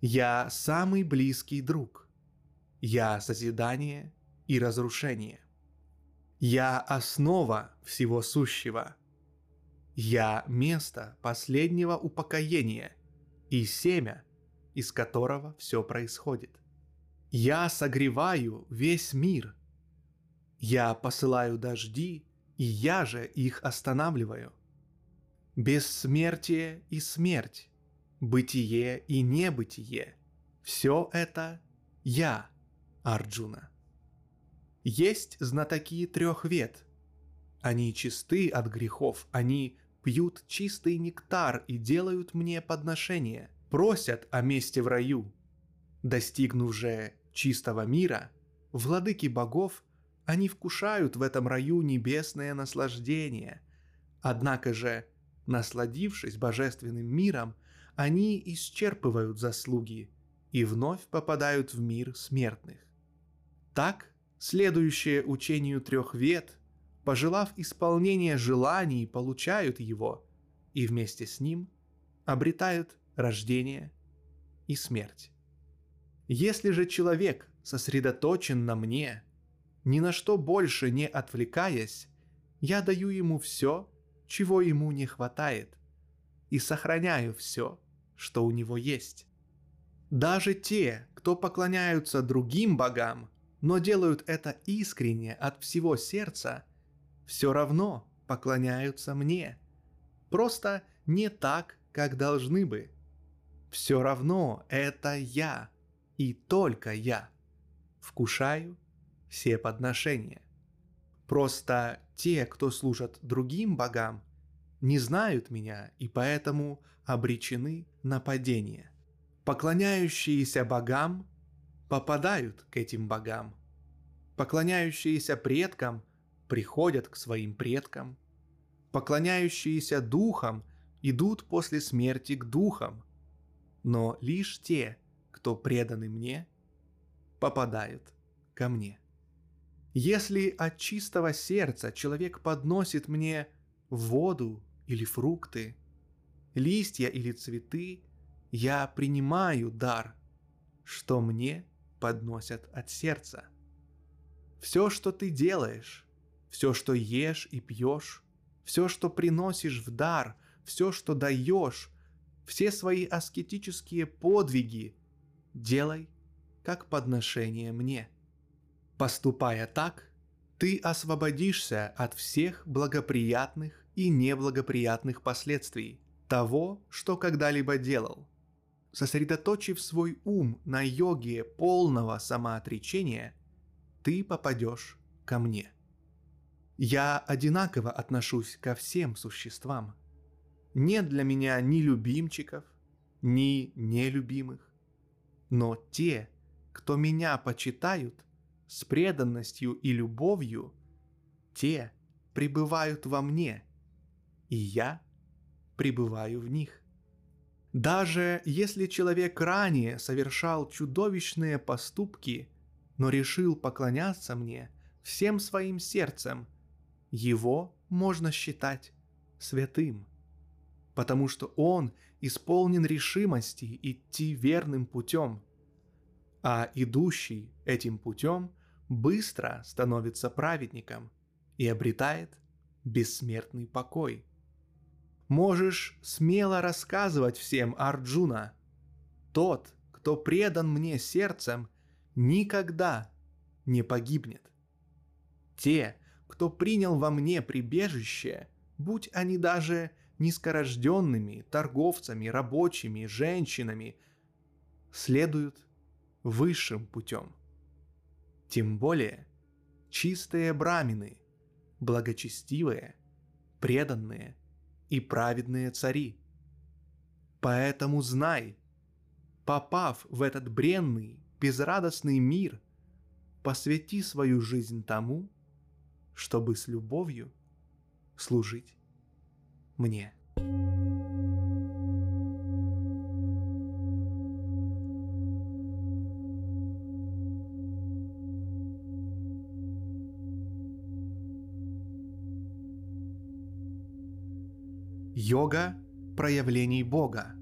Я самый близкий друг. Я созидание и разрушение. Я основа всего сущего. Я место последнего упокоения и семя, из которого все происходит. Я согреваю весь мир. Я посылаю дожди и я же их останавливаю. Бессмертие и смерть, бытие и небытие – все это я, Арджуна. Есть знатоки трех вет. Они чисты от грехов, они пьют чистый нектар и делают мне подношения, просят о месте в раю. Достигнув же чистого мира, владыки богов они вкушают в этом раю небесное наслаждение. Однако же, насладившись божественным миром, они исчерпывают заслуги и вновь попадают в мир смертных. Так, следующее учению трех вет, пожелав исполнения желаний, получают его и вместе с ним обретают рождение и смерть. Если же человек сосредоточен на мне – ни на что больше не отвлекаясь, я даю ему все, чего ему не хватает, и сохраняю все, что у него есть. Даже те, кто поклоняются другим богам, но делают это искренне от всего сердца, все равно поклоняются мне. Просто не так, как должны бы. Все равно это я и только я. Вкушаю все подношения. Просто те, кто служат другим богам, не знают меня и поэтому обречены на падение. Поклоняющиеся богам попадают к этим богам. Поклоняющиеся предкам приходят к своим предкам. Поклоняющиеся духам идут после смерти к духам. Но лишь те, кто преданы мне, попадают ко мне. Если от чистого сердца человек подносит мне воду или фрукты, листья или цветы, я принимаю дар, что мне подносят от сердца. Все, что ты делаешь, все, что ешь и пьешь, все, что приносишь в дар, все, что даешь, все свои аскетические подвиги делай как подношение мне. Поступая так, ты освободишься от всех благоприятных и неблагоприятных последствий того, что когда-либо делал. Сосредоточив свой ум на йоге полного самоотречения, ты попадешь ко мне. Я одинаково отношусь ко всем существам. Нет для меня ни любимчиков, ни нелюбимых. Но те, кто меня почитают с преданностью и любовью, те пребывают во мне, и я пребываю в них. Даже если человек ранее совершал чудовищные поступки, но решил поклоняться мне всем своим сердцем, его можно считать святым, потому что он исполнен решимости идти верным путем, а идущий этим путем быстро становится праведником и обретает бессмертный покой – Можешь смело рассказывать всем, Арджуна. Тот, кто предан мне сердцем, никогда не погибнет. Те, кто принял во мне прибежище, будь они даже низкорожденными, торговцами, рабочими, женщинами, следуют высшим путем. Тем более чистые брамины, благочестивые, преданные – и праведные цари. Поэтому знай, попав в этот бренный, безрадостный мир, посвяти свою жизнь тому, чтобы с любовью служить мне. Йога проявлений Бога.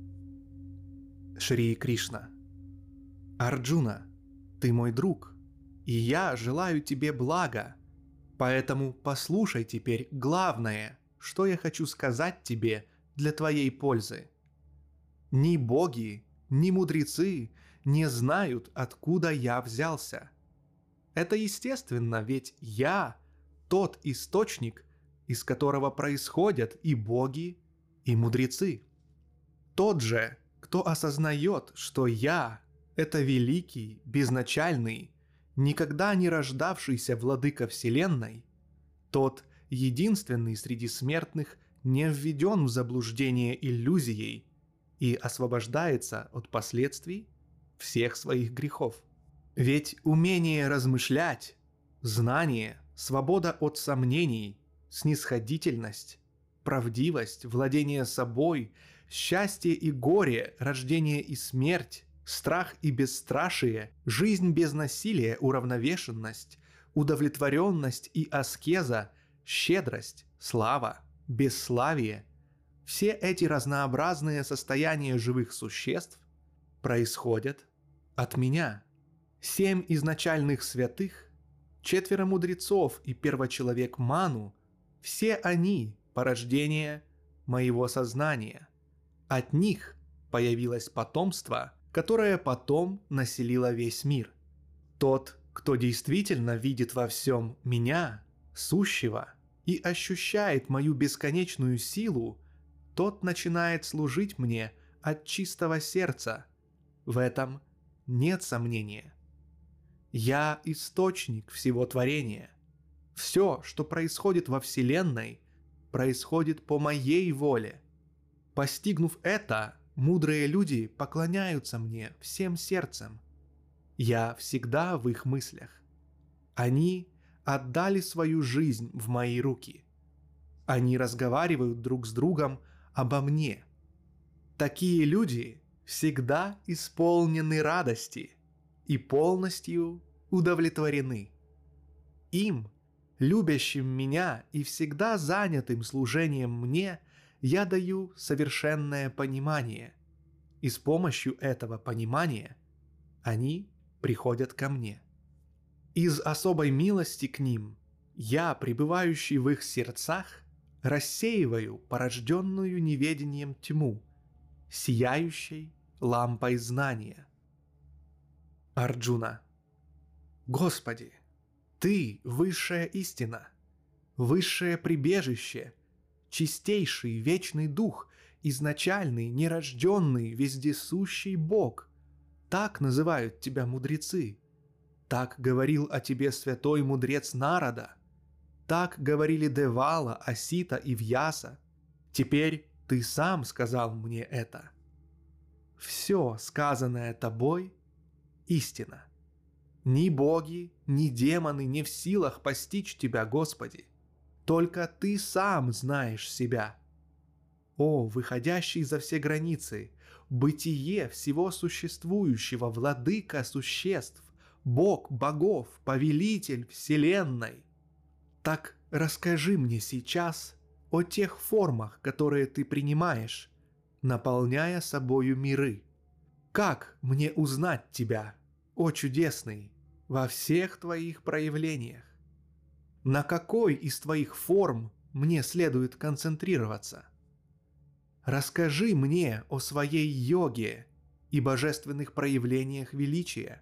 Шри Кришна. Арджуна, ты мой друг, и я желаю тебе блага, поэтому послушай теперь главное, что я хочу сказать тебе для твоей пользы. Ни боги, ни мудрецы не знают, откуда я взялся. Это естественно, ведь я тот источник, из которого происходят и боги, и мудрецы. Тот же, кто осознает, что я – это великий, безначальный, никогда не рождавшийся владыка Вселенной, тот единственный среди смертных не введен в заблуждение иллюзией и освобождается от последствий всех своих грехов. Ведь умение размышлять, знание, свобода от сомнений, снисходительность правдивость, владение собой, счастье и горе, рождение и смерть, страх и бесстрашие, жизнь без насилия, уравновешенность, удовлетворенность и аскеза, щедрость, слава, бесславие – все эти разнообразные состояния живых существ происходят от меня. Семь изначальных святых, четверо мудрецов и первочеловек Ману – все они порождение моего сознания. От них появилось потомство которая потом населила весь мир. Тот, кто действительно видит во всем меня, сущего, и ощущает мою бесконечную силу, тот начинает служить мне от чистого сердца. В этом нет сомнения. Я источник всего творения. Все, что происходит во Вселенной, происходит по моей воле. Постигнув это, мудрые люди поклоняются мне всем сердцем. Я всегда в их мыслях. Они отдали свою жизнь в мои руки. Они разговаривают друг с другом обо мне. Такие люди всегда исполнены радости – и полностью удовлетворены. Им, любящим меня и всегда занятым служением мне, я даю совершенное понимание, и с помощью этого понимания они приходят ко мне. Из особой милости к ним я, пребывающий в их сердцах, рассеиваю порожденную неведением тьму, сияющей лампой знания. Арджуна. Господи, Ты – высшая истина, высшее прибежище, чистейший вечный дух, изначальный, нерожденный, вездесущий Бог. Так называют Тебя мудрецы. Так говорил о Тебе святой мудрец народа. Так говорили Девала, Асита и Вьяса. Теперь Ты сам сказал мне это. Все сказанное Тобой – истина. Ни боги, ни демоны не в силах постичь тебя, Господи. Только Ты сам знаешь себя. О, выходящий за все границы, бытие всего существующего, владыка существ, Бог богов, повелитель вселенной. Так расскажи мне сейчас о тех формах, которые ты принимаешь, наполняя собою миры. Как мне узнать тебя, о чудесный, во всех твоих проявлениях. На какой из твоих форм мне следует концентрироваться? Расскажи мне о своей йоге и божественных проявлениях величия.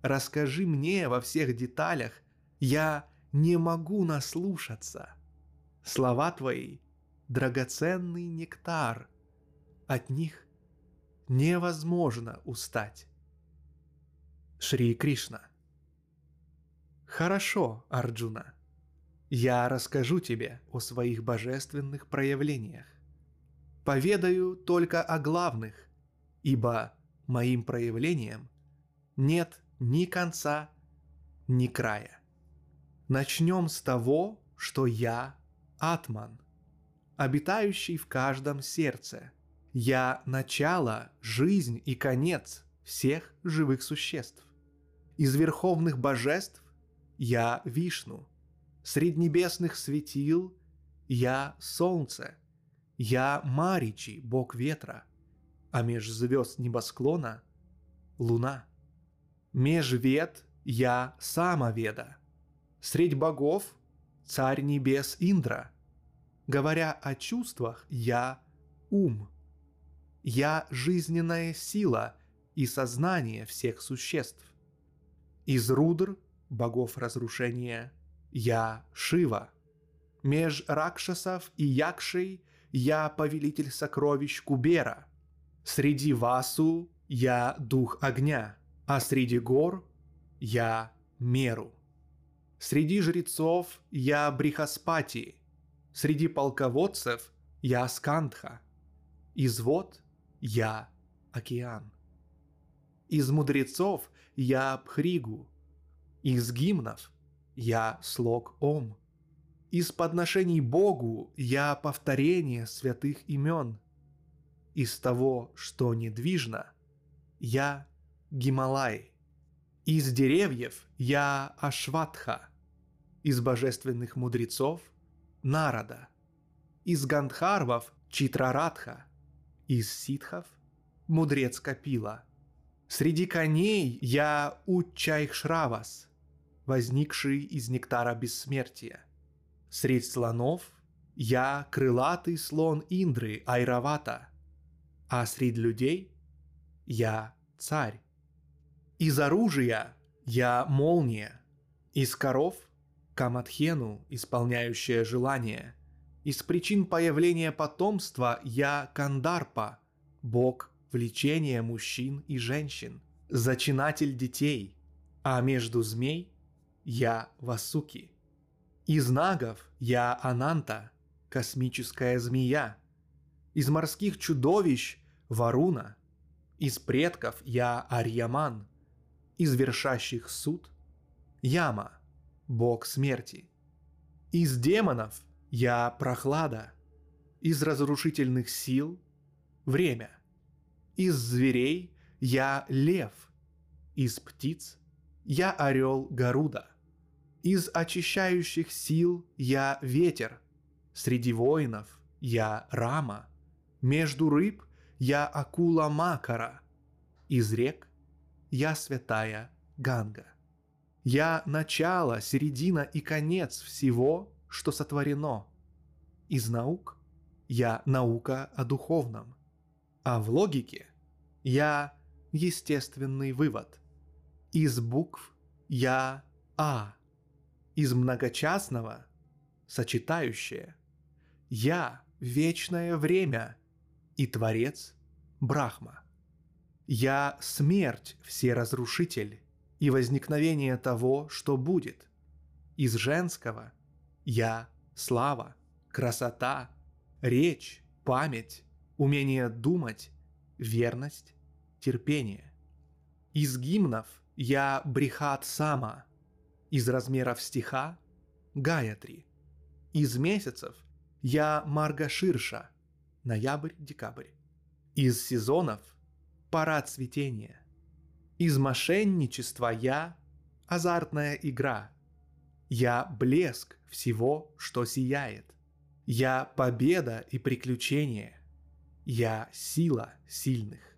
Расскажи мне во всех деталях, я не могу наслушаться. Слова твои – драгоценный нектар, от них невозможно устать. Шри Кришна. Хорошо, Арджуна. Я расскажу тебе о своих божественных проявлениях. Поведаю только о главных, ибо моим проявлениям нет ни конца, ни края. Начнем с того, что я Атман, обитающий в каждом сердце. Я начало, жизнь и конец всех живых существ. Из верховных божеств я Вишну, среди небесных светил я Солнце, я Маричи, бог ветра, а меж звезд небосклона — Луна. Меж вет я Самоведа, средь богов — царь небес Индра. Говоря о чувствах, я ум. Я жизненная сила и сознание всех существ. Из Рудр, богов разрушения, я Шива. Меж Ракшасов и Якшей я повелитель сокровищ Кубера. Среди Васу я дух огня, а среди гор я Меру. Среди жрецов я Брихаспати, среди полководцев я Скандха, из вод я Океан. Из мудрецов я Пхригу. Из гимнов я слог Ом. Из подношений Богу я повторение святых имен. Из того, что недвижно, я Гималай. Из деревьев я Ашватха. Из божественных мудрецов – Нарада. Из гандхарвов – Читрарадха. Из ситхов – мудрец Капила – Среди коней я Учайхшравас, возникший из нектара бессмертия. Среди слонов я крылатый слон Индры Айравата, а среди людей я царь. Из оружия я молния, из коров – каматхену, исполняющая желание. Из причин появления потомства я кандарпа, бог влечения мужчин и женщин, зачинатель детей, а между змей я васуки. Из нагов я ананта, космическая змея. Из морских чудовищ – варуна. Из предков я арьяман. Из вершащих суд Яма, бог смерти. Из демонов я прохлада, из разрушительных сил – время. Из зверей я лев, из птиц я орел Гаруда. Из очищающих сил я ветер, среди воинов я рама, между рыб я акула Макара, из рек я святая Ганга. Я начало, середина и конец всего, что сотворено. Из наук я наука о духовном, а в логике я естественный вывод. Из букв я А, из многочастного сочетающее. Я вечное время и Творец Брахма. Я смерть всеразрушитель и возникновение того, что будет. Из женского я слава, красота, речь, память, умение думать, верность, терпение. Из гимнов я брехат сама, из размеров стиха гаятри. Из месяцев я марга ширша, ноябрь-декабрь. Из сезонов пора цветения. Из мошенничества я – азартная игра. Я – блеск всего, что сияет. Я – победа и приключение. Я – сила сильных.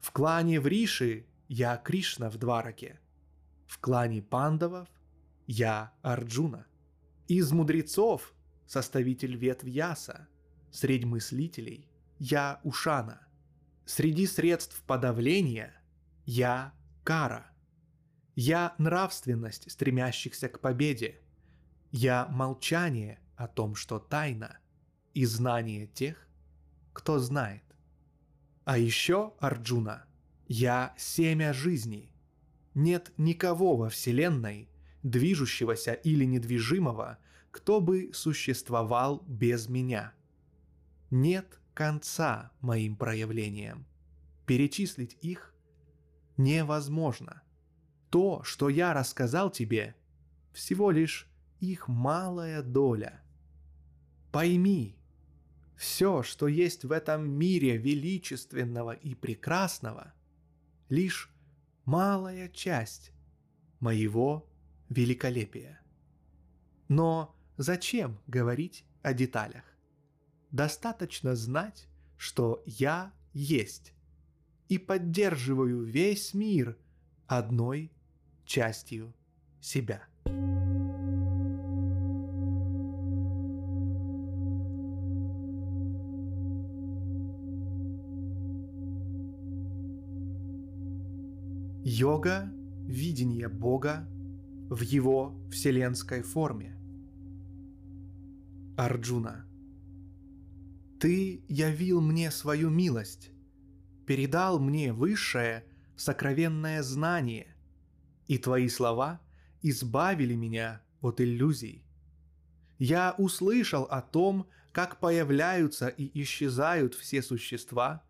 В клане Вриши я Кришна в Двараке. В клане пандавов я Арджуна. Из мудрецов – составитель ветвь Яса. Среди мыслителей я Ушана. Среди средств подавления я кара. Я нравственность стремящихся к победе. Я молчание о том, что тайна, и знание тех, кто знает. А еще, Арджуна, я семя жизни. Нет никого во Вселенной, движущегося или недвижимого, кто бы существовал без меня. Нет конца моим проявлениям. Перечислить их невозможно. То, что я рассказал тебе, всего лишь их малая доля. Пойми, все, что есть в этом мире величественного и прекрасного, лишь малая часть моего великолепия. Но зачем говорить о деталях? Достаточно знать, что я есть, и поддерживаю весь мир одной частью себя. Йога – видение Бога в его вселенской форме. Арджуна. Ты явил мне свою милость, передал мне высшее сокровенное знание, и твои слова избавили меня от иллюзий. Я услышал о том, как появляются и исчезают все существа.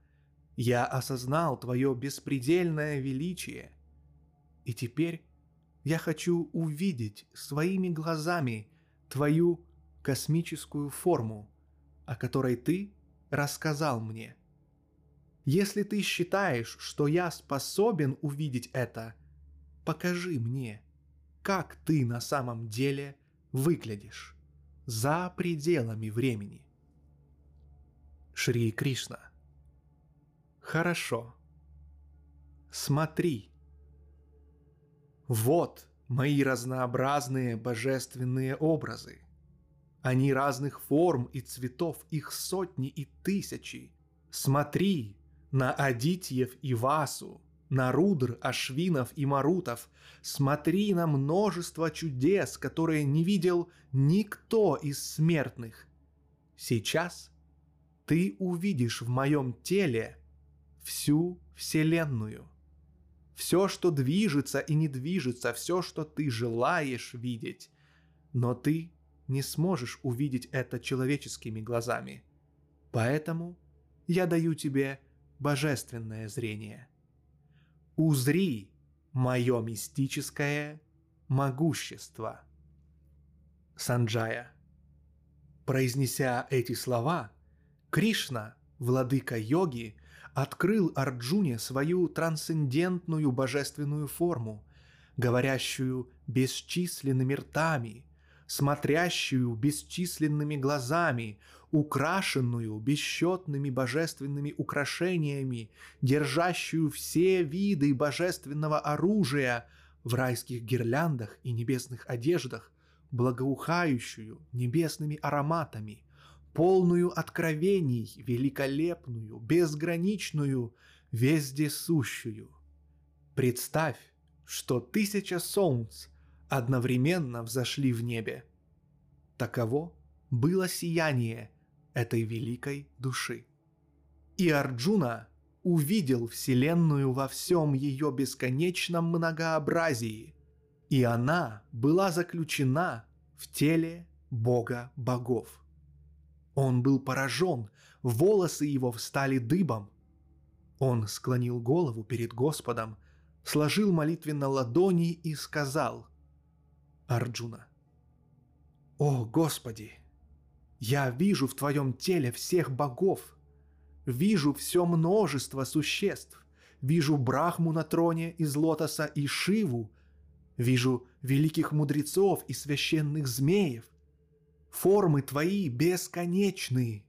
Я осознал твое беспредельное величие. И теперь я хочу увидеть своими глазами твою космическую форму, о которой ты рассказал мне. Если ты считаешь, что я способен увидеть это, покажи мне, как ты на самом деле выглядишь за пределами времени. Шри Кришна. Хорошо. Смотри. Вот мои разнообразные божественные образы. Они разных форм и цветов, их сотни и тысячи. Смотри, на Адитьев и Васу, на Рудр, Ашвинов и Марутов, смотри на множество чудес, которые не видел никто из смертных. Сейчас ты увидишь в моем теле всю Вселенную. Все, что движется и не движется, все, что ты желаешь видеть, но ты не сможешь увидеть это человеческими глазами. Поэтому я даю тебе божественное зрение. Узри мое мистическое могущество. Санджая. Произнеся эти слова, Кришна, владыка йоги, открыл Арджуне свою трансцендентную божественную форму, говорящую бесчисленными ртами, смотрящую бесчисленными глазами, украшенную бесчетными божественными украшениями, держащую все виды божественного оружия в райских гирляндах и небесных одеждах, благоухающую небесными ароматами, полную откровений, великолепную, безграничную, вездесущую. Представь, что тысяча солнц одновременно взошли в небе. Таково было сияние этой великой души. И Арджуна увидел Вселенную во всем ее бесконечном многообразии, и она была заключена в теле Бога богов. Он был поражен, волосы его встали дыбом. Он склонил голову перед Господом, сложил молитвенно ладони и сказал Арджуна, «О, Господи, я вижу в Твоем теле всех богов, вижу все множество существ, вижу Брахму на троне из лотоса и Шиву, вижу великих мудрецов и священных змеев. Формы Твои бесконечные,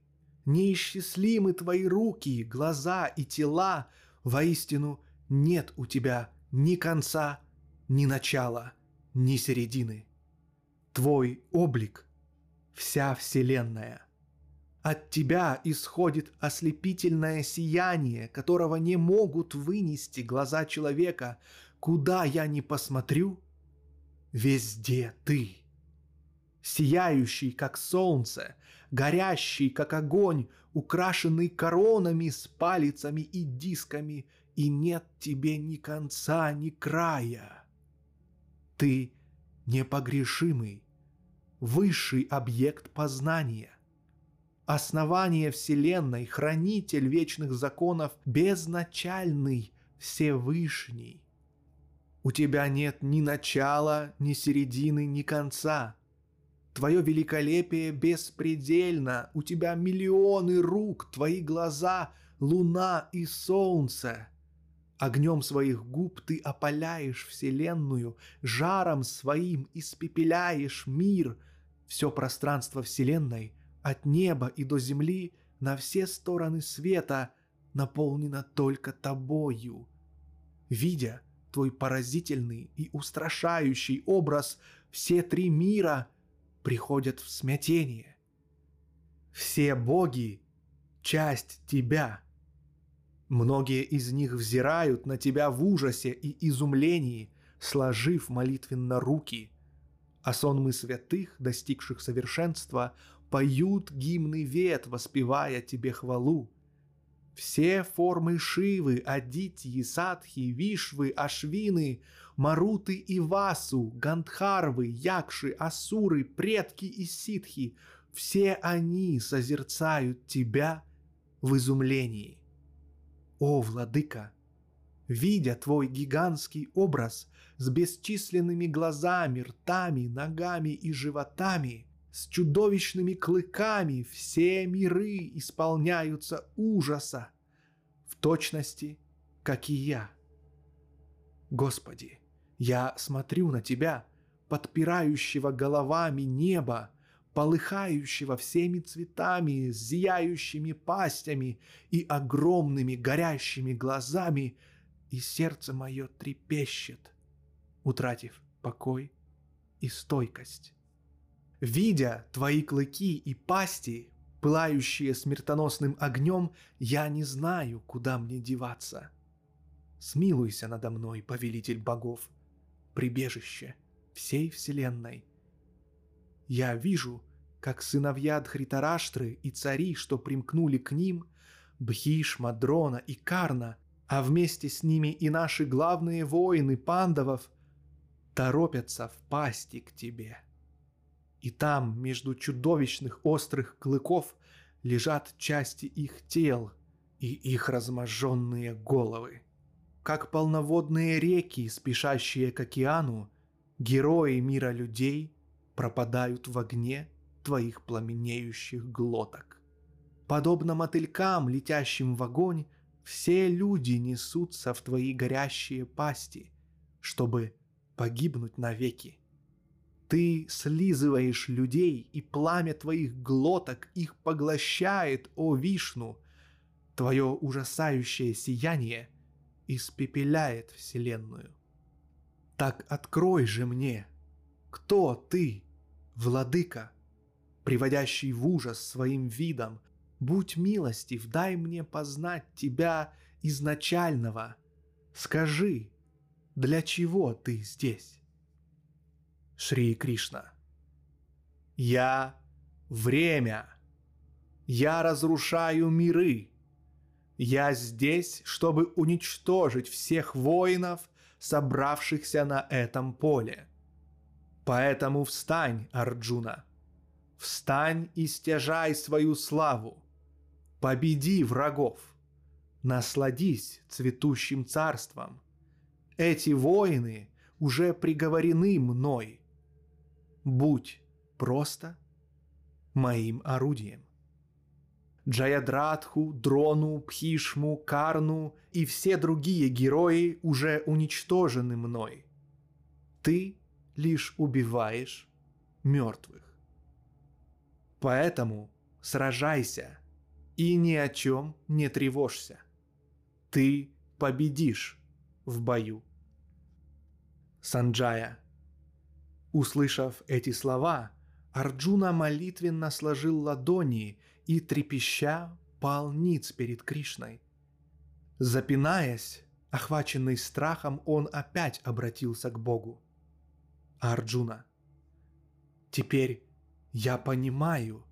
неисчислимы Твои руки, глаза и тела, воистину нет у Тебя ни конца, ни начала, ни середины. Твой облик — вся Вселенная. От тебя исходит ослепительное сияние, которого не могут вынести глаза человека. Куда я ни посмотрю, везде ты. Сияющий, как солнце, горящий, как огонь, украшенный коронами с палицами и дисками, и нет тебе ни конца, ни края. Ты непогрешимый, высший объект познания. Основание Вселенной, хранитель вечных законов, безначальный, Всевышний. У тебя нет ни начала, ни середины, ни конца. Твое великолепие беспредельно, у тебя миллионы рук, твои глаза — луна и солнце. Огнем своих губ ты опаляешь вселенную, жаром своим испепеляешь мир — все пространство Вселенной, от неба и до земли, на все стороны света, наполнено только тобою. Видя твой поразительный и устрашающий образ, все три мира приходят в смятение. Все боги — часть тебя. Многие из них взирают на тебя в ужасе и изумлении, сложив молитвенно руки — а сонмы святых, достигших совершенства, поют гимны вет, воспевая тебе хвалу. Все формы Шивы, Адитьи, Садхи, Вишвы, Ашвины, Маруты и Васу, Гандхарвы, Якши, Асуры, предки и ситхи — все они созерцают тебя в изумлении. О, владыка! Видя твой гигантский образ, с бесчисленными глазами, ртами, ногами и животами, с чудовищными клыками все миры исполняются ужаса, в точности, как и я. Господи, я смотрю на Тебя, подпирающего головами небо, полыхающего всеми цветами, зияющими пастями и огромными горящими глазами, и сердце мое трепещет – утратив покой и стойкость. Видя твои клыки и пасти, пылающие смертоносным огнем, я не знаю, куда мне деваться. смилуйся надо мной, повелитель богов, прибежище всей вселенной. Я вижу, как сыновья Дхритараштры и цари, что примкнули к ним, Бхиш, Мадрона и Карна, а вместе с ними и наши главные воины пандавов, торопятся в пасти к тебе. И там, между чудовищных острых клыков, лежат части их тел и их разможженные головы. Как полноводные реки, спешащие к океану, герои мира людей пропадают в огне твоих пламенеющих глоток. Подобно мотылькам, летящим в огонь, все люди несутся в твои горящие пасти, чтобы погибнуть навеки. Ты слизываешь людей, и пламя твоих глоток их поглощает, о Вишну. Твое ужасающее сияние испепеляет Вселенную. Так открой же мне, кто ты, владыка, приводящий в ужас своим видом, будь милостив, дай мне познать тебя изначального. Скажи, для чего ты здесь? Шри Кришна. Я — время. Я разрушаю миры. Я здесь, чтобы уничтожить всех воинов, собравшихся на этом поле. Поэтому встань, Арджуна. Встань и стяжай свою славу. Победи врагов. Насладись цветущим царством. Эти воины уже приговорены мной — будь просто моим орудием. Джаядратху, Дрону, Пхишму, Карну и все другие герои уже уничтожены мной. Ты лишь убиваешь мертвых. Поэтому сражайся и ни о чем не тревожься. Ты победишь в бою. Санджая – Услышав эти слова, Арджуна молитвенно сложил ладони и, трепеща, пал ниц перед Кришной. Запинаясь, охваченный страхом, он опять обратился к Богу. Арджуна, теперь я понимаю,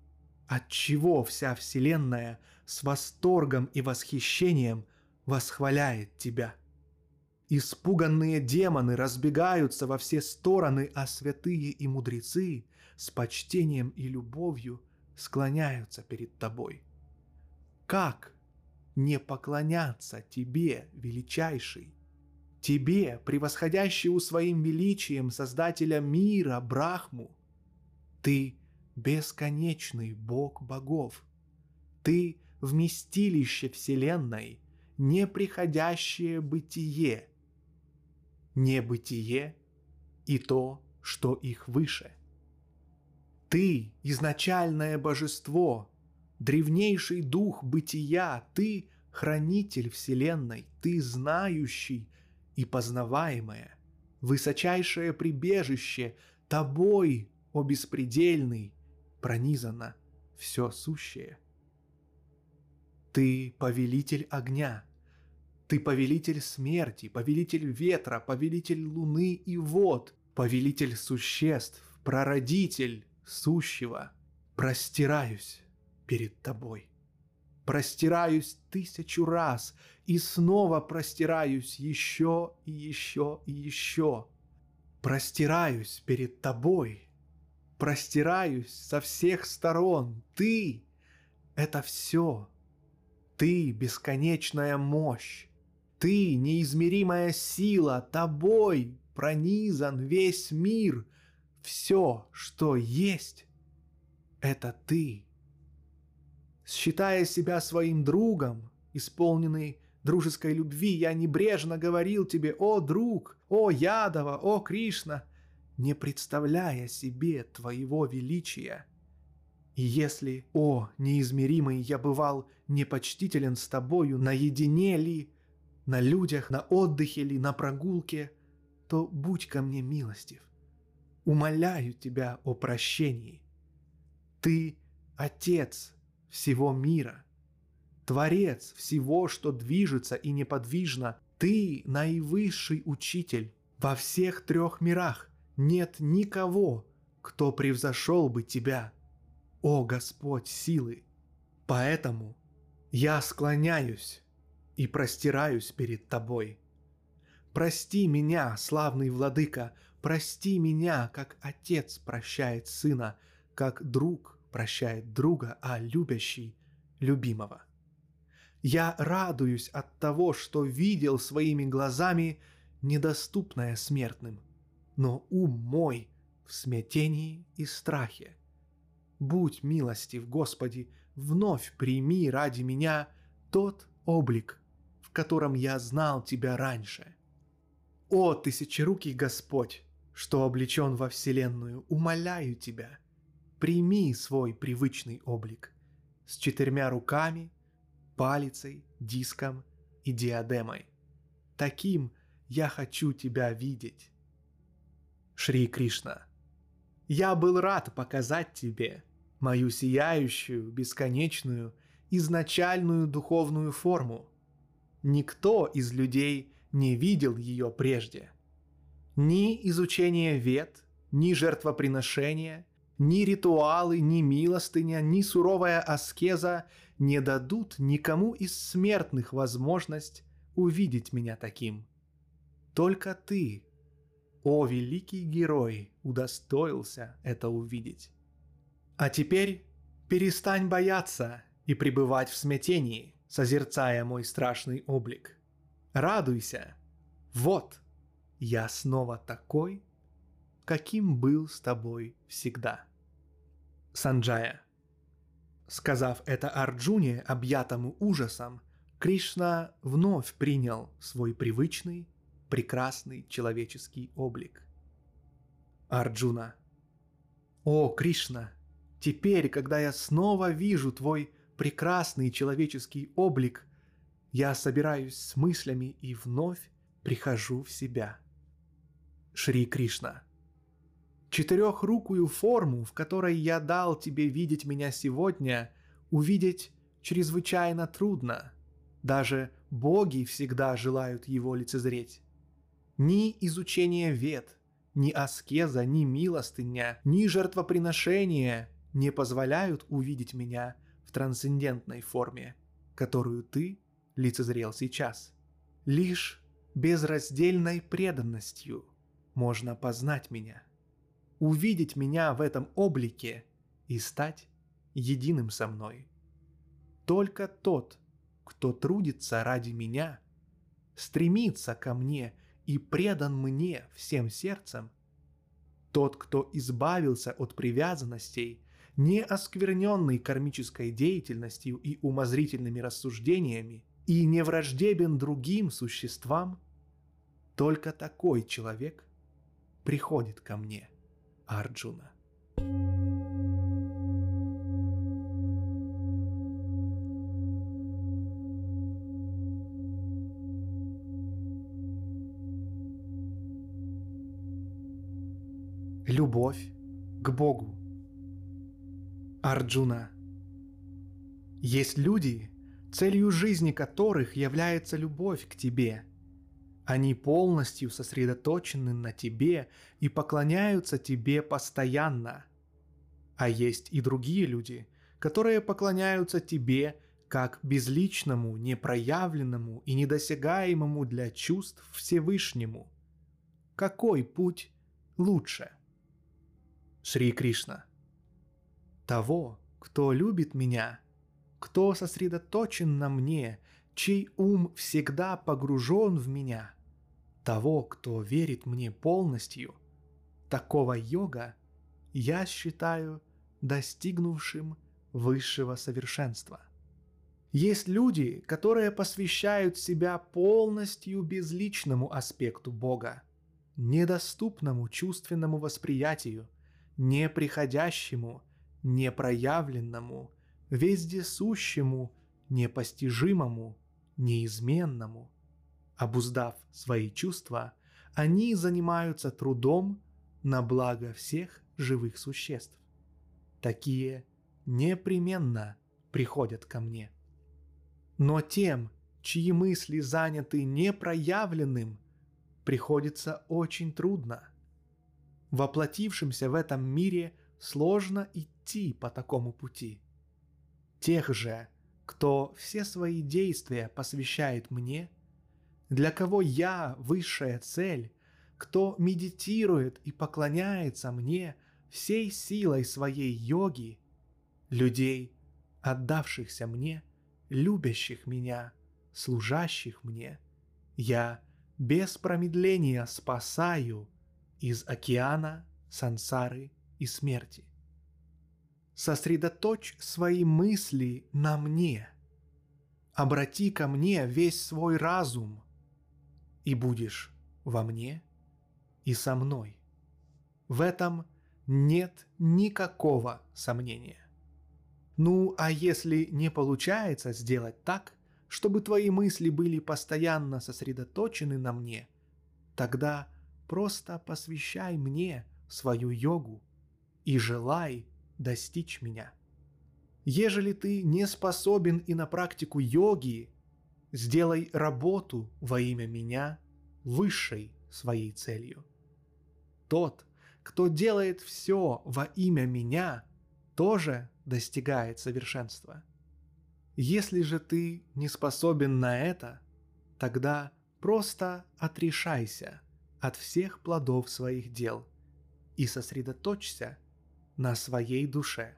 от чего вся Вселенная с восторгом и восхищением восхваляет тебя. Испуганные демоны разбегаются во все стороны, а святые и мудрецы с почтением и любовью склоняются перед тобой. Как не поклоняться тебе, величайший, тебе, превосходящему своим величием Создателя мира, Брахму? Ты бесконечный Бог богов. Ты вместилище Вселенной, неприходящее бытие – небытие и то, что их выше. Ты – изначальное божество, древнейший дух бытия, ты – хранитель Вселенной, ты – знающий и познаваемое, высочайшее прибежище, тобой, о беспредельный, пронизано все сущее. Ты – повелитель огня – ты повелитель смерти, повелитель ветра, повелитель луны и вод, повелитель существ, прародитель сущего. Простираюсь перед тобой. Простираюсь тысячу раз и снова простираюсь еще и еще и еще. Простираюсь перед тобой. Простираюсь со всех сторон. Ты — это все. Ты — бесконечная мощь. Ты, неизмеримая сила, тобой пронизан весь мир. Все, что есть, это ты. Считая себя своим другом, исполненный дружеской любви, я небрежно говорил тебе, о, друг, о, Ядова, о, Кришна, не представляя себе твоего величия. И если, о, неизмеримый, я бывал непочтителен с тобою, наедине ли, на людях, на отдыхе или на прогулке, то будь ко мне милостив. Умоляю тебя о прощении. Ты – Отец всего мира, Творец всего, что движется и неподвижно, Ты наивысший учитель во всех трех мирах. Нет никого, кто превзошел бы тебя, о Господь силы. Поэтому я склоняюсь и простираюсь перед тобой. Прости меня, славный владыка, прости меня, как отец прощает сына, как друг прощает друга, а любящий – любимого. Я радуюсь от того, что видел своими глазами недоступное смертным, но ум мой в смятении и страхе. Будь милостив, Господи, вновь прими ради меня тот облик, в котором я знал Тебя раньше. О, тысячерукий Господь, что облечен во Вселенную, умоляю Тебя, прими свой привычный облик с четырьмя руками – палицей, диском и диадемой. Таким я хочу тебя видеть. Шри Кришна, я был рад показать тебе мою сияющую, бесконечную, изначальную духовную форму. Никто из людей не видел ее прежде. Ни изучение вет, ни жертвоприношения, ни ритуалы, ни милостыня, ни суровая аскеза не дадут никому из смертных возможность увидеть меня таким. Только ты, о великий герой, удостоился это увидеть. А теперь перестань бояться и пребывать в смятении, созерцая мой страшный облик. Радуйся. Вот, я снова такой, каким был с тобой всегда. Санджая. Сказав это Арджуне, объятому ужасом, Кришна вновь принял свой привычный, прекрасный человеческий облик. Арджуна. О, Кришна, теперь, когда я снова вижу твой прекрасный человеческий облик, я собираюсь с мыслями и вновь прихожу в себя. Шри Кришна. Четырехрукую форму, в которой я дал тебе видеть меня сегодня, увидеть чрезвычайно трудно. Даже боги всегда желают его лицезреть. Ни изучение вет, ни аскеза, ни милостыня, ни жертвоприношение не позволяют увидеть меня в трансцендентной форме, которую ты лицезрел сейчас. Лишь безраздельной преданностью можно познать меня увидеть меня в этом облике и стать единым со мной. Только тот, кто трудится ради меня, стремится ко мне и предан мне всем сердцем, тот, кто избавился от привязанностей, не оскверненный кармической деятельностью и умозрительными рассуждениями, и не враждебен другим существам, только такой человек приходит ко мне – Арджуна. Любовь к Богу. Арджуна. Есть люди, целью жизни которых является любовь к тебе – они полностью сосредоточены на тебе и поклоняются тебе постоянно. А есть и другие люди, которые поклоняются тебе как безличному, непроявленному и недосягаемому для чувств Всевышнему. Какой путь лучше? Шри Кришна. Того, кто любит меня, кто сосредоточен на мне, чей ум всегда погружен в меня – того, кто верит мне полностью, такого йога я считаю достигнувшим высшего совершенства. Есть люди, которые посвящают себя полностью безличному аспекту Бога, недоступному чувственному восприятию, неприходящему, непроявленному, вездесущему, непостижимому, неизменному – Обуздав свои чувства, они занимаются трудом на благо всех живых существ. Такие непременно приходят ко мне. Но тем, чьи мысли заняты непроявленным, приходится очень трудно. Воплотившимся в этом мире сложно идти по такому пути. Тех же, кто все свои действия посвящает мне, для кого я высшая цель, кто медитирует и поклоняется мне всей силой своей йоги, людей, отдавшихся мне, любящих меня, служащих мне, я без промедления спасаю из океана сансары и смерти. Сосредоточь свои мысли на мне. Обрати ко мне весь свой разум, и будешь во мне и со мной. В этом нет никакого сомнения. Ну, а если не получается сделать так, чтобы твои мысли были постоянно сосредоточены на мне, тогда просто посвящай мне свою йогу и желай достичь меня. Ежели ты не способен и на практику йоги, сделай работу во имя меня высшей своей целью. Тот, кто делает все во имя меня, тоже достигает совершенства. Если же ты не способен на это, тогда просто отрешайся от всех плодов своих дел и сосредоточься на своей душе.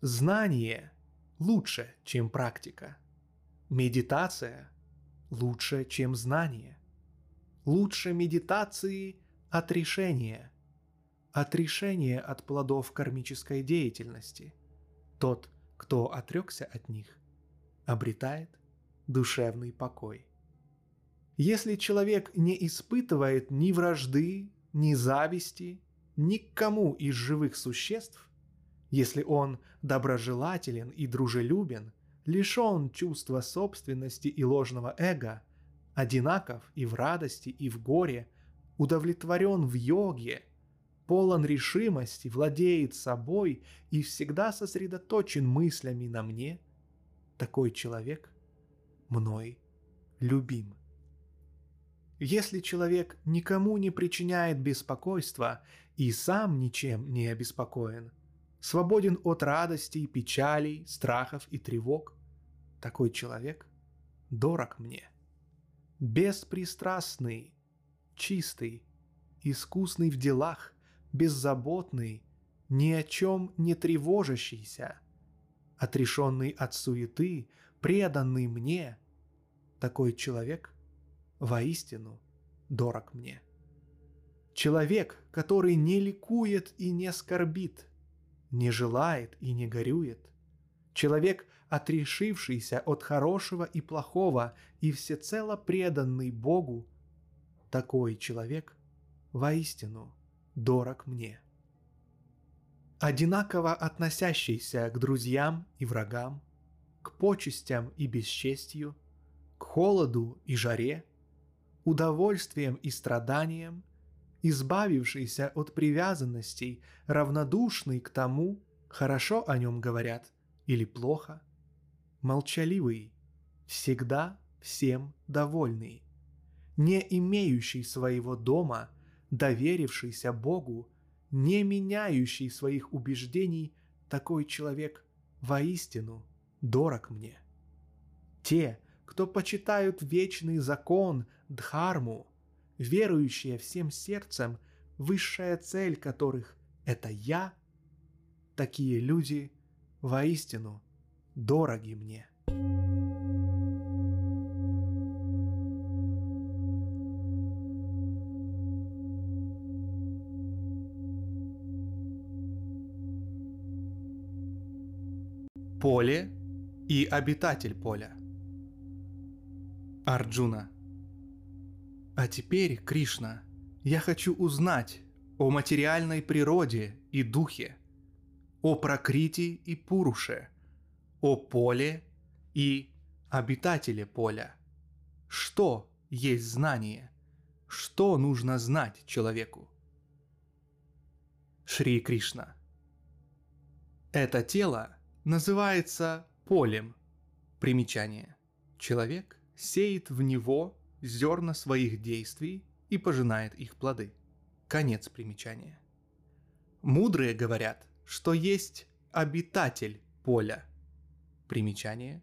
Знание лучше, чем практика. Медитация лучше, чем знание. Лучше медитации отрешение. Отрешение от плодов кармической деятельности. Тот, кто отрекся от них, обретает душевный покой. Если человек не испытывает ни вражды, ни зависти, ни к кому из живых существ, если он доброжелателен и дружелюбен, лишен чувства собственности и ложного эго, одинаков и в радости, и в горе, удовлетворен в йоге – полон решимости, владеет собой и всегда сосредоточен мыслями на мне, такой человек мной любим. Если человек никому не причиняет беспокойства и сам ничем не обеспокоен, свободен от радостей, печалей, страхов и тревог, такой человек дорог мне. Беспристрастный, чистый, искусный в делах, беззаботный, ни о чем не тревожащийся, отрешенный от суеты, преданный мне, такой человек воистину дорог мне. Человек, который не ликует и не скорбит, не желает и не горюет. Человек, отрешившийся от хорошего и плохого и всецело преданный Богу, такой человек воистину дорог мне. Одинаково относящийся к друзьям и врагам, к почестям и бесчестью, к холоду и жаре, удовольствием и страданиям, избавившийся от привязанностей, равнодушный к тому, хорошо о нем говорят или плохо, молчаливый, всегда всем довольный, не имеющий своего дома – доверившийся Богу, не меняющий своих убеждений, такой человек воистину дорог мне. Те, кто почитают вечный закон Дхарму, верующие всем сердцем, высшая цель которых – это я, такие люди воистину дороги мне. Поле и обитатель поля. Арджуна. А теперь, Кришна, я хочу узнать о материальной природе и духе, о прокрити и пуруше, о поле и обитателе поля. Что есть знание? Что нужно знать человеку? Шри Кришна. Это тело называется полем. Примечание. Человек сеет в него зерна своих действий и пожинает их плоды. Конец примечания. Мудрые говорят, что есть обитатель поля. Примечание.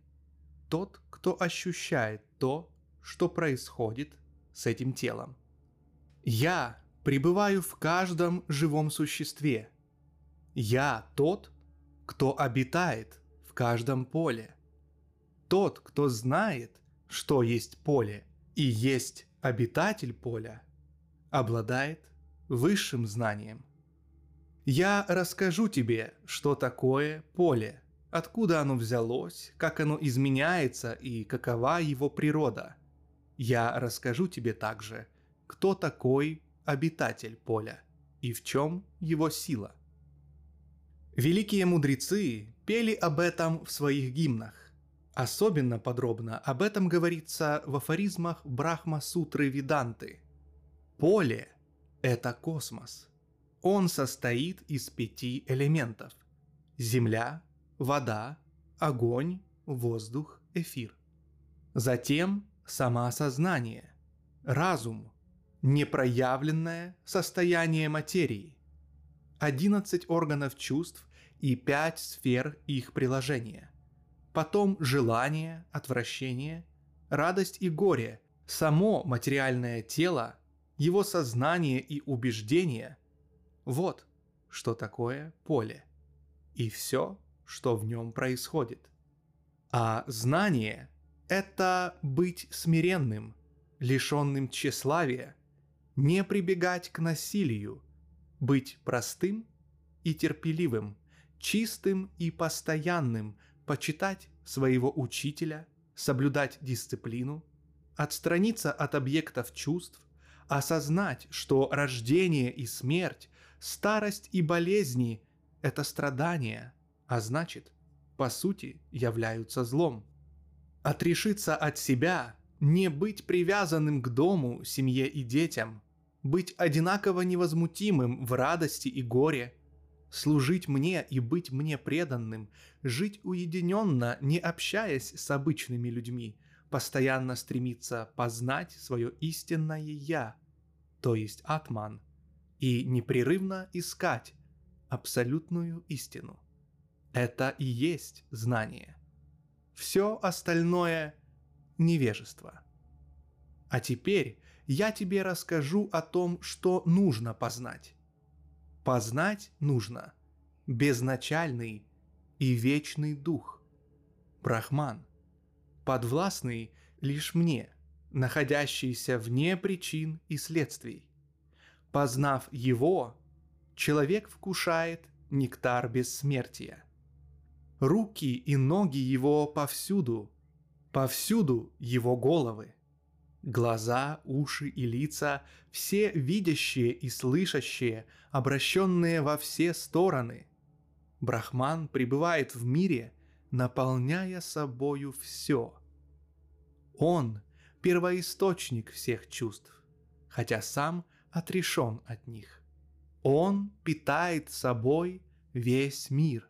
Тот, кто ощущает то, что происходит с этим телом. Я пребываю в каждом живом существе. Я тот, кто обитает в каждом поле. Тот, кто знает, что есть поле и есть обитатель поля, обладает высшим знанием. Я расскажу тебе, что такое поле, откуда оно взялось, как оно изменяется и какова его природа. Я расскажу тебе также, кто такой обитатель поля и в чем его сила. Великие мудрецы пели об этом в своих гимнах. Особенно подробно об этом говорится в афоризмах Брахма-сутры Виданты. Поле – это космос. Он состоит из пяти элементов – земля, вода, огонь, воздух, эфир. Затем самоосознание, разум, непроявленное состояние материи, 11 органов чувств и 5 сфер их приложения. Потом желание, отвращение, радость и горе, само материальное тело, его сознание и убеждение. Вот что такое поле. И все, что в нем происходит. А знание – это быть смиренным, лишенным тщеславия – не прибегать к насилию, быть простым и терпеливым, чистым и постоянным, почитать своего учителя, соблюдать дисциплину, отстраниться от объектов чувств, осознать, что рождение и смерть, старость и болезни – это страдания, а значит, по сути, являются злом. Отрешиться от себя, не быть привязанным к дому, семье и детям, быть одинаково невозмутимым в радости и горе, служить мне и быть мне преданным, жить уединенно, не общаясь с обычными людьми, постоянно стремиться познать свое истинное «я», то есть атман, и непрерывно искать абсолютную истину. Это и есть знание. Все остальное – невежество. А теперь я тебе расскажу о том, что нужно познать. Познать нужно безначальный и вечный дух, Брахман, подвластный лишь мне, находящийся вне причин и следствий. Познав его, человек вкушает нектар бессмертия. Руки и ноги его повсюду, повсюду его головы. Глаза, уши и лица, все видящие и слышащие, обращенные во все стороны. Брахман пребывает в мире, наполняя собою все. Он – первоисточник всех чувств, хотя сам отрешен от них. Он питает собой весь мир,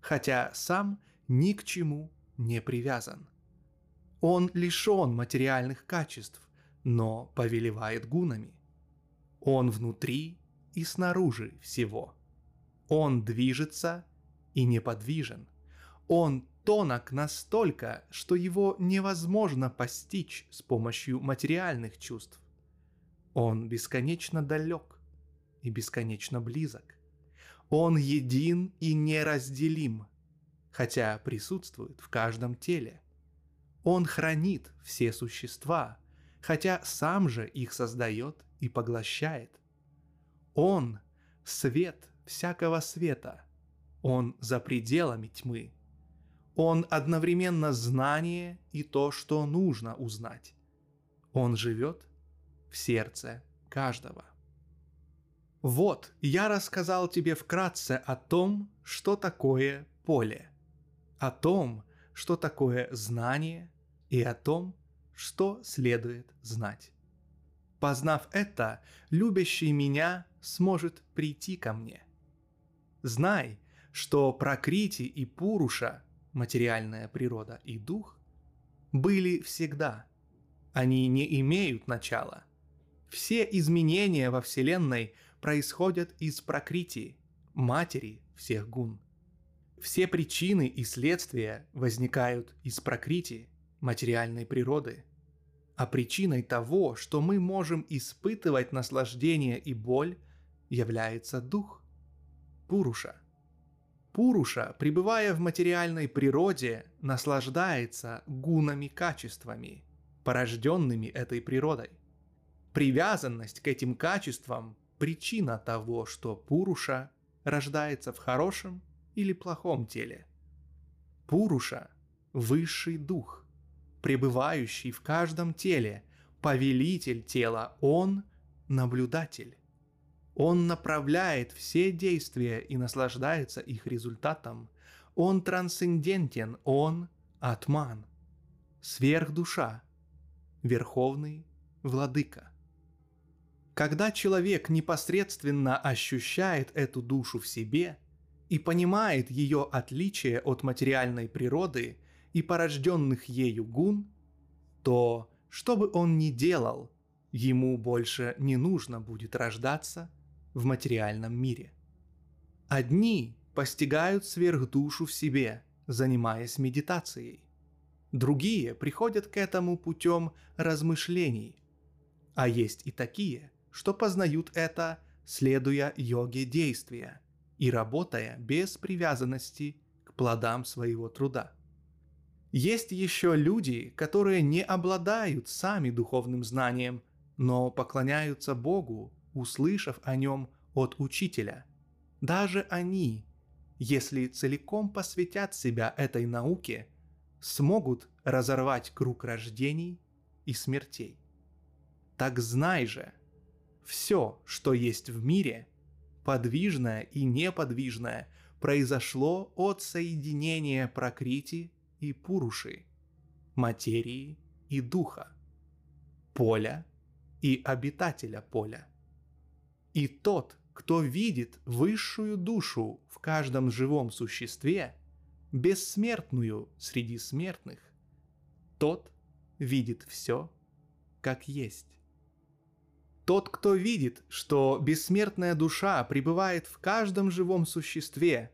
хотя сам ни к чему не привязан – он лишен материальных качеств, но повелевает гунами. Он внутри и снаружи всего. Он движется и неподвижен. Он тонок настолько, что его невозможно постичь с помощью материальных чувств. Он бесконечно далек и бесконечно близок. Он един и неразделим, хотя присутствует в каждом теле – он хранит все существа, хотя сам же их создает и поглощает. Он — свет всякого света. Он за пределами тьмы. Он одновременно знание и то, что нужно узнать. Он живет в сердце каждого. Вот, я рассказал тебе вкратце о том, что такое поле, о том, что такое знание и о том, что следует знать. Познав это, любящий меня сможет прийти ко мне. Знай, что прокрити и пуруша, материальная природа и дух, были всегда. Они не имеют начала. Все изменения во Вселенной происходят из прокрити, матери всех гун. Все причины и следствия возникают из прокрити, материальной природы. А причиной того, что мы можем испытывать наслаждение и боль, является дух, Пуруша. Пуруша, пребывая в материальной природе, наслаждается гунами-качествами, порожденными этой природой. Привязанность к этим качествам – причина того, что Пуруша рождается в хорошем или плохом теле. Пуруша – высший дух, пребывающий в каждом теле, повелитель тела, он – наблюдатель. Он направляет все действия и наслаждается их результатом. Он трансцендентен, он – атман, сверхдуша, верховный владыка. Когда человек непосредственно ощущает эту душу в себе и понимает ее отличие от материальной природы и порожденных ею гун, то, что бы он ни делал, ему больше не нужно будет рождаться в материальном мире. Одни постигают сверхдушу в себе, занимаясь медитацией. Другие приходят к этому путем размышлений. А есть и такие, что познают это, следуя йоге действия и работая без привязанности к плодам своего труда. Есть еще люди, которые не обладают сами духовным знанием, но поклоняются Богу услышав о нем от учителя. Даже они, если целиком посвятят себя этой науке, смогут разорвать круг рождений и смертей. Так знай же, все, что есть в мире, подвижное и неподвижное, произошло от соединения прокрити и пуруши, материи и духа, поля и обитателя поля. И тот, кто видит высшую душу в каждом живом существе, бессмертную среди смертных, тот видит все, как есть. Тот, кто видит, что бессмертная душа пребывает в каждом живом существе,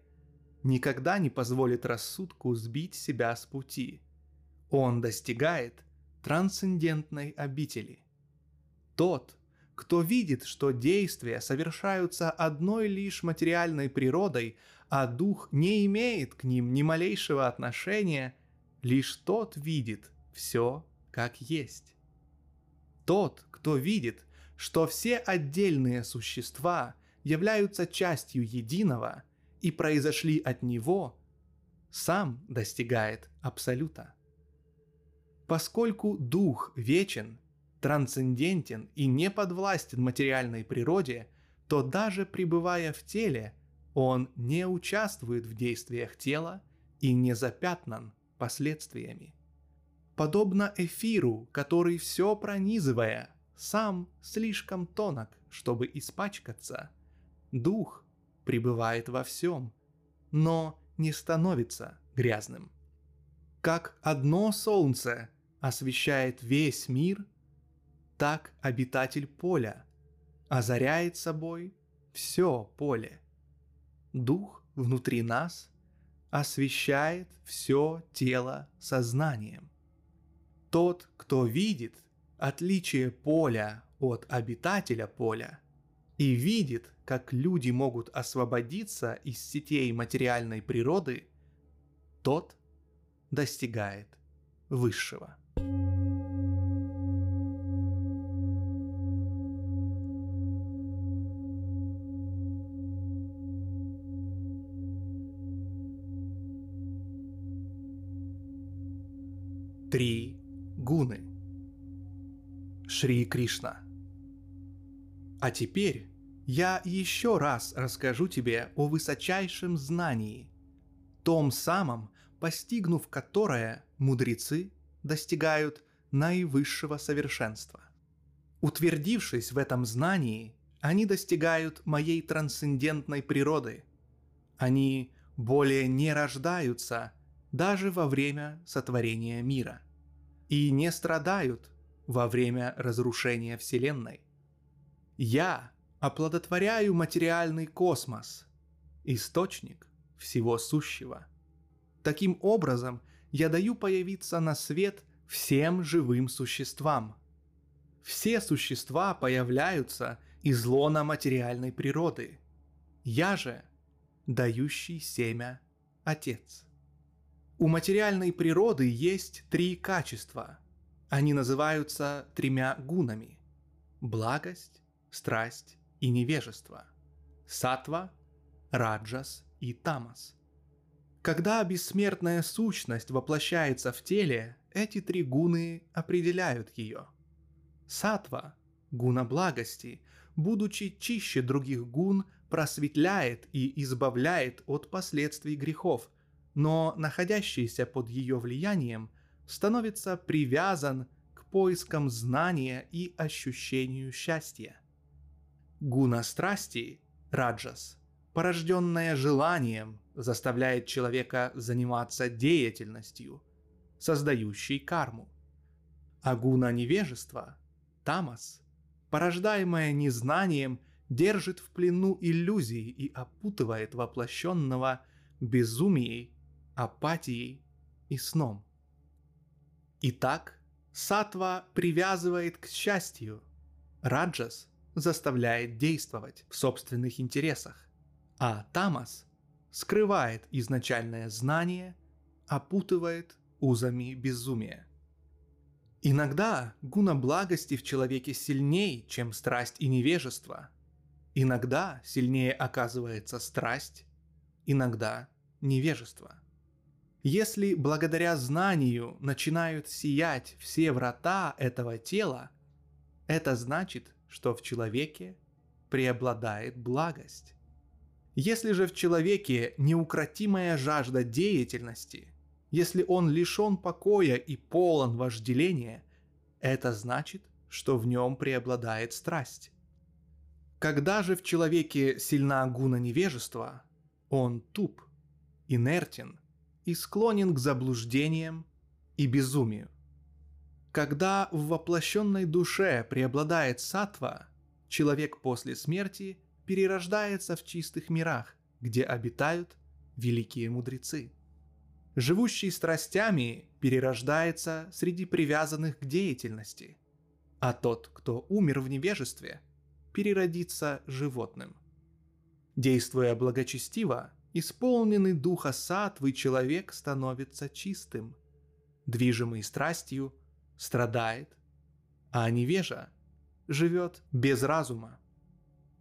никогда не позволит рассудку сбить себя с пути. Он достигает трансцендентной обители. Тот, кто видит, что действия совершаются одной лишь материальной природой, а дух не имеет к ним ни малейшего отношения, лишь тот видит все как есть. Тот, кто видит, что все отдельные существа являются частью единого и произошли от него, сам достигает абсолюта. Поскольку дух вечен – трансцендентен и не подвластен материальной природе, то даже пребывая в теле, он не участвует в действиях тела и не запятнан последствиями. Подобно эфиру, который все пронизывая, сам слишком тонок, чтобы испачкаться, дух пребывает во всем, но не становится грязным. Как одно солнце освещает весь мир – так обитатель поля озаряет собой все поле. Дух внутри нас освещает все тело сознанием. Тот, кто видит отличие поля от обитателя поля и видит, как люди могут освободиться из сетей материальной природы, тот достигает высшего. Шри Кришна. А теперь я еще раз расскажу тебе о высочайшем знании, том самом, постигнув которое мудрецы достигают наивысшего совершенства. Утвердившись в этом знании, они достигают моей трансцендентной природы. Они более не рождаются даже во время сотворения мира. и не страдают во время разрушения Вселенной. Я оплодотворяю материальный космос, источник всего сущего. Таким образом, я даю появиться на свет всем живым существам. Все существа появляются из лона материальной природы. Я же дающий семя Отец. У материальной природы есть три качества. Они называются тремя гунами – благость, страсть и невежество. Сатва, раджас и тамас. Когда бессмертная сущность воплощается в теле, эти три гуны определяют ее. Сатва, гуна благости, будучи чище других гун, просветляет и избавляет от последствий грехов, но находящийся под ее влиянием становится привязан к поискам знания и ощущению счастья. Гуна страсти, раджас, порожденная желанием, заставляет человека заниматься деятельностью, создающей карму. А гуна невежества, тамас, порождаемая незнанием, держит в плену иллюзии и опутывает воплощенного безумией апатией и сном. Итак, сатва привязывает к счастью, раджас заставляет действовать в собственных интересах, а тамас скрывает изначальное знание, опутывает узами безумия. Иногда гуна благости в человеке сильнее, чем страсть и невежество. Иногда сильнее оказывается страсть, иногда невежество – если благодаря знанию начинают сиять все врата этого тела, это значит, что в человеке преобладает благость. Если же в человеке неукротимая жажда деятельности, если он лишен покоя и полон вожделения, это значит, что в нем преобладает страсть. Когда же в человеке сильна гуна невежества, он туп, инертен – и склонен к заблуждениям и безумию. Когда в воплощенной душе преобладает сатва, человек после смерти перерождается в чистых мирах, где обитают великие мудрецы. Живущий страстями перерождается среди привязанных к деятельности, а тот, кто умер в невежестве, переродится животным. Действуя благочестиво, Исполненный духа сатвы человек становится чистым, движимый страстью страдает, а невежа живет без разума.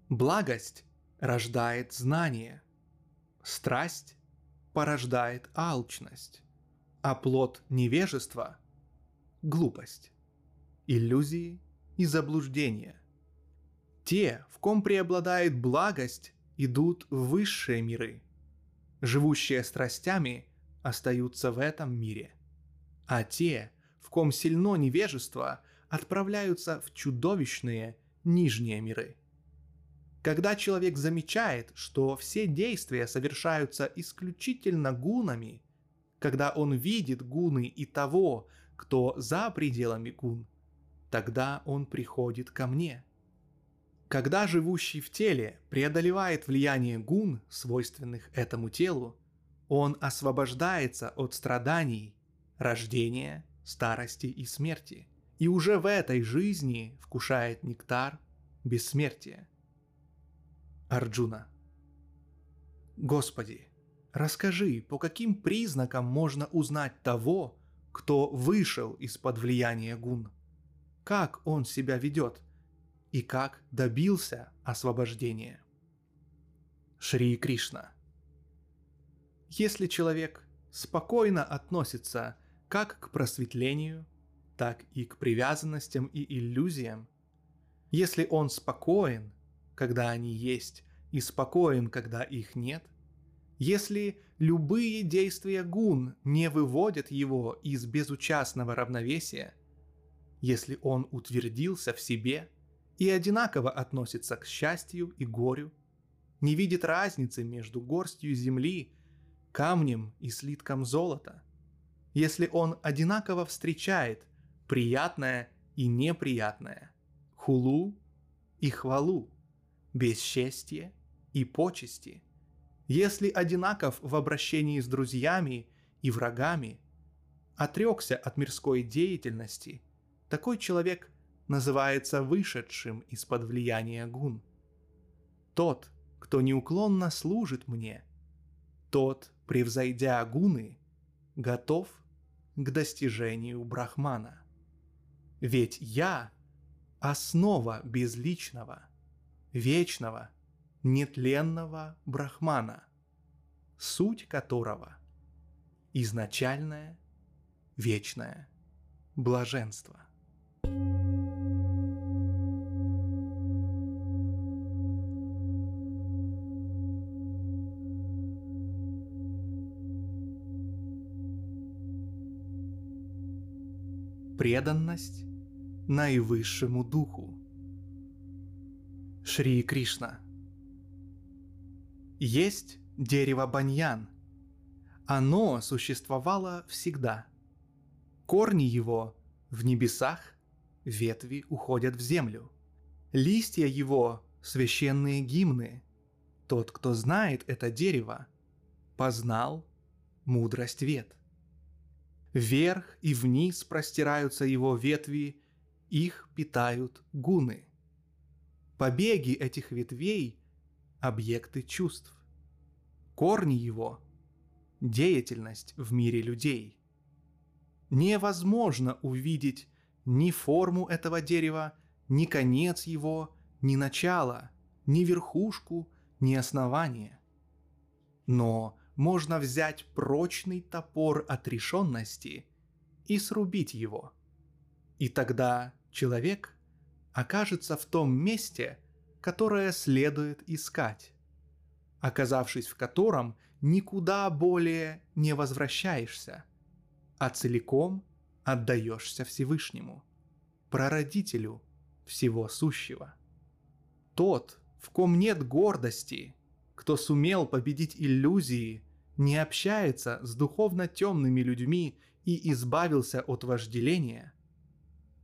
Благость рождает знание, страсть порождает алчность, а плод невежества – глупость, иллюзии и заблуждения. Те, в ком преобладает благость, идут в высшие миры – живущие страстями, остаются в этом мире. А те, в ком сильно невежество, отправляются в чудовищные нижние миры. Когда человек замечает, что все действия совершаются исключительно гунами, когда он видит гуны и того, кто за пределами гун, тогда он приходит ко мне – когда живущий в теле преодолевает влияние гун, свойственных этому телу, он освобождается от страданий, рождения, старости и смерти, и уже в этой жизни вкушает нектар бессмертия. Арджуна. Господи, расскажи, по каким признакам можно узнать того, кто вышел из-под влияния гун? Как он себя ведет – и как добился освобождения. Шри Кришна. Если человек спокойно относится как к просветлению, так и к привязанностям и иллюзиям, если он спокоен, когда они есть, и спокоен, когда их нет, если любые действия гун не выводят его из безучастного равновесия, если он утвердился в себе – и одинаково относится к счастью и горю, не видит разницы между горстью земли, камнем и слитком золота. Если он одинаково встречает приятное и неприятное, хулу и хвалу, бесчестье и почести. Если одинаков в обращении с друзьями и врагами, отрекся от мирской деятельности, такой человек называется вышедшим из-под влияния гун. Тот, кто неуклонно служит мне, тот, превзойдя гуны, готов к достижению Брахмана. Ведь я — основа безличного, вечного, нетленного Брахмана, суть которого — изначальное, вечное блаженство. Преданность наивысшему духу. Шри Кришна. Есть дерево баньян. Оно существовало всегда. Корни его в небесах, ветви уходят в землю. Листья его — священные гимны. Тот, кто знает это дерево, познал мудрость вет. Вверх и вниз простираются его ветви, их питают гуны. Побеги этих ветвей – объекты чувств. Корни его – деятельность в мире людей. Невозможно увидеть ни форму этого дерева, ни конец его, ни начало, ни верхушку, ни основание. Но можно взять прочный топор отрешенности и срубить его. И тогда человек окажется в том месте, которое следует искать, оказавшись в котором никуда более не возвращаешься, а целиком отдаешься Всевышнему, прародителю всего сущего. Тот, в ком нет гордости кто сумел победить иллюзии, не общается с духовно темными людьми и избавился от вожделения,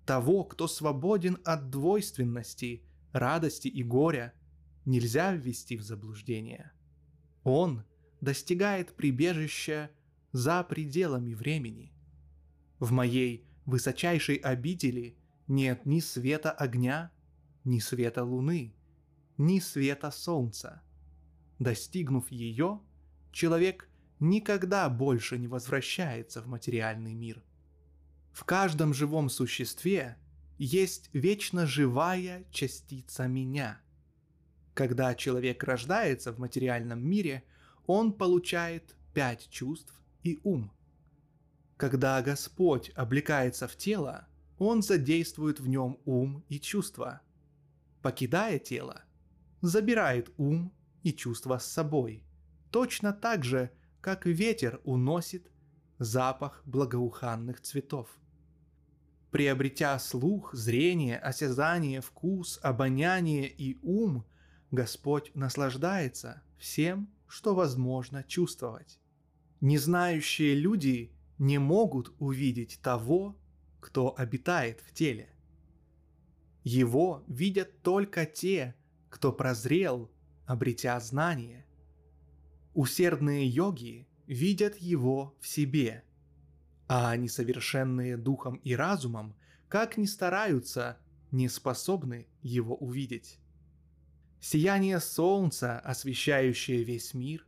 того, кто свободен от двойственности, радости и горя, нельзя ввести в заблуждение. Он достигает прибежища за пределами времени. В моей высочайшей обители нет ни света огня, ни света луны, ни света солнца – Достигнув ее, человек никогда больше не возвращается в материальный мир. В каждом живом существе есть вечно живая частица меня. Когда человек рождается в материальном мире, он получает пять чувств и ум. Когда Господь облекается в тело, он задействует в нем ум и чувства. Покидая тело, забирает ум и чувства с собой, точно так же, как ветер уносит запах благоуханных цветов. Приобретя слух, зрение, осязание, вкус, обоняние и ум, Господь наслаждается всем, что возможно чувствовать. Незнающие люди не могут увидеть того, кто обитает в теле. Его видят только те, кто прозрел обретя знание. Усердные йоги видят его в себе, а несовершенные духом и разумом, как ни стараются, не способны его увидеть. Сияние солнца, освещающее весь мир,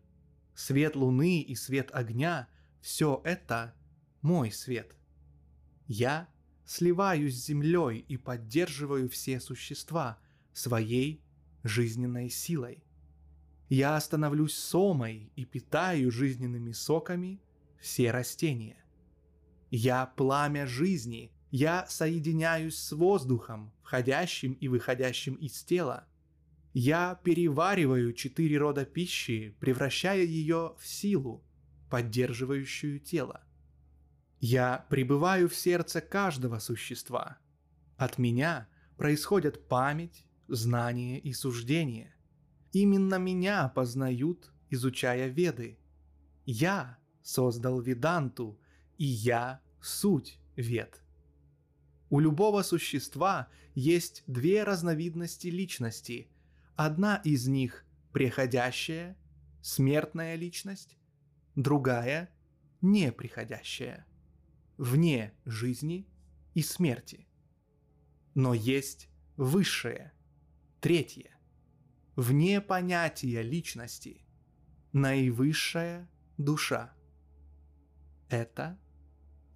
свет луны и свет огня – все это мой свет. Я сливаюсь с землей и поддерживаю все существа своей жизненной силой – я становлюсь сомой и питаю жизненными соками все растения. Я пламя жизни, я соединяюсь с воздухом, входящим и выходящим из тела. Я перевариваю четыре рода пищи, превращая ее в силу, поддерживающую тело. Я пребываю в сердце каждого существа. От меня происходят память, знание и суждение – Именно меня познают, изучая Веды. Я создал Веданту, и я суть Вед. У любого существа есть две разновидности личности. Одна из них – приходящая, смертная личность, другая – неприходящая, вне жизни и смерти. Но есть высшее, третье, вне понятия личности, наивысшая душа. Это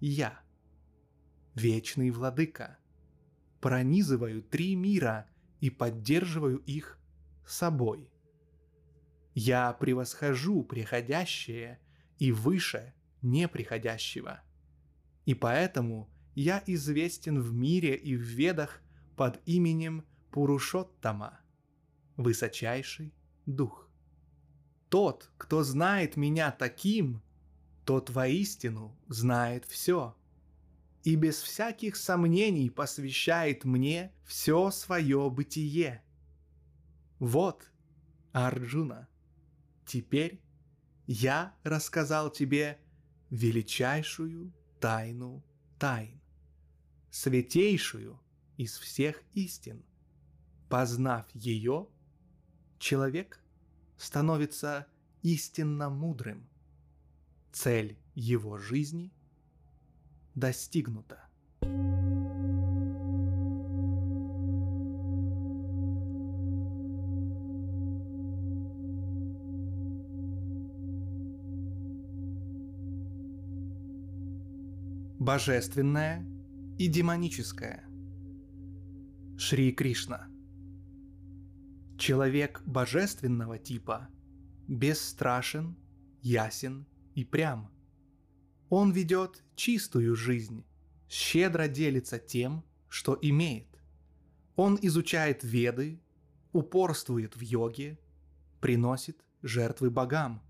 я вечный владыка. Пронизываю три мира и поддерживаю их собой. Я превосхожу приходящее и выше неприходящего. И поэтому я известен в мире и в ведах под именем Пурушоттама, высочайший дух. Тот, кто знает меня таким, тот воистину знает все – и без всяких сомнений посвящает мне все свое бытие. Вот, Арджуна, теперь я рассказал тебе величайшую тайну тайн, святейшую из всех истин. Познав ее, человек становится истинно мудрым. Цель его жизни достигнуто. Божественное и демоническое. Шри Кришна. Человек божественного типа бесстрашен, ясен и прям – он ведет чистую жизнь, щедро делится тем, что имеет. Он изучает веды, упорствует в йоге, приносит жертвы богам.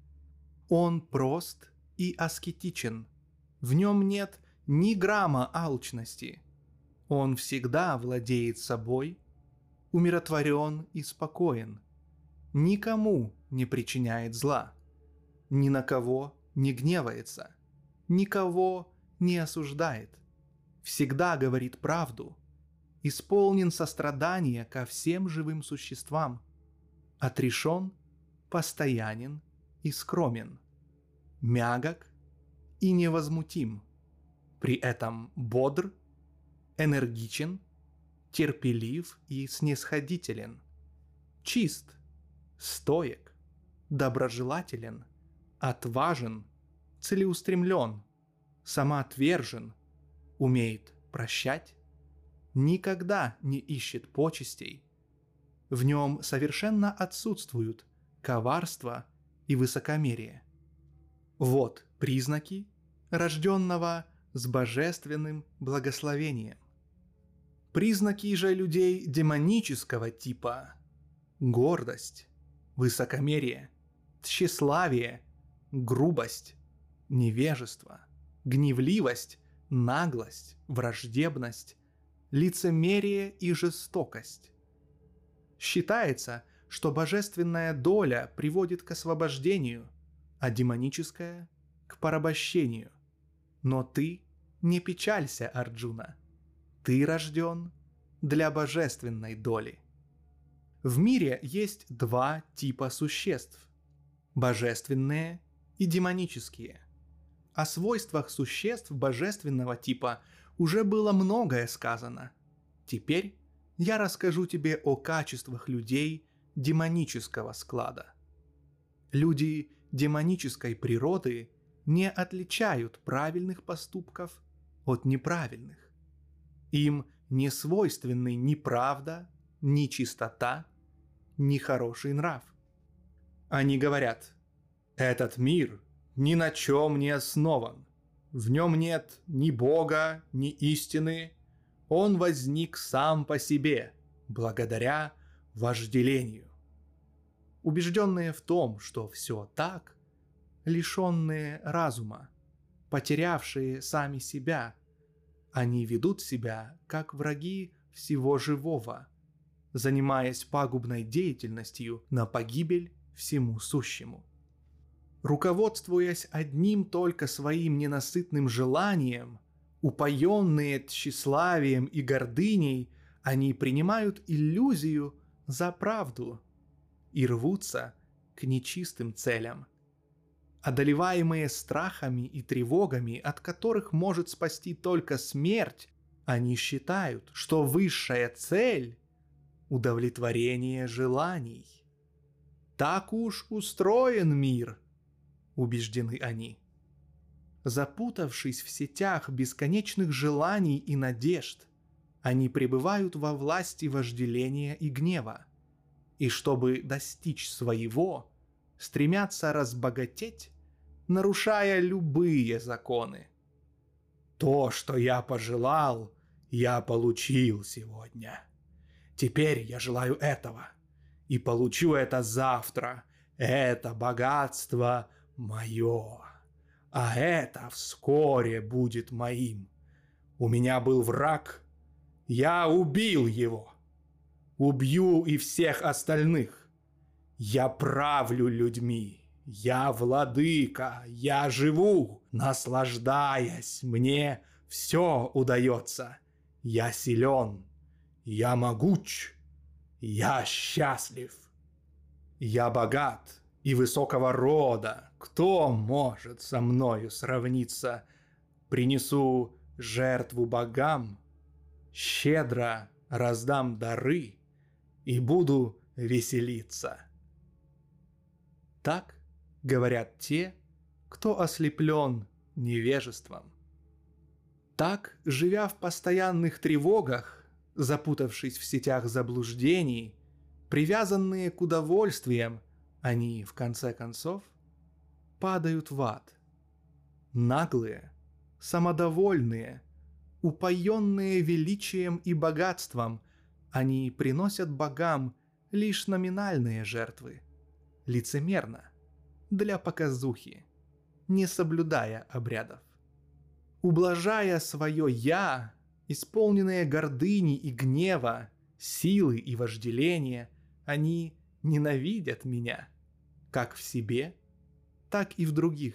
Он прост и аскетичен. В нем нет ни грамма алчности. Он всегда владеет собой, умиротворен и спокоен. Никому не причиняет зла. Ни на кого не гневается. Никого не осуждает, всегда говорит правду, исполнен сострадания ко всем живым существам, отрешен, постоянен и скромен, мягок и невозмутим, при этом бодр, энергичен, терпелив и снисходителен, чист, стоек, доброжелателен, отважен – целеустремлен, самоотвержен, умеет прощать, никогда не ищет почестей. В нем совершенно отсутствуют коварство и высокомерие. Вот признаки рожденного с божественным благословением. Признаки же людей демонического типа – гордость, высокомерие, тщеславие, грубость, невежество, гневливость, наглость, враждебность, лицемерие и жестокость. Считается, что божественная доля приводит к освобождению, а демоническая – к порабощению. Но ты не печалься, Арджуна. Ты рожден для божественной доли. В мире есть два типа существ – божественные и демонические – о свойствах существ божественного типа уже было многое сказано. Теперь я расскажу тебе о качествах людей демонического склада. Люди демонической природы не отличают правильных поступков от неправильных. Им не свойственны ни правда, ни чистота, ни хороший нрав. Они говорят, этот мир ни на чем не основан. В нем нет ни Бога, ни истины. Он возник сам по себе, благодаря вожделению. Убежденные в том, что все так, лишенные разума, потерявшие сами себя, они ведут себя как враги всего живого, занимаясь пагубной деятельностью на погибель всему сущему руководствуясь одним только своим ненасытным желанием, Упоенные тщеславием и гордыней, они принимают иллюзию за правду и рвутся к нечистым целям. Одолеваемые страхами и тревогами, от которых может спасти только смерть, они считают, что высшая цель – удовлетворение желаний. Так уж устроен мир, убеждены они. Запутавшись в сетях бесконечных желаний и надежд, они пребывают во власти вожделения и гнева, и чтобы достичь своего, стремятся разбогатеть, нарушая любые законы. То, что я пожелал, я получил сегодня. Теперь я желаю этого. И получу это завтра. Это богатство мое. А это вскоре будет моим. У меня был враг. Я убил его. Убью и всех остальных. Я правлю людьми. Я владыка. Я живу, наслаждаясь. Мне все удается. Я силен, я могуч, я счастлив. Я богат и высокого рода. Кто может со мною сравниться? Принесу жертву богам, щедро раздам дары и буду веселиться. Так говорят те, кто ослеплен невежеством. Так, живя в постоянных тревогах, запутавшись в сетях заблуждений, привязанные к удовольствиям, они, в конце концов, падают в ад. Наглые, самодовольные, упоенные величием и богатством, они приносят богам лишь номинальные жертвы, лицемерно, для показухи, не соблюдая обрядов ублажая свое «я», исполненные гордыни и гнева, силы и вожделения, они ненавидят меня, как в себе, так и в других.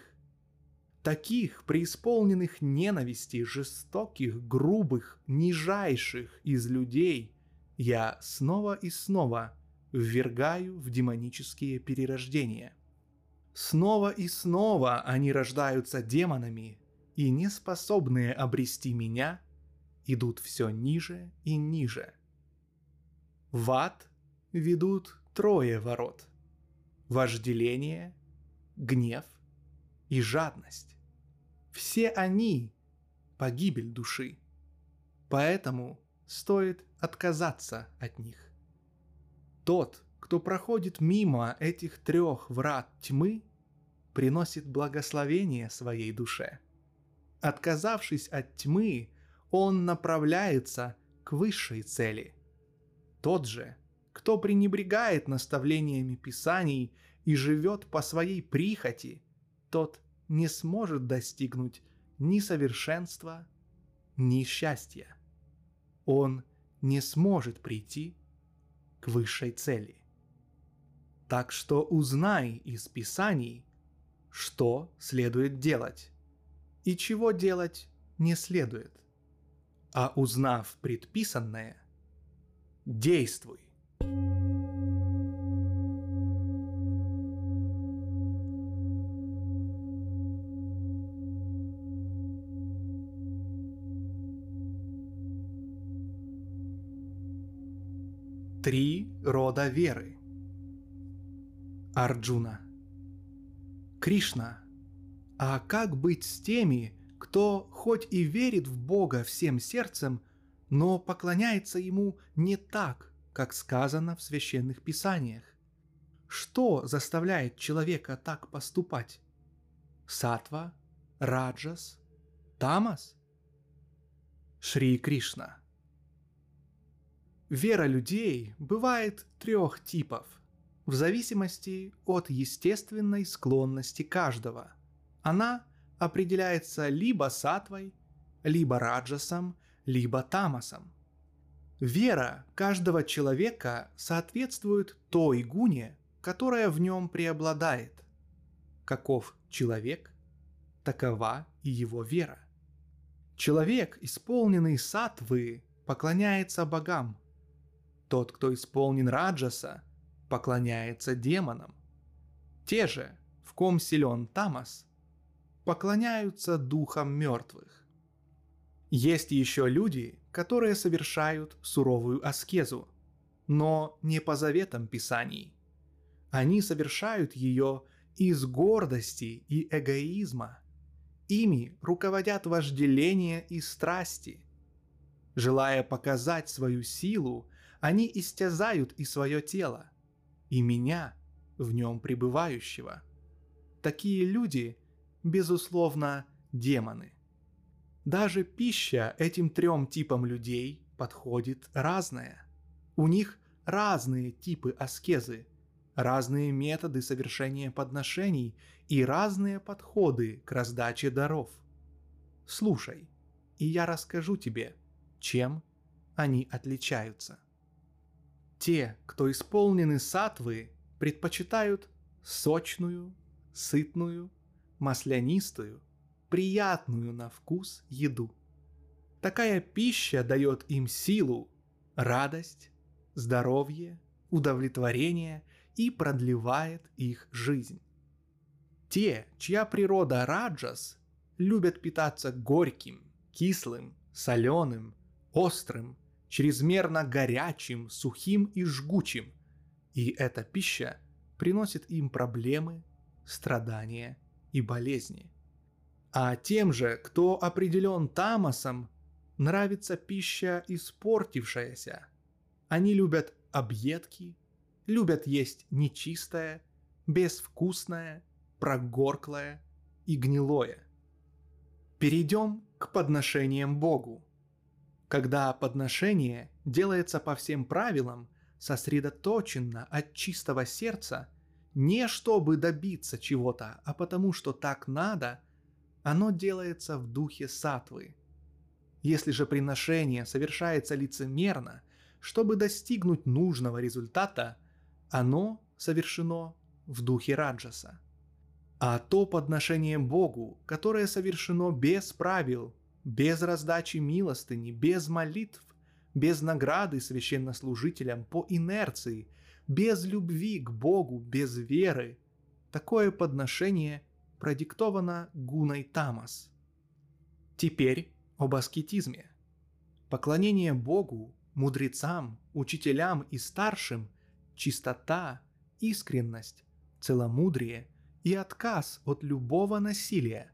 Таких, преисполненных ненависти, жестоких, грубых, нижайших из людей, я снова и снова ввергаю в демонические перерождения. Снова и снова они рождаются демонами, и неспособные обрести меня идут все ниже и ниже. В ад ведут трое ворот. Вожделение, гнев и жадность. Все они – погибель души. Поэтому стоит отказаться от них. Тот, кто проходит мимо этих трех врат тьмы, приносит благословение своей душе – Отказавшись от тьмы, он направляется к высшей цели. Тот же, кто пренебрегает наставлениями Писаний и живет по своей прихоти, тот не сможет достигнуть ни совершенства, ни счастья. Он не сможет прийти к высшей цели. Так что узнай из Писаний, что следует делать и чего делать не следует. А узнав предписанное, действуй. Три рода веры. Арджуна. Кришна а как быть с теми, кто хоть и верит в Бога всем сердцем, но поклоняется Ему не так, как сказано в священных писаниях? Что заставляет человека так поступать? Сатва, Раджас, Тамас? Шри Кришна. Вера людей бывает трех типов, в зависимости от естественной склонности каждого – она определяется либо сатвой, либо раджасом, либо тамасом. Вера каждого человека соответствует той гуне, которая в нем преобладает. Каков человек, такова и его вера. Человек, исполненный сатвы, поклоняется богам. Тот, кто исполнен раджаса, поклоняется демонам. Те же, в ком силен тамас, поклоняются духам мертвых. Есть еще люди, которые совершают суровую аскезу, но не по заветам Писаний. Они совершают ее из гордости и эгоизма. Ими руководят вожделение и страсти. Желая показать свою силу, они истязают и свое тело, и меня, в нем пребывающего. Такие люди, безусловно, демоны. Даже пища этим трем типам людей подходит разная. У них разные типы аскезы, разные методы совершения подношений и разные подходы к раздаче даров. Слушай, и я расскажу тебе, чем они отличаются. Те, кто исполнены сатвы, предпочитают сочную, сытную, маслянистую, приятную на вкус еду. Такая пища дает им силу, радость, здоровье, удовлетворение и продлевает их жизнь. Те, чья природа раджас, любят питаться горьким, кислым, соленым, острым, чрезмерно горячим, сухим и жгучим, и эта пища приносит им проблемы, страдания и болезни. А тем же, кто определен тамасом, нравится пища испортившаяся. Они любят объедки, любят есть нечистое, безвкусное, прогорклое и гнилое. Перейдем к подношениям Богу. Когда подношение делается по всем правилам, сосредоточенно от чистого сердца, не чтобы добиться чего-то, а потому что так надо, оно делается в духе сатвы. Если же приношение совершается лицемерно, чтобы достигнуть нужного результата, оно совершено в духе раджаса. А то подношение Богу, которое совершено без правил, без раздачи милостыни, без молитв, без награды священнослужителям по инерции, без любви к Богу, без веры, такое подношение продиктовано гуной Тамас. Теперь об аскетизме. Поклонение Богу, мудрецам, учителям и старшим – чистота, искренность, целомудрие и отказ от любого насилия.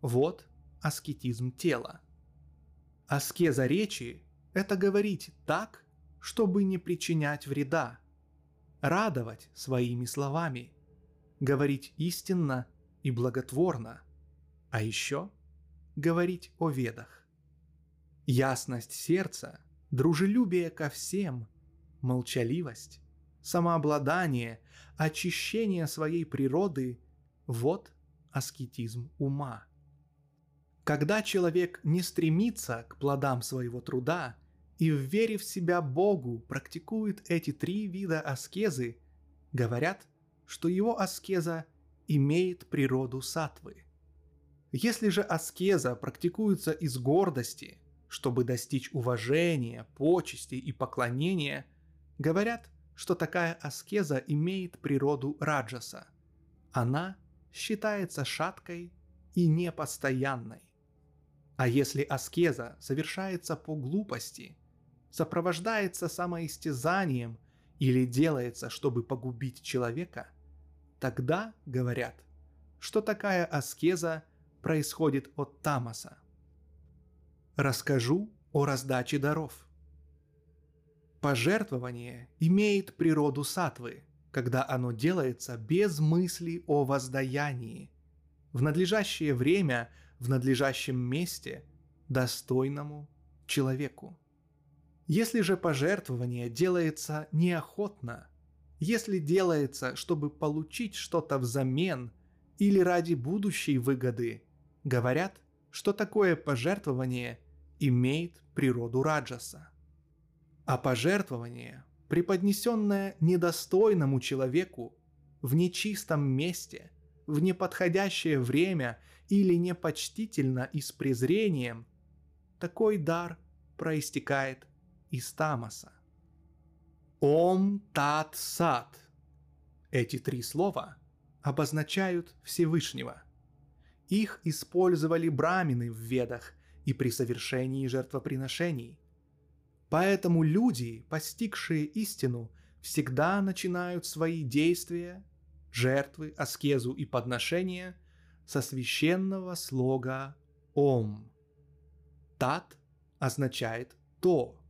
Вот аскетизм тела. Аскеза речи – это говорить так, чтобы не причинять вреда, радовать своими словами, говорить истинно и благотворно, а еще говорить о ведах. Ясность сердца, дружелюбие ко всем, молчаливость, самообладание, очищение своей природы – вот аскетизм ума. Когда человек не стремится к плодам своего труда и, вверив в себя Богу, практикует эти три вида аскезы, говорят, что его аскеза имеет природу сатвы. Если же аскеза практикуется из гордости, чтобы достичь уважения, почести и поклонения, говорят, что такая аскеза имеет природу раджаса. Она считается шаткой и непостоянной. А если аскеза совершается по глупости, сопровождается самоистязанием или делается, чтобы погубить человека, тогда говорят, что такая аскеза происходит от тамаса. Расскажу о раздаче даров. Пожертвование имеет природу сатвы, когда оно делается без мысли о воздаянии, в надлежащее время, в надлежащем месте, достойному человеку. Если же пожертвование делается неохотно, если делается, чтобы получить что-то взамен или ради будущей выгоды, говорят, что такое пожертвование имеет природу раджаса а пожертвование, преподнесенное недостойному человеку в нечистом месте, в неподходящее время или непочтительно и с презрением, такой дар проистекает из тамаса. Ом Тат Сат. Эти три слова обозначают Всевышнего. Их использовали брамины в ведах и при совершении жертвоприношений. Поэтому люди, постигшие истину, всегда начинают свои действия, жертвы, аскезу и подношения со священного слога «Ом». «Тат» означает «то».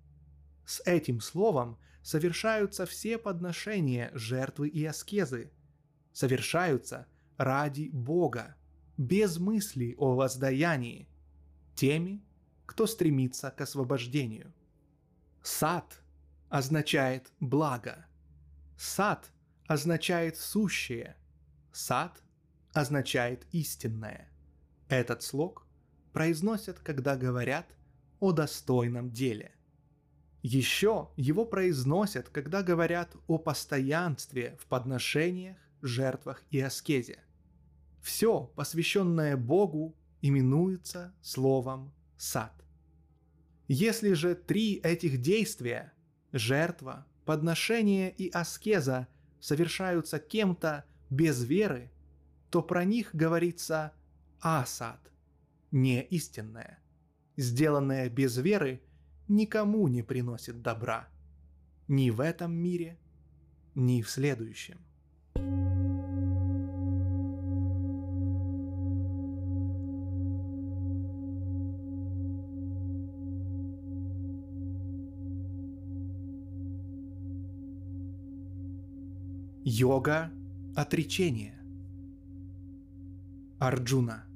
С этим словом совершаются все подношения, жертвы и аскезы. Совершаются ради Бога, без мысли о воздаянии, теми, кто стремится к освобождению. Сад означает благо. Сад означает сущее. Сад означает истинное. Этот слог произносят, когда говорят о достойном деле. Еще его произносят, когда говорят о постоянстве в подношениях, жертвах и аскезе. Все, посвященное Богу, именуется словом «сад». Если же три этих действия – жертва, подношение и аскеза – совершаются кем-то без веры, то про них говорится «асад» – не истинное. Сделанное без веры никому не приносит добра. Ни в этом мире, ни в следующем. Йога отречения. Арджуна.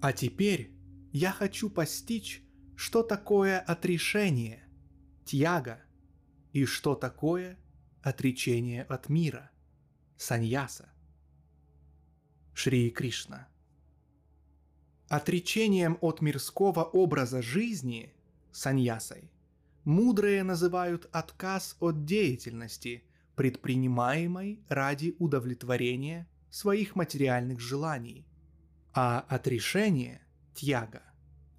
А теперь я хочу постичь, что такое отрешение, тьяга, и что такое отречение от мира, саньяса. Шри Кришна. Отречением от мирского образа жизни, саньясой, мудрые называют отказ от деятельности – предпринимаемой ради удовлетворения своих материальных желаний. А отрешение, тьяга,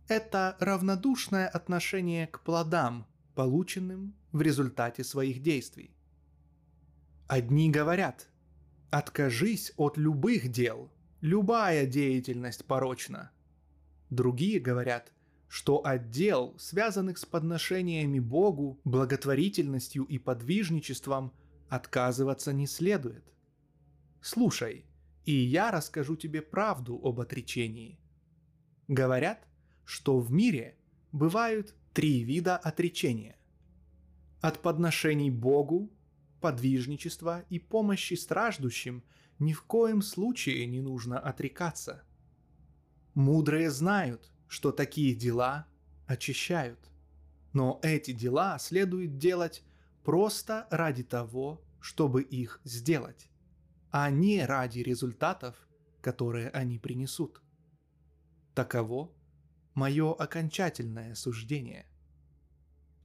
это равнодушное отношение к плодам, полученным в результате своих действий. Одни говорят, откажись от любых дел, любая деятельность порочна. Другие говорят, что отдел, связанных с подношениями Богу, благотворительностью и подвижничеством – отказываться не следует. Слушай, и я расскажу тебе правду об отречении. Говорят, что в мире бывают три вида отречения. От подношений Богу, подвижничества и помощи страждущим ни в коем случае не нужно отрекаться. Мудрые знают, что такие дела очищают. Но эти дела следует делать просто ради того, чтобы их сделать, а не ради результатов, которые они принесут. Таково мое окончательное суждение.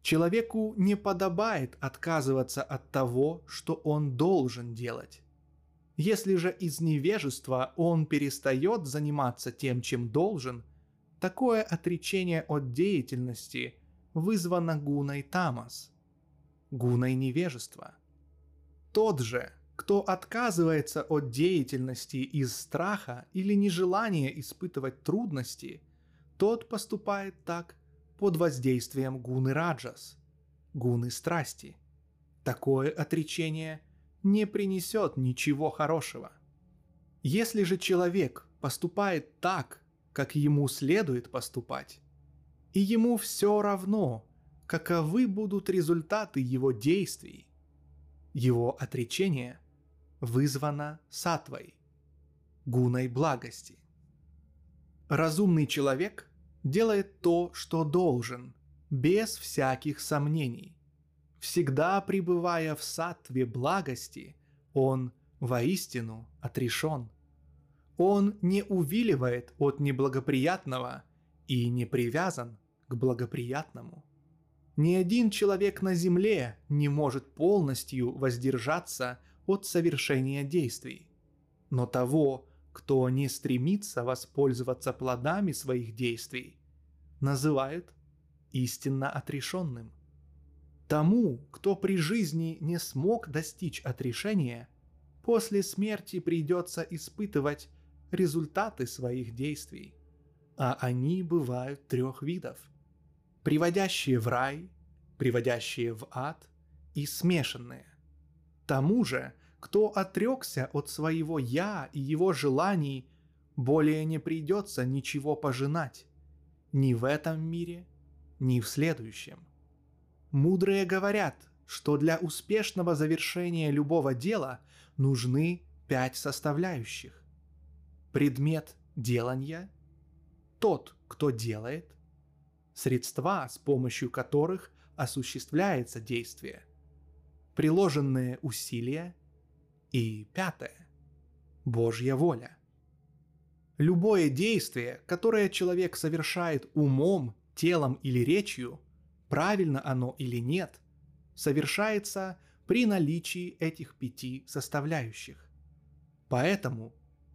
Человеку не подобает отказываться от того, что он должен делать. Если же из невежества он перестает заниматься тем, чем должен, такое отречение от деятельности вызвано гуной тамас – гуной невежества. Тот же, кто отказывается от деятельности из страха или нежелания испытывать трудности, тот поступает так под воздействием гуны раджас, гуны страсти. Такое отречение не принесет ничего хорошего. Если же человек поступает так, как ему следует поступать, и ему все равно, каковы будут результаты его действий. Его отречение вызвано сатвой, гуной благости. Разумный человек делает то, что должен, без всяких сомнений. Всегда пребывая в сатве благости, он воистину отрешен. Он не увиливает от неблагоприятного и не привязан к благоприятному. Ни один человек на Земле не может полностью воздержаться от совершения действий. Но того, кто не стремится воспользоваться плодами своих действий, называют истинно отрешенным. Тому, кто при жизни не смог достичь отрешения, после смерти придется испытывать результаты своих действий. А они бывают трех видов. Приводящие в рай, приводящие в ад и смешанные. Тому же, кто отрекся от своего «я» и его желаний, более не придется ничего пожинать. Ни в этом мире, ни в следующем. Мудрые говорят, что для успешного завершения любого дела нужны пять составляющих. Предмет делания, тот, кто делает, средства, с помощью которых осуществляется действие, приложенные усилия и пятое – Божья воля. Любое действие, которое человек совершает умом, телом или речью, правильно оно или нет, совершается при наличии этих пяти составляющих. Поэтому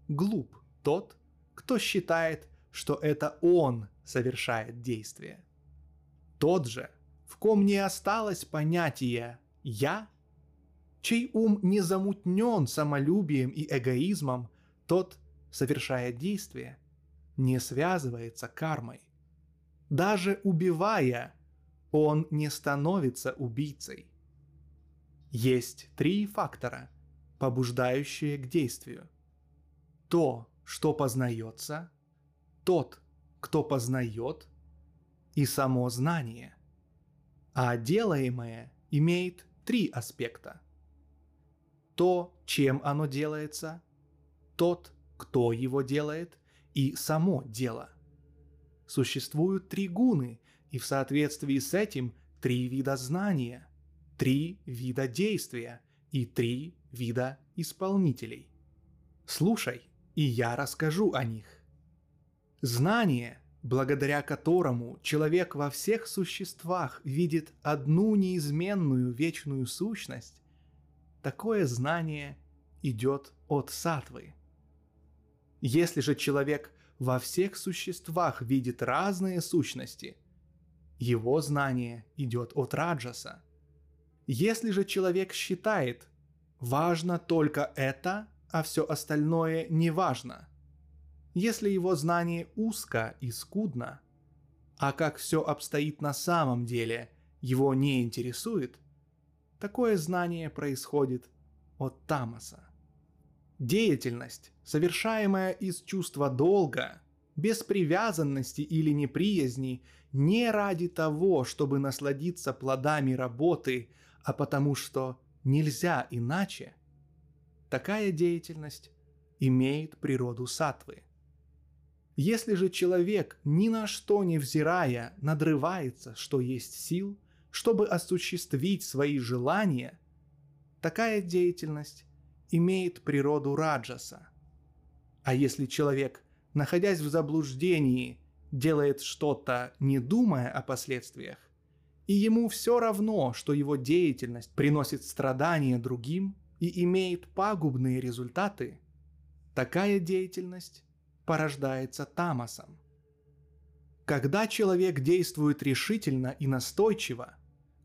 глуп тот, кто считает, что это он совершает действие. Тот же, в ком не осталось понятия «я», чей ум не замутнен самолюбием и эгоизмом, тот, совершая действие, не связывается кармой. Даже убивая, он не становится убийцей. Есть три фактора, побуждающие к действию. То, что познается, тот, кто познает, и само знание. А делаемое имеет три аспекта. То, чем оно делается, тот, кто его делает, и само дело. Существуют три гуны, и в соответствии с этим три вида знания, три вида действия и три вида исполнителей. Слушай, и я расскажу о них. Знание, благодаря которому человек во всех существах видит одну неизменную вечную сущность, такое знание идет от сатвы. Если же человек во всех существах видит разные сущности, его знание идет от раджаса. Если же человек считает, важно только это, а все остальное не важно. Если его знание узко и скудно, а как все обстоит на самом деле, его не интересует, такое знание происходит от тамаса. Деятельность, совершаемая из чувства долга, без привязанности или неприязни, не ради того, чтобы насладиться плодами работы, а потому что нельзя иначе – Такая деятельность имеет природу сатвы. Если же человек, ни на что не взирая, надрывается, что есть сил, чтобы осуществить свои желания, такая деятельность имеет природу раджаса. А если человек, находясь в заблуждении, делает что-то, не думая о последствиях, и ему все равно, что его деятельность приносит страдания другим, и имеет пагубные результаты, такая деятельность порождается тамасом. Когда человек действует решительно и настойчиво,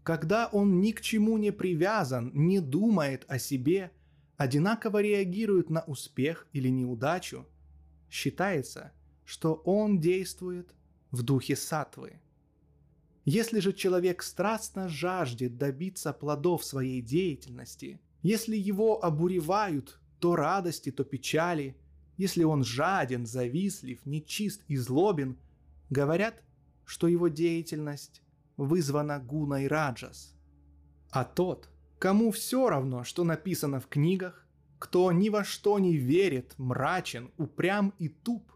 когда он ни к чему не привязан, не думает о себе, одинаково реагирует на успех или неудачу, считается, что он действует в духе сатвы. Если же человек страстно жаждет добиться плодов своей деятельности, если его обуревают то радости, то печали, если он жаден, завистлив, нечист и злобен, говорят, что его деятельность вызвана гуной раджас. А тот, кому все равно, что написано в книгах, кто ни во что не верит, мрачен, упрям и туп,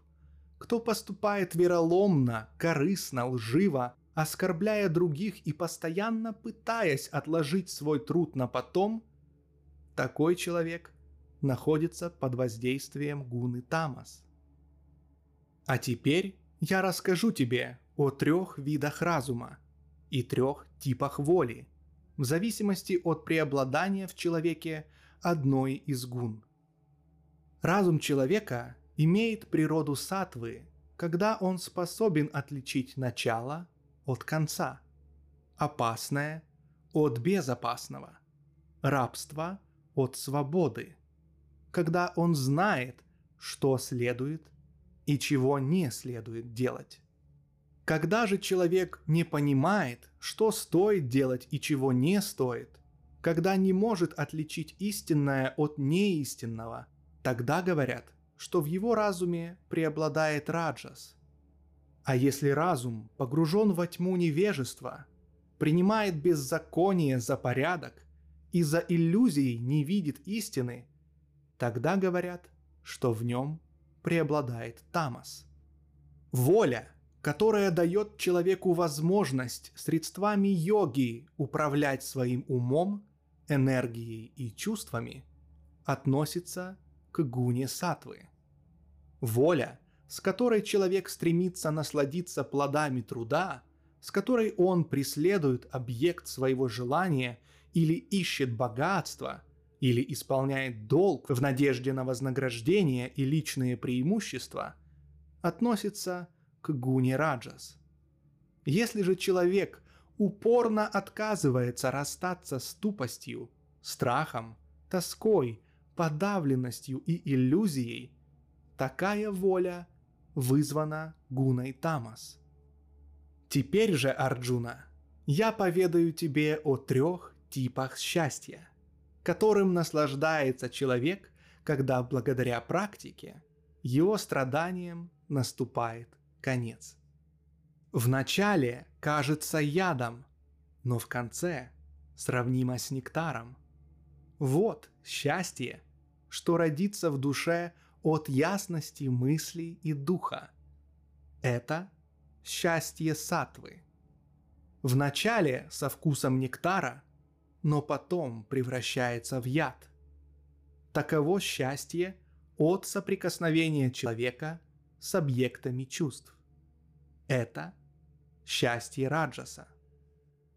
кто поступает вероломно, корыстно, лживо, оскорбляя других и постоянно пытаясь отложить свой труд на потом – такой человек находится под воздействием гуны Тамас. А теперь я расскажу тебе о трех видах разума и трех типах воли, в зависимости от преобладания в человеке одной из гун. Разум человека имеет природу сатвы, когда он способен отличить начало от конца, опасное от безопасного, рабство от свободы, когда он знает, что следует и чего не следует делать. Когда же человек не понимает, что стоит делать и чего не стоит, когда не может отличить истинное от неистинного, тогда говорят, что в его разуме преобладает раджас. А если разум погружен во тьму невежества, принимает беззаконие за порядок и за иллюзией не видит истины, тогда говорят, что в нем преобладает тамас. Воля – которая дает человеку возможность средствами йоги управлять своим умом, энергией и чувствами, относится к гуне сатвы. Воля, с которой человек стремится насладиться плодами труда, с которой он преследует объект своего желания или ищет богатство, или исполняет долг в надежде на вознаграждение и личные преимущества, относится к гуне раджас. Если же человек упорно отказывается расстаться с тупостью, страхом, тоской, подавленностью и иллюзией, такая воля вызвана гуной тамас. Теперь же, Арджуна, я поведаю тебе о трех типах счастья, которым наслаждается человек, когда благодаря практике его страданиям наступает конец. В начале кажется ядом, но в конце сравнимо с нектаром. Вот счастье, что родится в душе от ясности мысли и духа. Это счастье сатвы. В начале со вкусом нектара, но потом превращается в яд. Таково счастье от соприкосновения человека с объектами чувств. Это счастье Раджаса.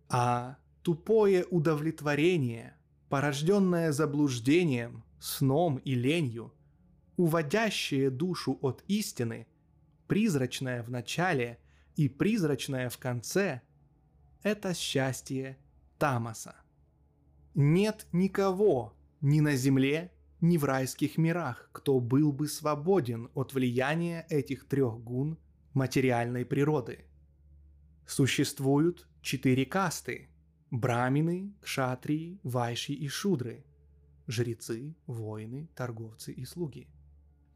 А тупое удовлетворение, порожденное заблуждением, сном и ленью, уводящее душу от истины, призрачное в начале и призрачное в конце, это счастье Тамаса. Нет никого ни на земле, ни в райских мирах, кто был бы свободен от влияния этих трех гун материальной природы. Существуют четыре касты – брамины, кшатрии, вайши и шудры – жрецы, воины, торговцы и слуги.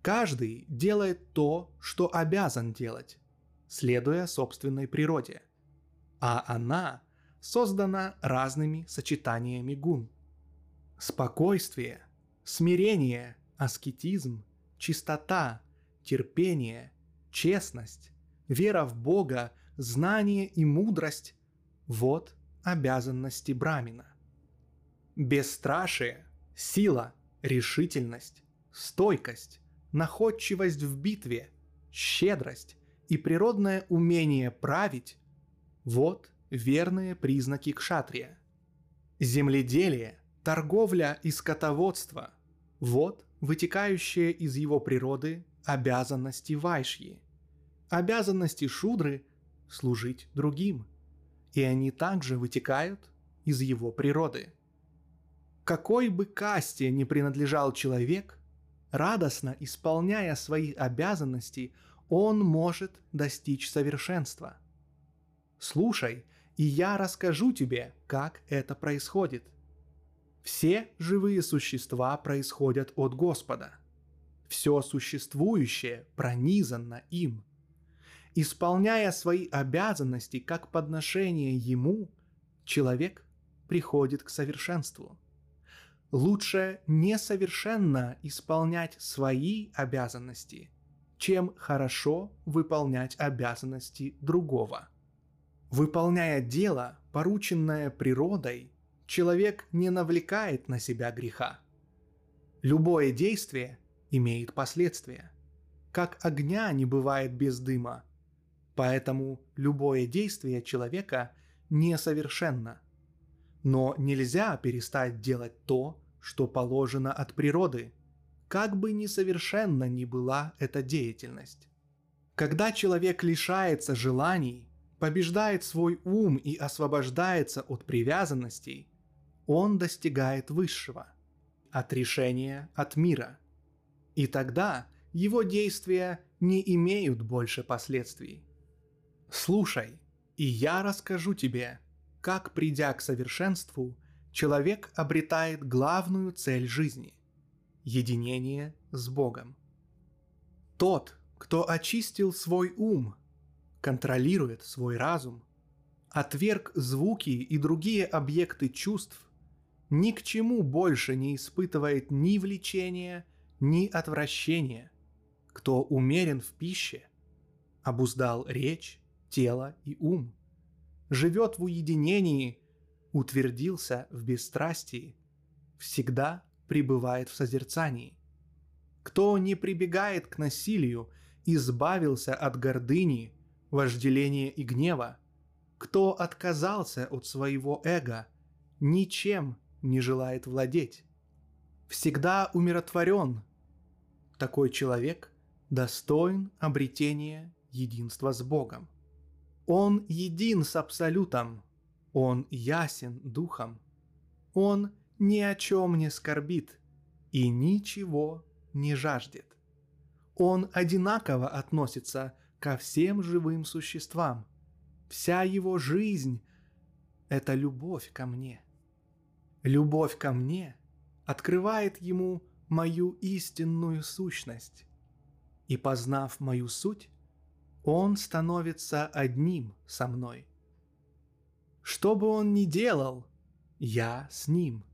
Каждый делает то, что обязан делать, следуя собственной природе, а она создана разными сочетаниями гун. Спокойствие – смирение, аскетизм, чистота, терпение, честность, вера в Бога, знание и мудрость – вот обязанности Брамина. Бесстрашие, сила, решительность, стойкость, находчивость в битве, щедрость и природное умение править – вот верные признаки кшатрия. Земледелие, торговля и скотоводство – вот вытекающие из его природы обязанности Вайшьи. Обязанности Шудры – служить другим. И они также вытекают из его природы. Какой бы касте ни принадлежал человек, радостно исполняя свои обязанности, он может достичь совершенства. Слушай, и я расскажу тебе, как это происходит – все живые существа происходят от Господа. Все существующее пронизано им. Исполняя свои обязанности как подношение Ему, человек приходит к совершенству. Лучше несовершенно исполнять свои обязанности, чем хорошо выполнять обязанности другого. Выполняя дело, порученное природой, человек не навлекает на себя греха. Любое действие имеет последствия. Как огня не бывает без дыма. Поэтому любое действие человека несовершенно. Но нельзя перестать делать то, что положено от природы, как бы несовершенна ни была эта деятельность. Когда человек лишается желаний, побеждает свой ум и освобождается от привязанностей, он достигает высшего, отрешения от мира. И тогда его действия не имеют больше последствий. Слушай, и я расскажу тебе, как, придя к совершенству, человек обретает главную цель жизни – единение с Богом. Тот, кто очистил свой ум, контролирует свой разум, отверг звуки и другие объекты чувств, ни к чему больше не испытывает ни влечения, ни отвращения, кто умерен в пище, обуздал речь, тело и ум, живет в уединении, утвердился в бесстрастии, всегда пребывает в созерцании. Кто не прибегает к насилию избавился от гордыни, вожделения и гнева, кто отказался от своего эго, ничем не желает владеть, всегда умиротворен. Такой человек достоин обретения единства с Богом. Он един с Абсолютом, он ясен духом, он ни о чем не скорбит и ничего не жаждет он одинаково относится ко всем живым существам. Вся его жизнь – это любовь ко мне. Любовь ко мне открывает ему мою истинную сущность. И познав мою суть, он становится одним со мной. Что бы он ни делал, я с ним.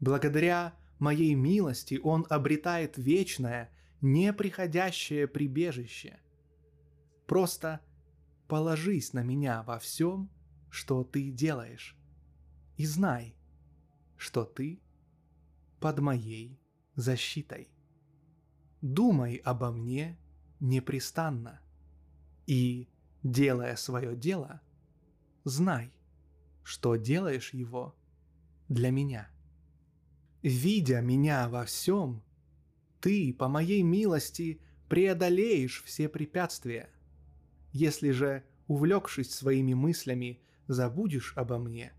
Благодаря моей милости он обретает вечное неприходящее прибежище. Просто положись на меня во всем, что ты делаешь, и знай, что ты под моей защитой. Думай обо мне непрестанно, и, делая свое дело, знай, что делаешь его для меня. Видя меня во всем, ты, по моей милости, преодолеешь все препятствия. Если же, увлекшись своими мыслями, забудешь обо мне,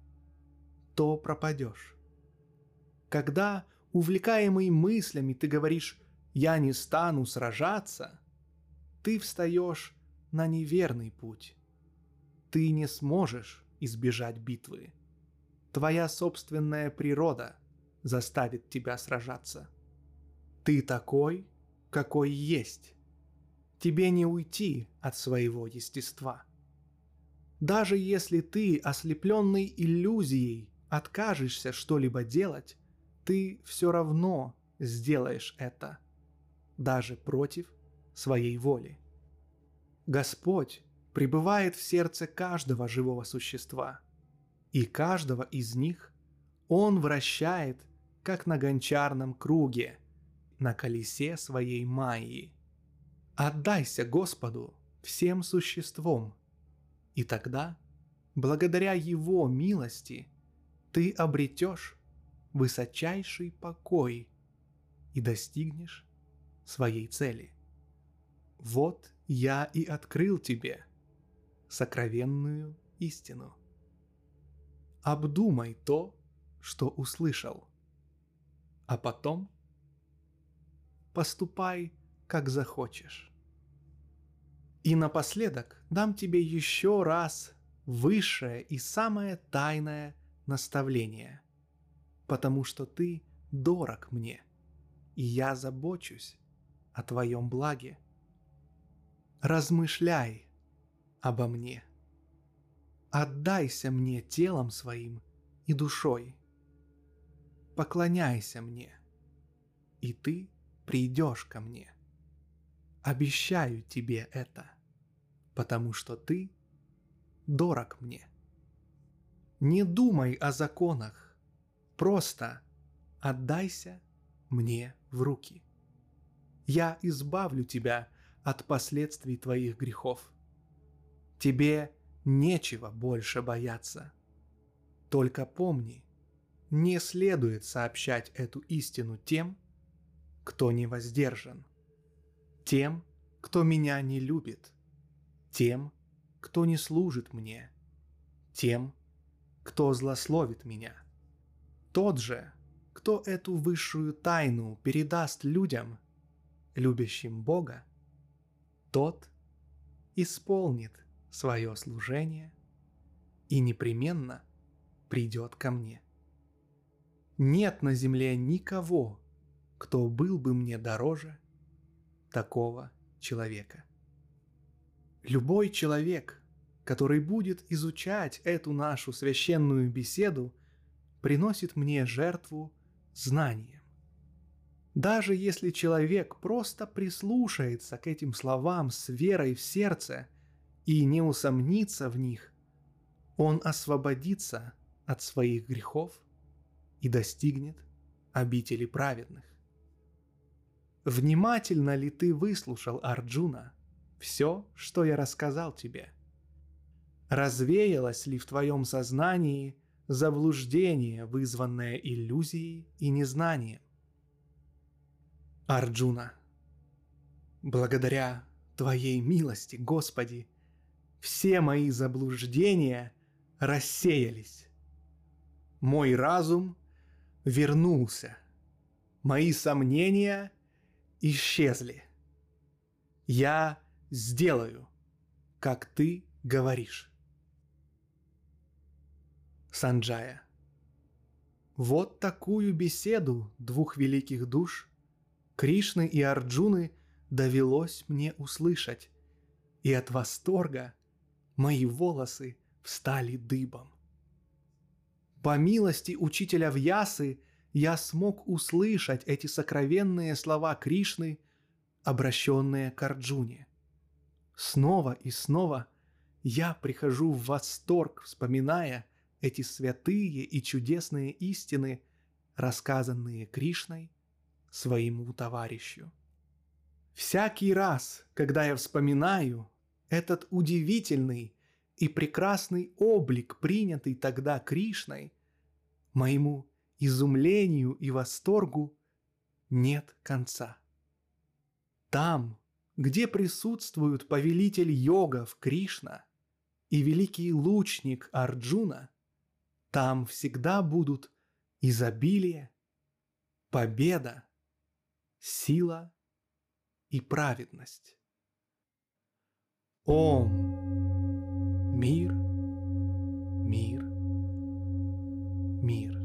то пропадешь. Когда, увлекаемый мыслями, ты говоришь «я не стану сражаться», ты встаешь на неверный путь. Ты не сможешь избежать битвы. Твоя собственная природа заставит тебя сражаться. Ты такой, какой есть. Тебе не уйти от своего естества. Даже если ты, ослепленный иллюзией, откажешься что-либо делать, ты все равно сделаешь это, даже против своей воли. Господь пребывает в сердце каждого живого существа, и каждого из них Он вращает, как на гончарном круге, на колесе своей Майи. Отдайся Господу всем существом, и тогда, благодаря Его милости, ты обретешь высочайший покой и достигнешь своей цели. Вот я и открыл тебе сокровенную истину. Обдумай то, что услышал, а потом – поступай, как захочешь. И напоследок дам тебе еще раз высшее и самое тайное наставление, потому что ты дорог мне, и я забочусь о твоем благе. Размышляй обо мне. Отдайся мне телом своим и душой. Поклоняйся мне, и ты придешь ко мне. Обещаю тебе это, потому что ты дорог мне. Не думай о законах, просто отдайся мне в руки. Я избавлю тебя от последствий твоих грехов. Тебе нечего больше бояться. Только помни, не следует сообщать эту истину тем, кто не воздержан, тем, кто меня не любит, тем, кто не служит мне, тем, кто злословит меня. Тот же, кто эту высшую тайну передаст людям, любящим Бога, тот исполнит свое служение и непременно придет ко мне. Нет на земле никого, кто был бы мне дороже такого человека. Любой человек, который будет изучать эту нашу священную беседу, приносит мне жертву знанием. Даже если человек просто прислушается к этим словам с верой в сердце и не усомнится в них, он освободится от своих грехов и достигнет обители праведных. Внимательно ли ты выслушал Арджуна все, что я рассказал тебе? Развеялось ли в твоем сознании заблуждение, вызванное иллюзией и незнанием? Арджуна, благодаря Твоей милости, Господи, все мои заблуждения рассеялись. Мой разум вернулся. Мои сомнения исчезли. Я сделаю, как ты говоришь. Санджая. Вот такую беседу двух великих душ, Кришны и Арджуны, довелось мне услышать, и от восторга мои волосы встали дыбом. По милости учителя Вьясы я смог услышать эти сокровенные слова Кришны, обращенные к Арджуне. Снова и снова я прихожу в восторг, вспоминая эти святые и чудесные истины, рассказанные Кришной своему товарищу. Всякий раз, когда я вспоминаю этот удивительный и прекрасный облик, принятый тогда Кришной, моему изумлению и восторгу нет конца. Там, где присутствуют повелитель йогов Кришна и великий лучник Арджуна, там всегда будут изобилие, победа, сила и праведность. Ом. Мир, мир, мир.